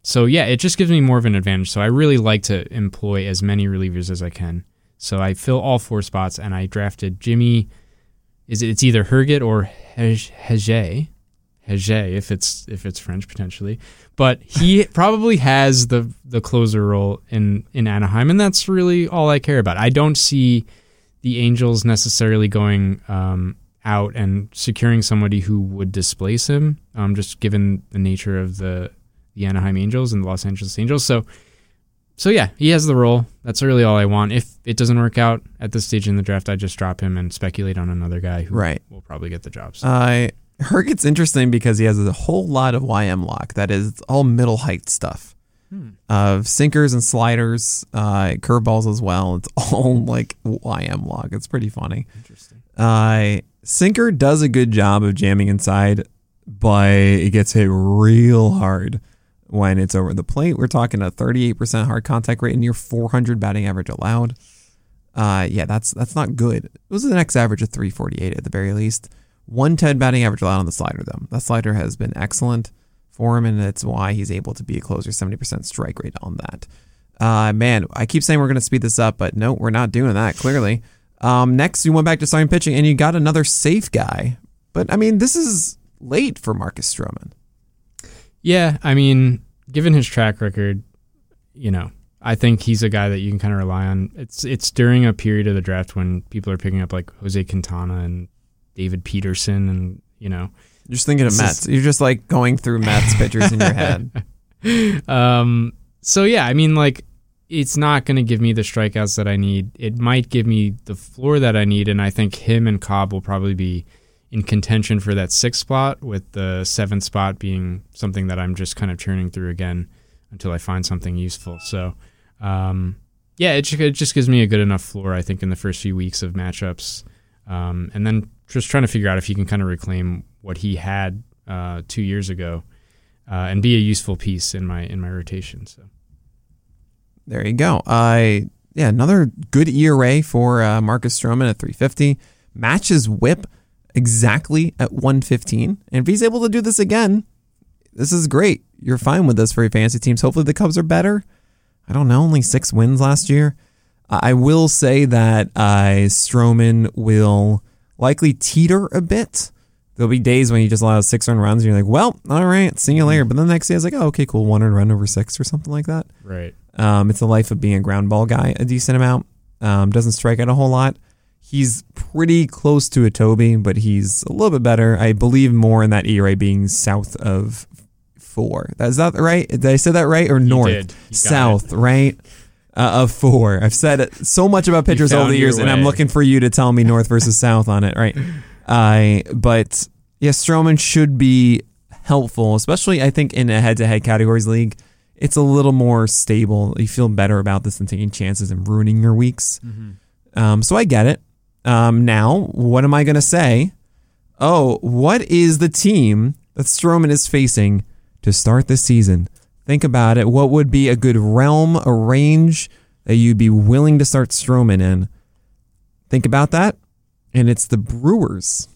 so yeah, it just gives me more of an advantage. So I really like to employ as many relievers as I can. So I fill all four spots, and I drafted Jimmy. Is it, it's either Herget or Heget Heger if it's if it's French potentially. But he probably has the the closer role in in Anaheim, and that's really all I care about. I don't see the Angels necessarily going um, out and securing somebody who would displace him, um, just given the nature of the the Anaheim Angels and the Los Angeles Angels. So. So yeah, he has the role. That's really all I want. If it doesn't work out at this stage in the draft, I just drop him and speculate on another guy who right. will probably get the job. So. I Herget's interesting because he has a whole lot of YM lock. That is all middle height stuff. Hmm. Of sinkers and sliders, uh, curveballs as well. It's all like YM lock. It's pretty funny. Interesting. Uh, sinker does a good job of jamming inside, but it gets hit real hard when it's over the plate. We're talking a 38% hard contact rate and near 400 batting average allowed. Uh, yeah, that's that's not good. It was the next average of 348 at the very least. 110 batting average allowed on the slider, though. That slider has been excellent for him, and that's why he's able to be a closer 70% strike rate on that. Uh, man, I keep saying we're going to speed this up, but no, we're not doing that, clearly. Um, next, you went back to starting pitching, and you got another safe guy. But, I mean, this is late for Marcus Stroman. Yeah, I mean, given his track record, you know, I think he's a guy that you can kind of rely on. It's it's during a period of the draft when people are picking up like Jose Quintana and David Peterson, and you know, You're just thinking of Mets. You're just like going through Mets pitchers in your head. um, so yeah, I mean, like it's not going to give me the strikeouts that I need. It might give me the floor that I need, and I think him and Cobb will probably be in contention for that sixth spot, with the seventh spot being something that I'm just kind of churning through again until I find something useful. So, um, yeah, it, it just gives me a good enough floor, I think, in the first few weeks of matchups, um, and then just trying to figure out if he can kind of reclaim what he had uh, two years ago uh, and be a useful piece in my in my rotation. So there you go. I uh, yeah, another good ERA for uh, Marcus Stroman at 350 matches WHIP exactly at 115. And if he's able to do this again, this is great. You're fine with this for your fantasy teams. Hopefully the Cubs are better. I don't know, only six wins last year. I will say that uh, Stroman will likely teeter a bit. There'll be days when he just allows six run runs, and you're like, well, all right, see you later. But then the next day, it's like, oh, okay, cool, one run over six or something like that. Right. Um, it's the life of being a ground ball guy a decent amount. Um, doesn't strike out a whole lot. He's pretty close to a Toby, but he's a little bit better. I believe more in that ERA being south of four. Is that right? Did I say that right or north? South, it. right? uh, of four. I've said so much about pitchers over the years, and I'm looking for you to tell me north versus south on it, right? I uh, but yeah, Stroman should be helpful, especially I think in a head-to-head categories league. It's a little more stable. You feel better about this than taking chances and ruining your weeks. Mm-hmm. Um, so I get it. Um, now, what am I going to say? Oh, what is the team that Stroman is facing to start this season? Think about it. What would be a good realm, a range that you'd be willing to start Stroman in? Think about that. And it's the Brewers.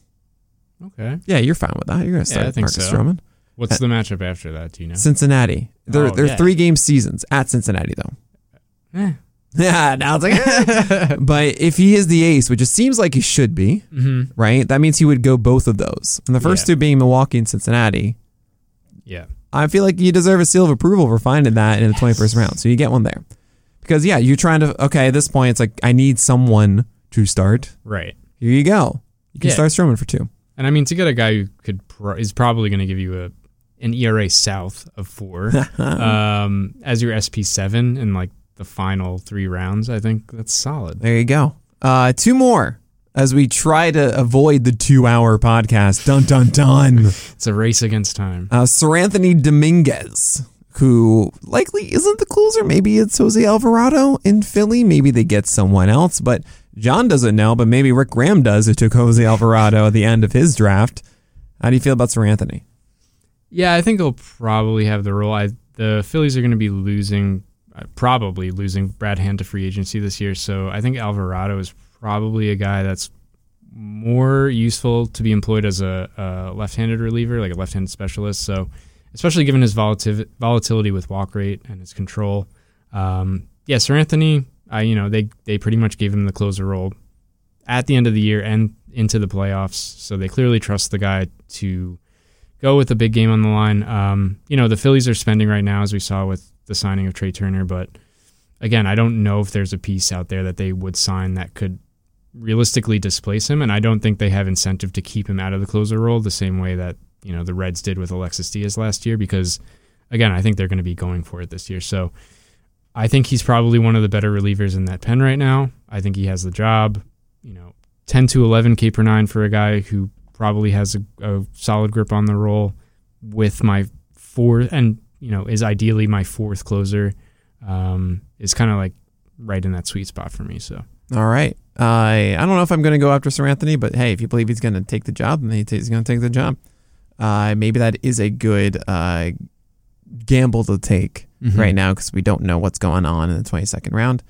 Okay. Yeah, you're fine with that. You're going to start yeah, Marcus so. Stroman. What's the matchup after that? Do you know? Cincinnati. They're Oh, they're yeah. three game seasons at Cincinnati though. Eh. Yeah, now it's like, but if he is the ace, which it seems like he should be, Mhm. right? That means he would go both of those. And the first Yeah. two being Milwaukee and Cincinnati. Yeah. I feel like you deserve a seal of approval for finding that in the 21st round. So you get one there. Because, yeah, you're trying to, okay, at this point, it's like, I need someone to start. Right. Here you go. You can Yeah. start Stroman for two. And I mean, to get a guy who could pro- is probably going to give you a an ERA south of four um, as your SP seven and like the final three rounds, I think that's solid. There you go. Uh, two more as we try to avoid the two hour podcast. Dun, dun, dun. It's a race against time. Uh, Seranthony Dominguez, who likely isn't the closer. Maybe it's Jose Alvarado in Philly. Maybe they get someone else, but John doesn't know. But maybe Rick Graham does, who took Jose Alvarado at the end of his draft. How do you feel about Seranthony? Yeah, I think he'll probably have the role. I, the Phillies are going to be losing, probably losing Brad Hand to free agency this year. So I think Alvarado is probably a guy that's more useful to be employed as a, a left-handed reliever, like a left-handed specialist. So especially given his volatil- volatility with walk rate and his control. Um, yeah, Seranthony, I you know they they pretty much gave him the closer role at the end of the year and into the playoffs. So they clearly trust the guy to go with a big game on the line. Um, you know, the Phillies are spending right now, as we saw with the signing of Trea Turner, but again, I don't know if there's a piece out there that they would sign that could realistically displace him, and I don't think they have incentive to keep him out of the closer role the same way that you know the Reds did with Alexis Diaz last year, because again, I think they're going to be going for it this year. So I think he's probably one of the better relievers in that pen right now. I think he has the job. You know, 10 to 11 K per nine for a guy who probably has a, a solid grip on the role with my four and you know is ideally my fourth closer um, is kind of like right in that sweet spot for me so All right. I I don't know if I'm going to go after Seranthony, but hey, if you believe he's going to take the job, then he's going to take the job. Uh, maybe that is a good uh, gamble to take Mhm. right now because we don't know what's going on in the 22nd round.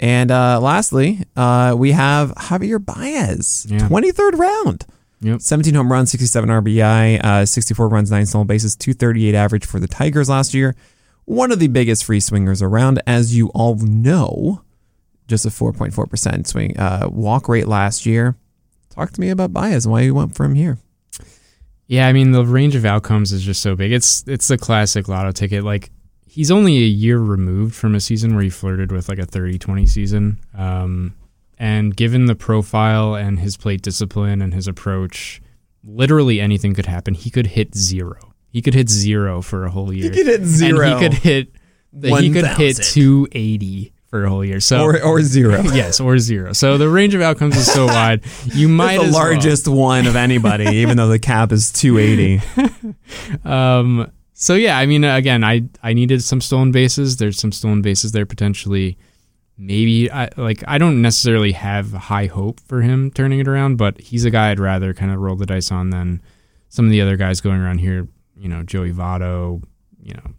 And uh, lastly, uh, we have Javier Baez, Yeah. 23rd round. Yep. 17 home runs, 67 RBI, uh, 64 runs, 9 stolen bases, 238 average for the Tigers last year. One of the biggest free swingers around, as you all know. Just a 4.4% swing uh, walk rate last year. Talk to me about Baez and why you went from here. yeah i mean the range of outcomes is just so big it's it's the classic lotto ticket like he's only a year removed from a season where he flirted with like a 30-20 season um, and given the profile and his plate discipline and his approach literally anything could happen. He could hit zero. He could hit zero for a whole year. He could hit and he could hit he could hit 280 for a whole year. So or, or zero. yes or zero. So the range of outcomes is so wide you might the as well- largest one of anybody, even though the cap is 280. um so yeah i mean again i i needed some stolen bases. There's some stolen bases there potentially maybe i like i don't necessarily have high hope for him turning it around but he's a guy i'd rather kind of roll the dice on than some of the other guys going around here you know joey Votto, you know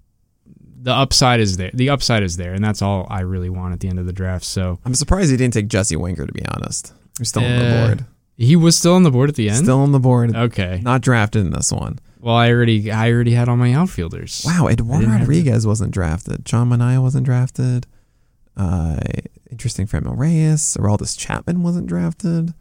the upside is there the upside is there and that's all i really want at the end of the draft so I'm surprised he didn't take Jesse Winker, to be honest. You're still on Uh, the board. he was still on the board at the end Still on the board. okay Not drafted in this one. well i already i already had all my outfielders Wow, Eduardo Rodriguez wasn't drafted. John Manaea wasn't drafted. Uh, interesting Franmil Reyes. Aroldis Chapman wasn't drafted.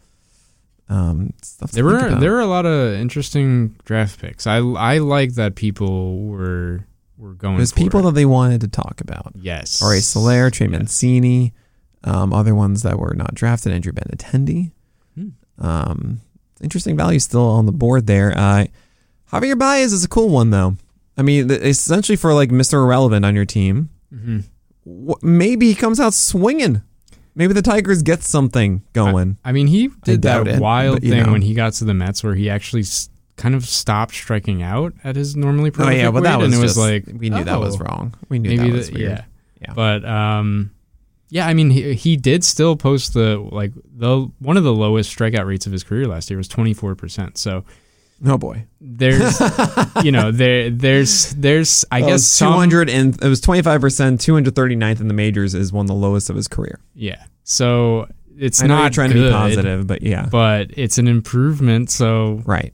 Um, stuff There were there were a lot of interesting draft picks. I I like that people were were going. There's people it. that they wanted to talk about. yes, R.A. Soler, Trey Yes. Mancini, um, other ones that were not drafted, Andrew Benintendi. Hmm. Um, interesting value still on the board there. Uh, Javier Baez is a cool one, though. I mean, essentially for like Mr. Irrelevant on your team, Mhm. Maybe he comes out swinging. Maybe the Tigers get something going. I mean, he did that it, wild but, thing know. when he got to the Mets, where he actually s- kind of stopped striking out at his normally oh prolific yeah, but that was and it was just, like we knew that was oh, wrong. We knew that was the- weird. yeah. Yeah. But um, yeah, I mean, he, he did still post the like the one of the lowest strikeout rates of his career last year was twenty four percent. So Oh boy, there's you know there there's there's I guess 200 some- and it was twenty five percent. Two hundred thirty ninth in the majors is one of the lowest of his career. Yeah. So it's not trying good, to be positive, but yeah, but it's an improvement. So right.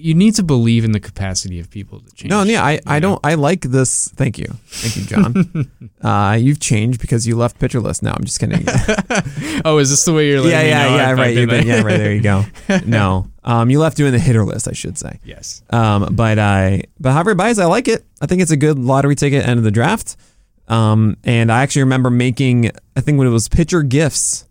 You need to believe in the capacity of people to change. No, yeah, I, I know? don't. I like this. Thank you, thank you, John. uh, you've changed because you left Pitcher List. No, I'm just kidding. Oh, is this the way you're? yeah, yeah, yeah. Right, you've been yeah, right. There you go. No, um, you left doing the hitter list. I should say. Yes. Um, but I, but Javier Baez, I like it. I think it's a good lottery ticket end of the draft. Um, and I actually remember making, I think when it was pitcher gifts,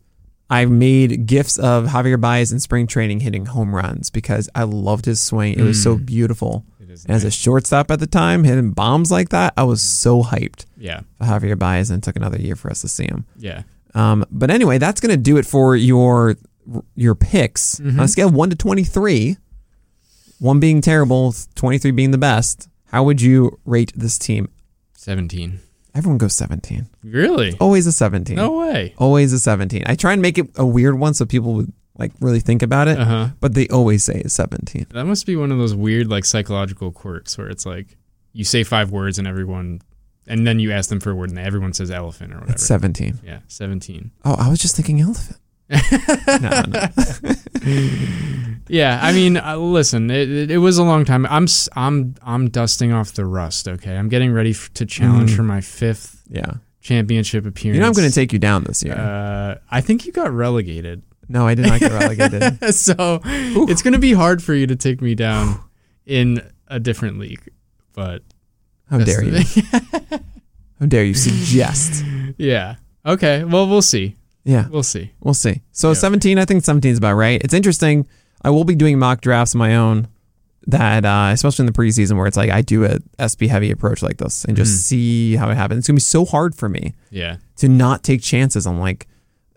I made gifts of Javier Baez in spring training hitting home runs because I loved his swing. It was so beautiful. It is And as a shortstop at the time, hitting bombs like that, I was so hyped Yeah. for Javier Baez, and it took another year for us to see him. Yeah. Um, but anyway, that's going to do it for your your picks on a scale of one to twenty three. One being terrible, twenty three being the best. How would you rate this team? Seventeen. Everyone goes seventeen. Really? Always a seventeen. No way. Always a seventeen. I try and make it a weird one so people would like really think about it, Uh huh. but they always say it's seventeen. That must be one of those weird like psychological quirks where it's like you say five words and everyone, and then you ask them for a word and everyone says elephant or whatever. It's seventeen. yeah, seventeen. Oh, I was just thinking elephant. No, no. Yeah, I mean, uh, listen, it, it, it was a long time. I'm I'm I'm dusting off the rust. Okay, I'm getting ready f- to challenge Mm. for my fifth Yeah. championship appearance. You know I'm going to take you down this year. Uh, I think you got relegated, no, I did not get relegated. so it's going to be hard for you to take me down in a different league. But How dare you? How dare you suggest? yeah. Okay. Well, we'll see. Yeah. We'll see. We'll see. So Yeah. 17, I think 17 is about right. It's interesting. I will be doing mock drafts of my own that, uh, especially in the preseason where it's like I do a SP heavy approach like this and just Mhm. see how it happens. It's going to be so hard for me Yeah. to not take chances on like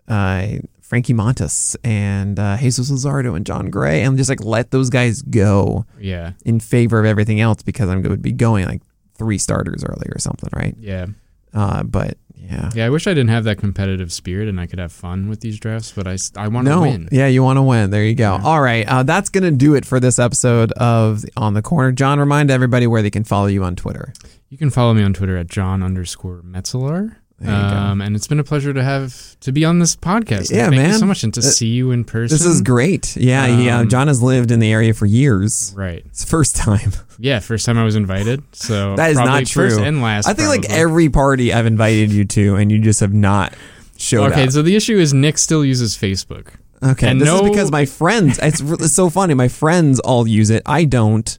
uh, Frankie Montas and uh, Jesus Luzardo and Jon Gray and just like let those guys go Yeah. in favor of everything else because I'm going to be going like three starters early or something, right? Yeah. Uh, but yeah. Yeah. I wish I didn't have that competitive spirit and I could have fun with these drafts, but I, I want to no, win. yeah, you want to win. There you go. Yeah. All right, uh, that's gonna do it for this episode of On the Corner. John, remind everybody where they can follow you on Twitter. You can follow me on Twitter at John underscore Metzelaar. There you go. Um, and it's been a pleasure to have to be on this podcast. Yeah, Thank man. you so much, and to Uh, see you in person. This is great. Yeah, uh, Um, John has lived in the area for years. right. It's the first time. Yeah, first time I was invited. So That is not true. First and last. I think like every party I've invited you to, and you just have not showed up. Okay, up. so the issue is Nick still uses Facebook. Okay, and this no- is because my friends. It's, it's so funny. My friends all use it. I don't,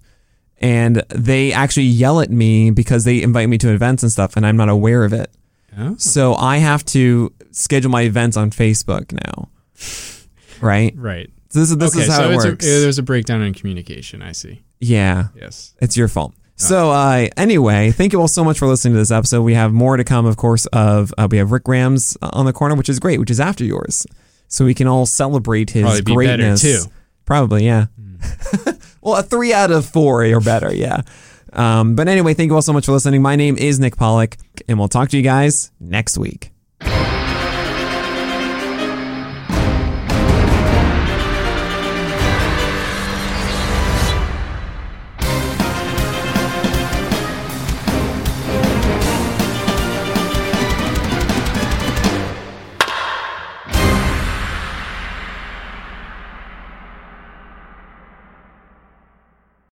and they actually yell at me because they invite me to events and stuff, and I'm not aware of it. Oh, So I have to schedule my events on Facebook now. Right? right. So this is this okay, is how so it works. A, there's a breakdown in communication. I see. yeah, Yes. it's your fault. So uh, anyway, thank you all so much for listening to this episode. We have more to come, of course. Of uh, we have Rick Graham's on the corner, which is great, which is after yours, so we can all celebrate his Probably greatness. Probably, yeah. well, a three out of four or better, yeah. Um, but anyway, thank you all so much for listening. My name is Nick Pollack, and we'll talk to you guys next week.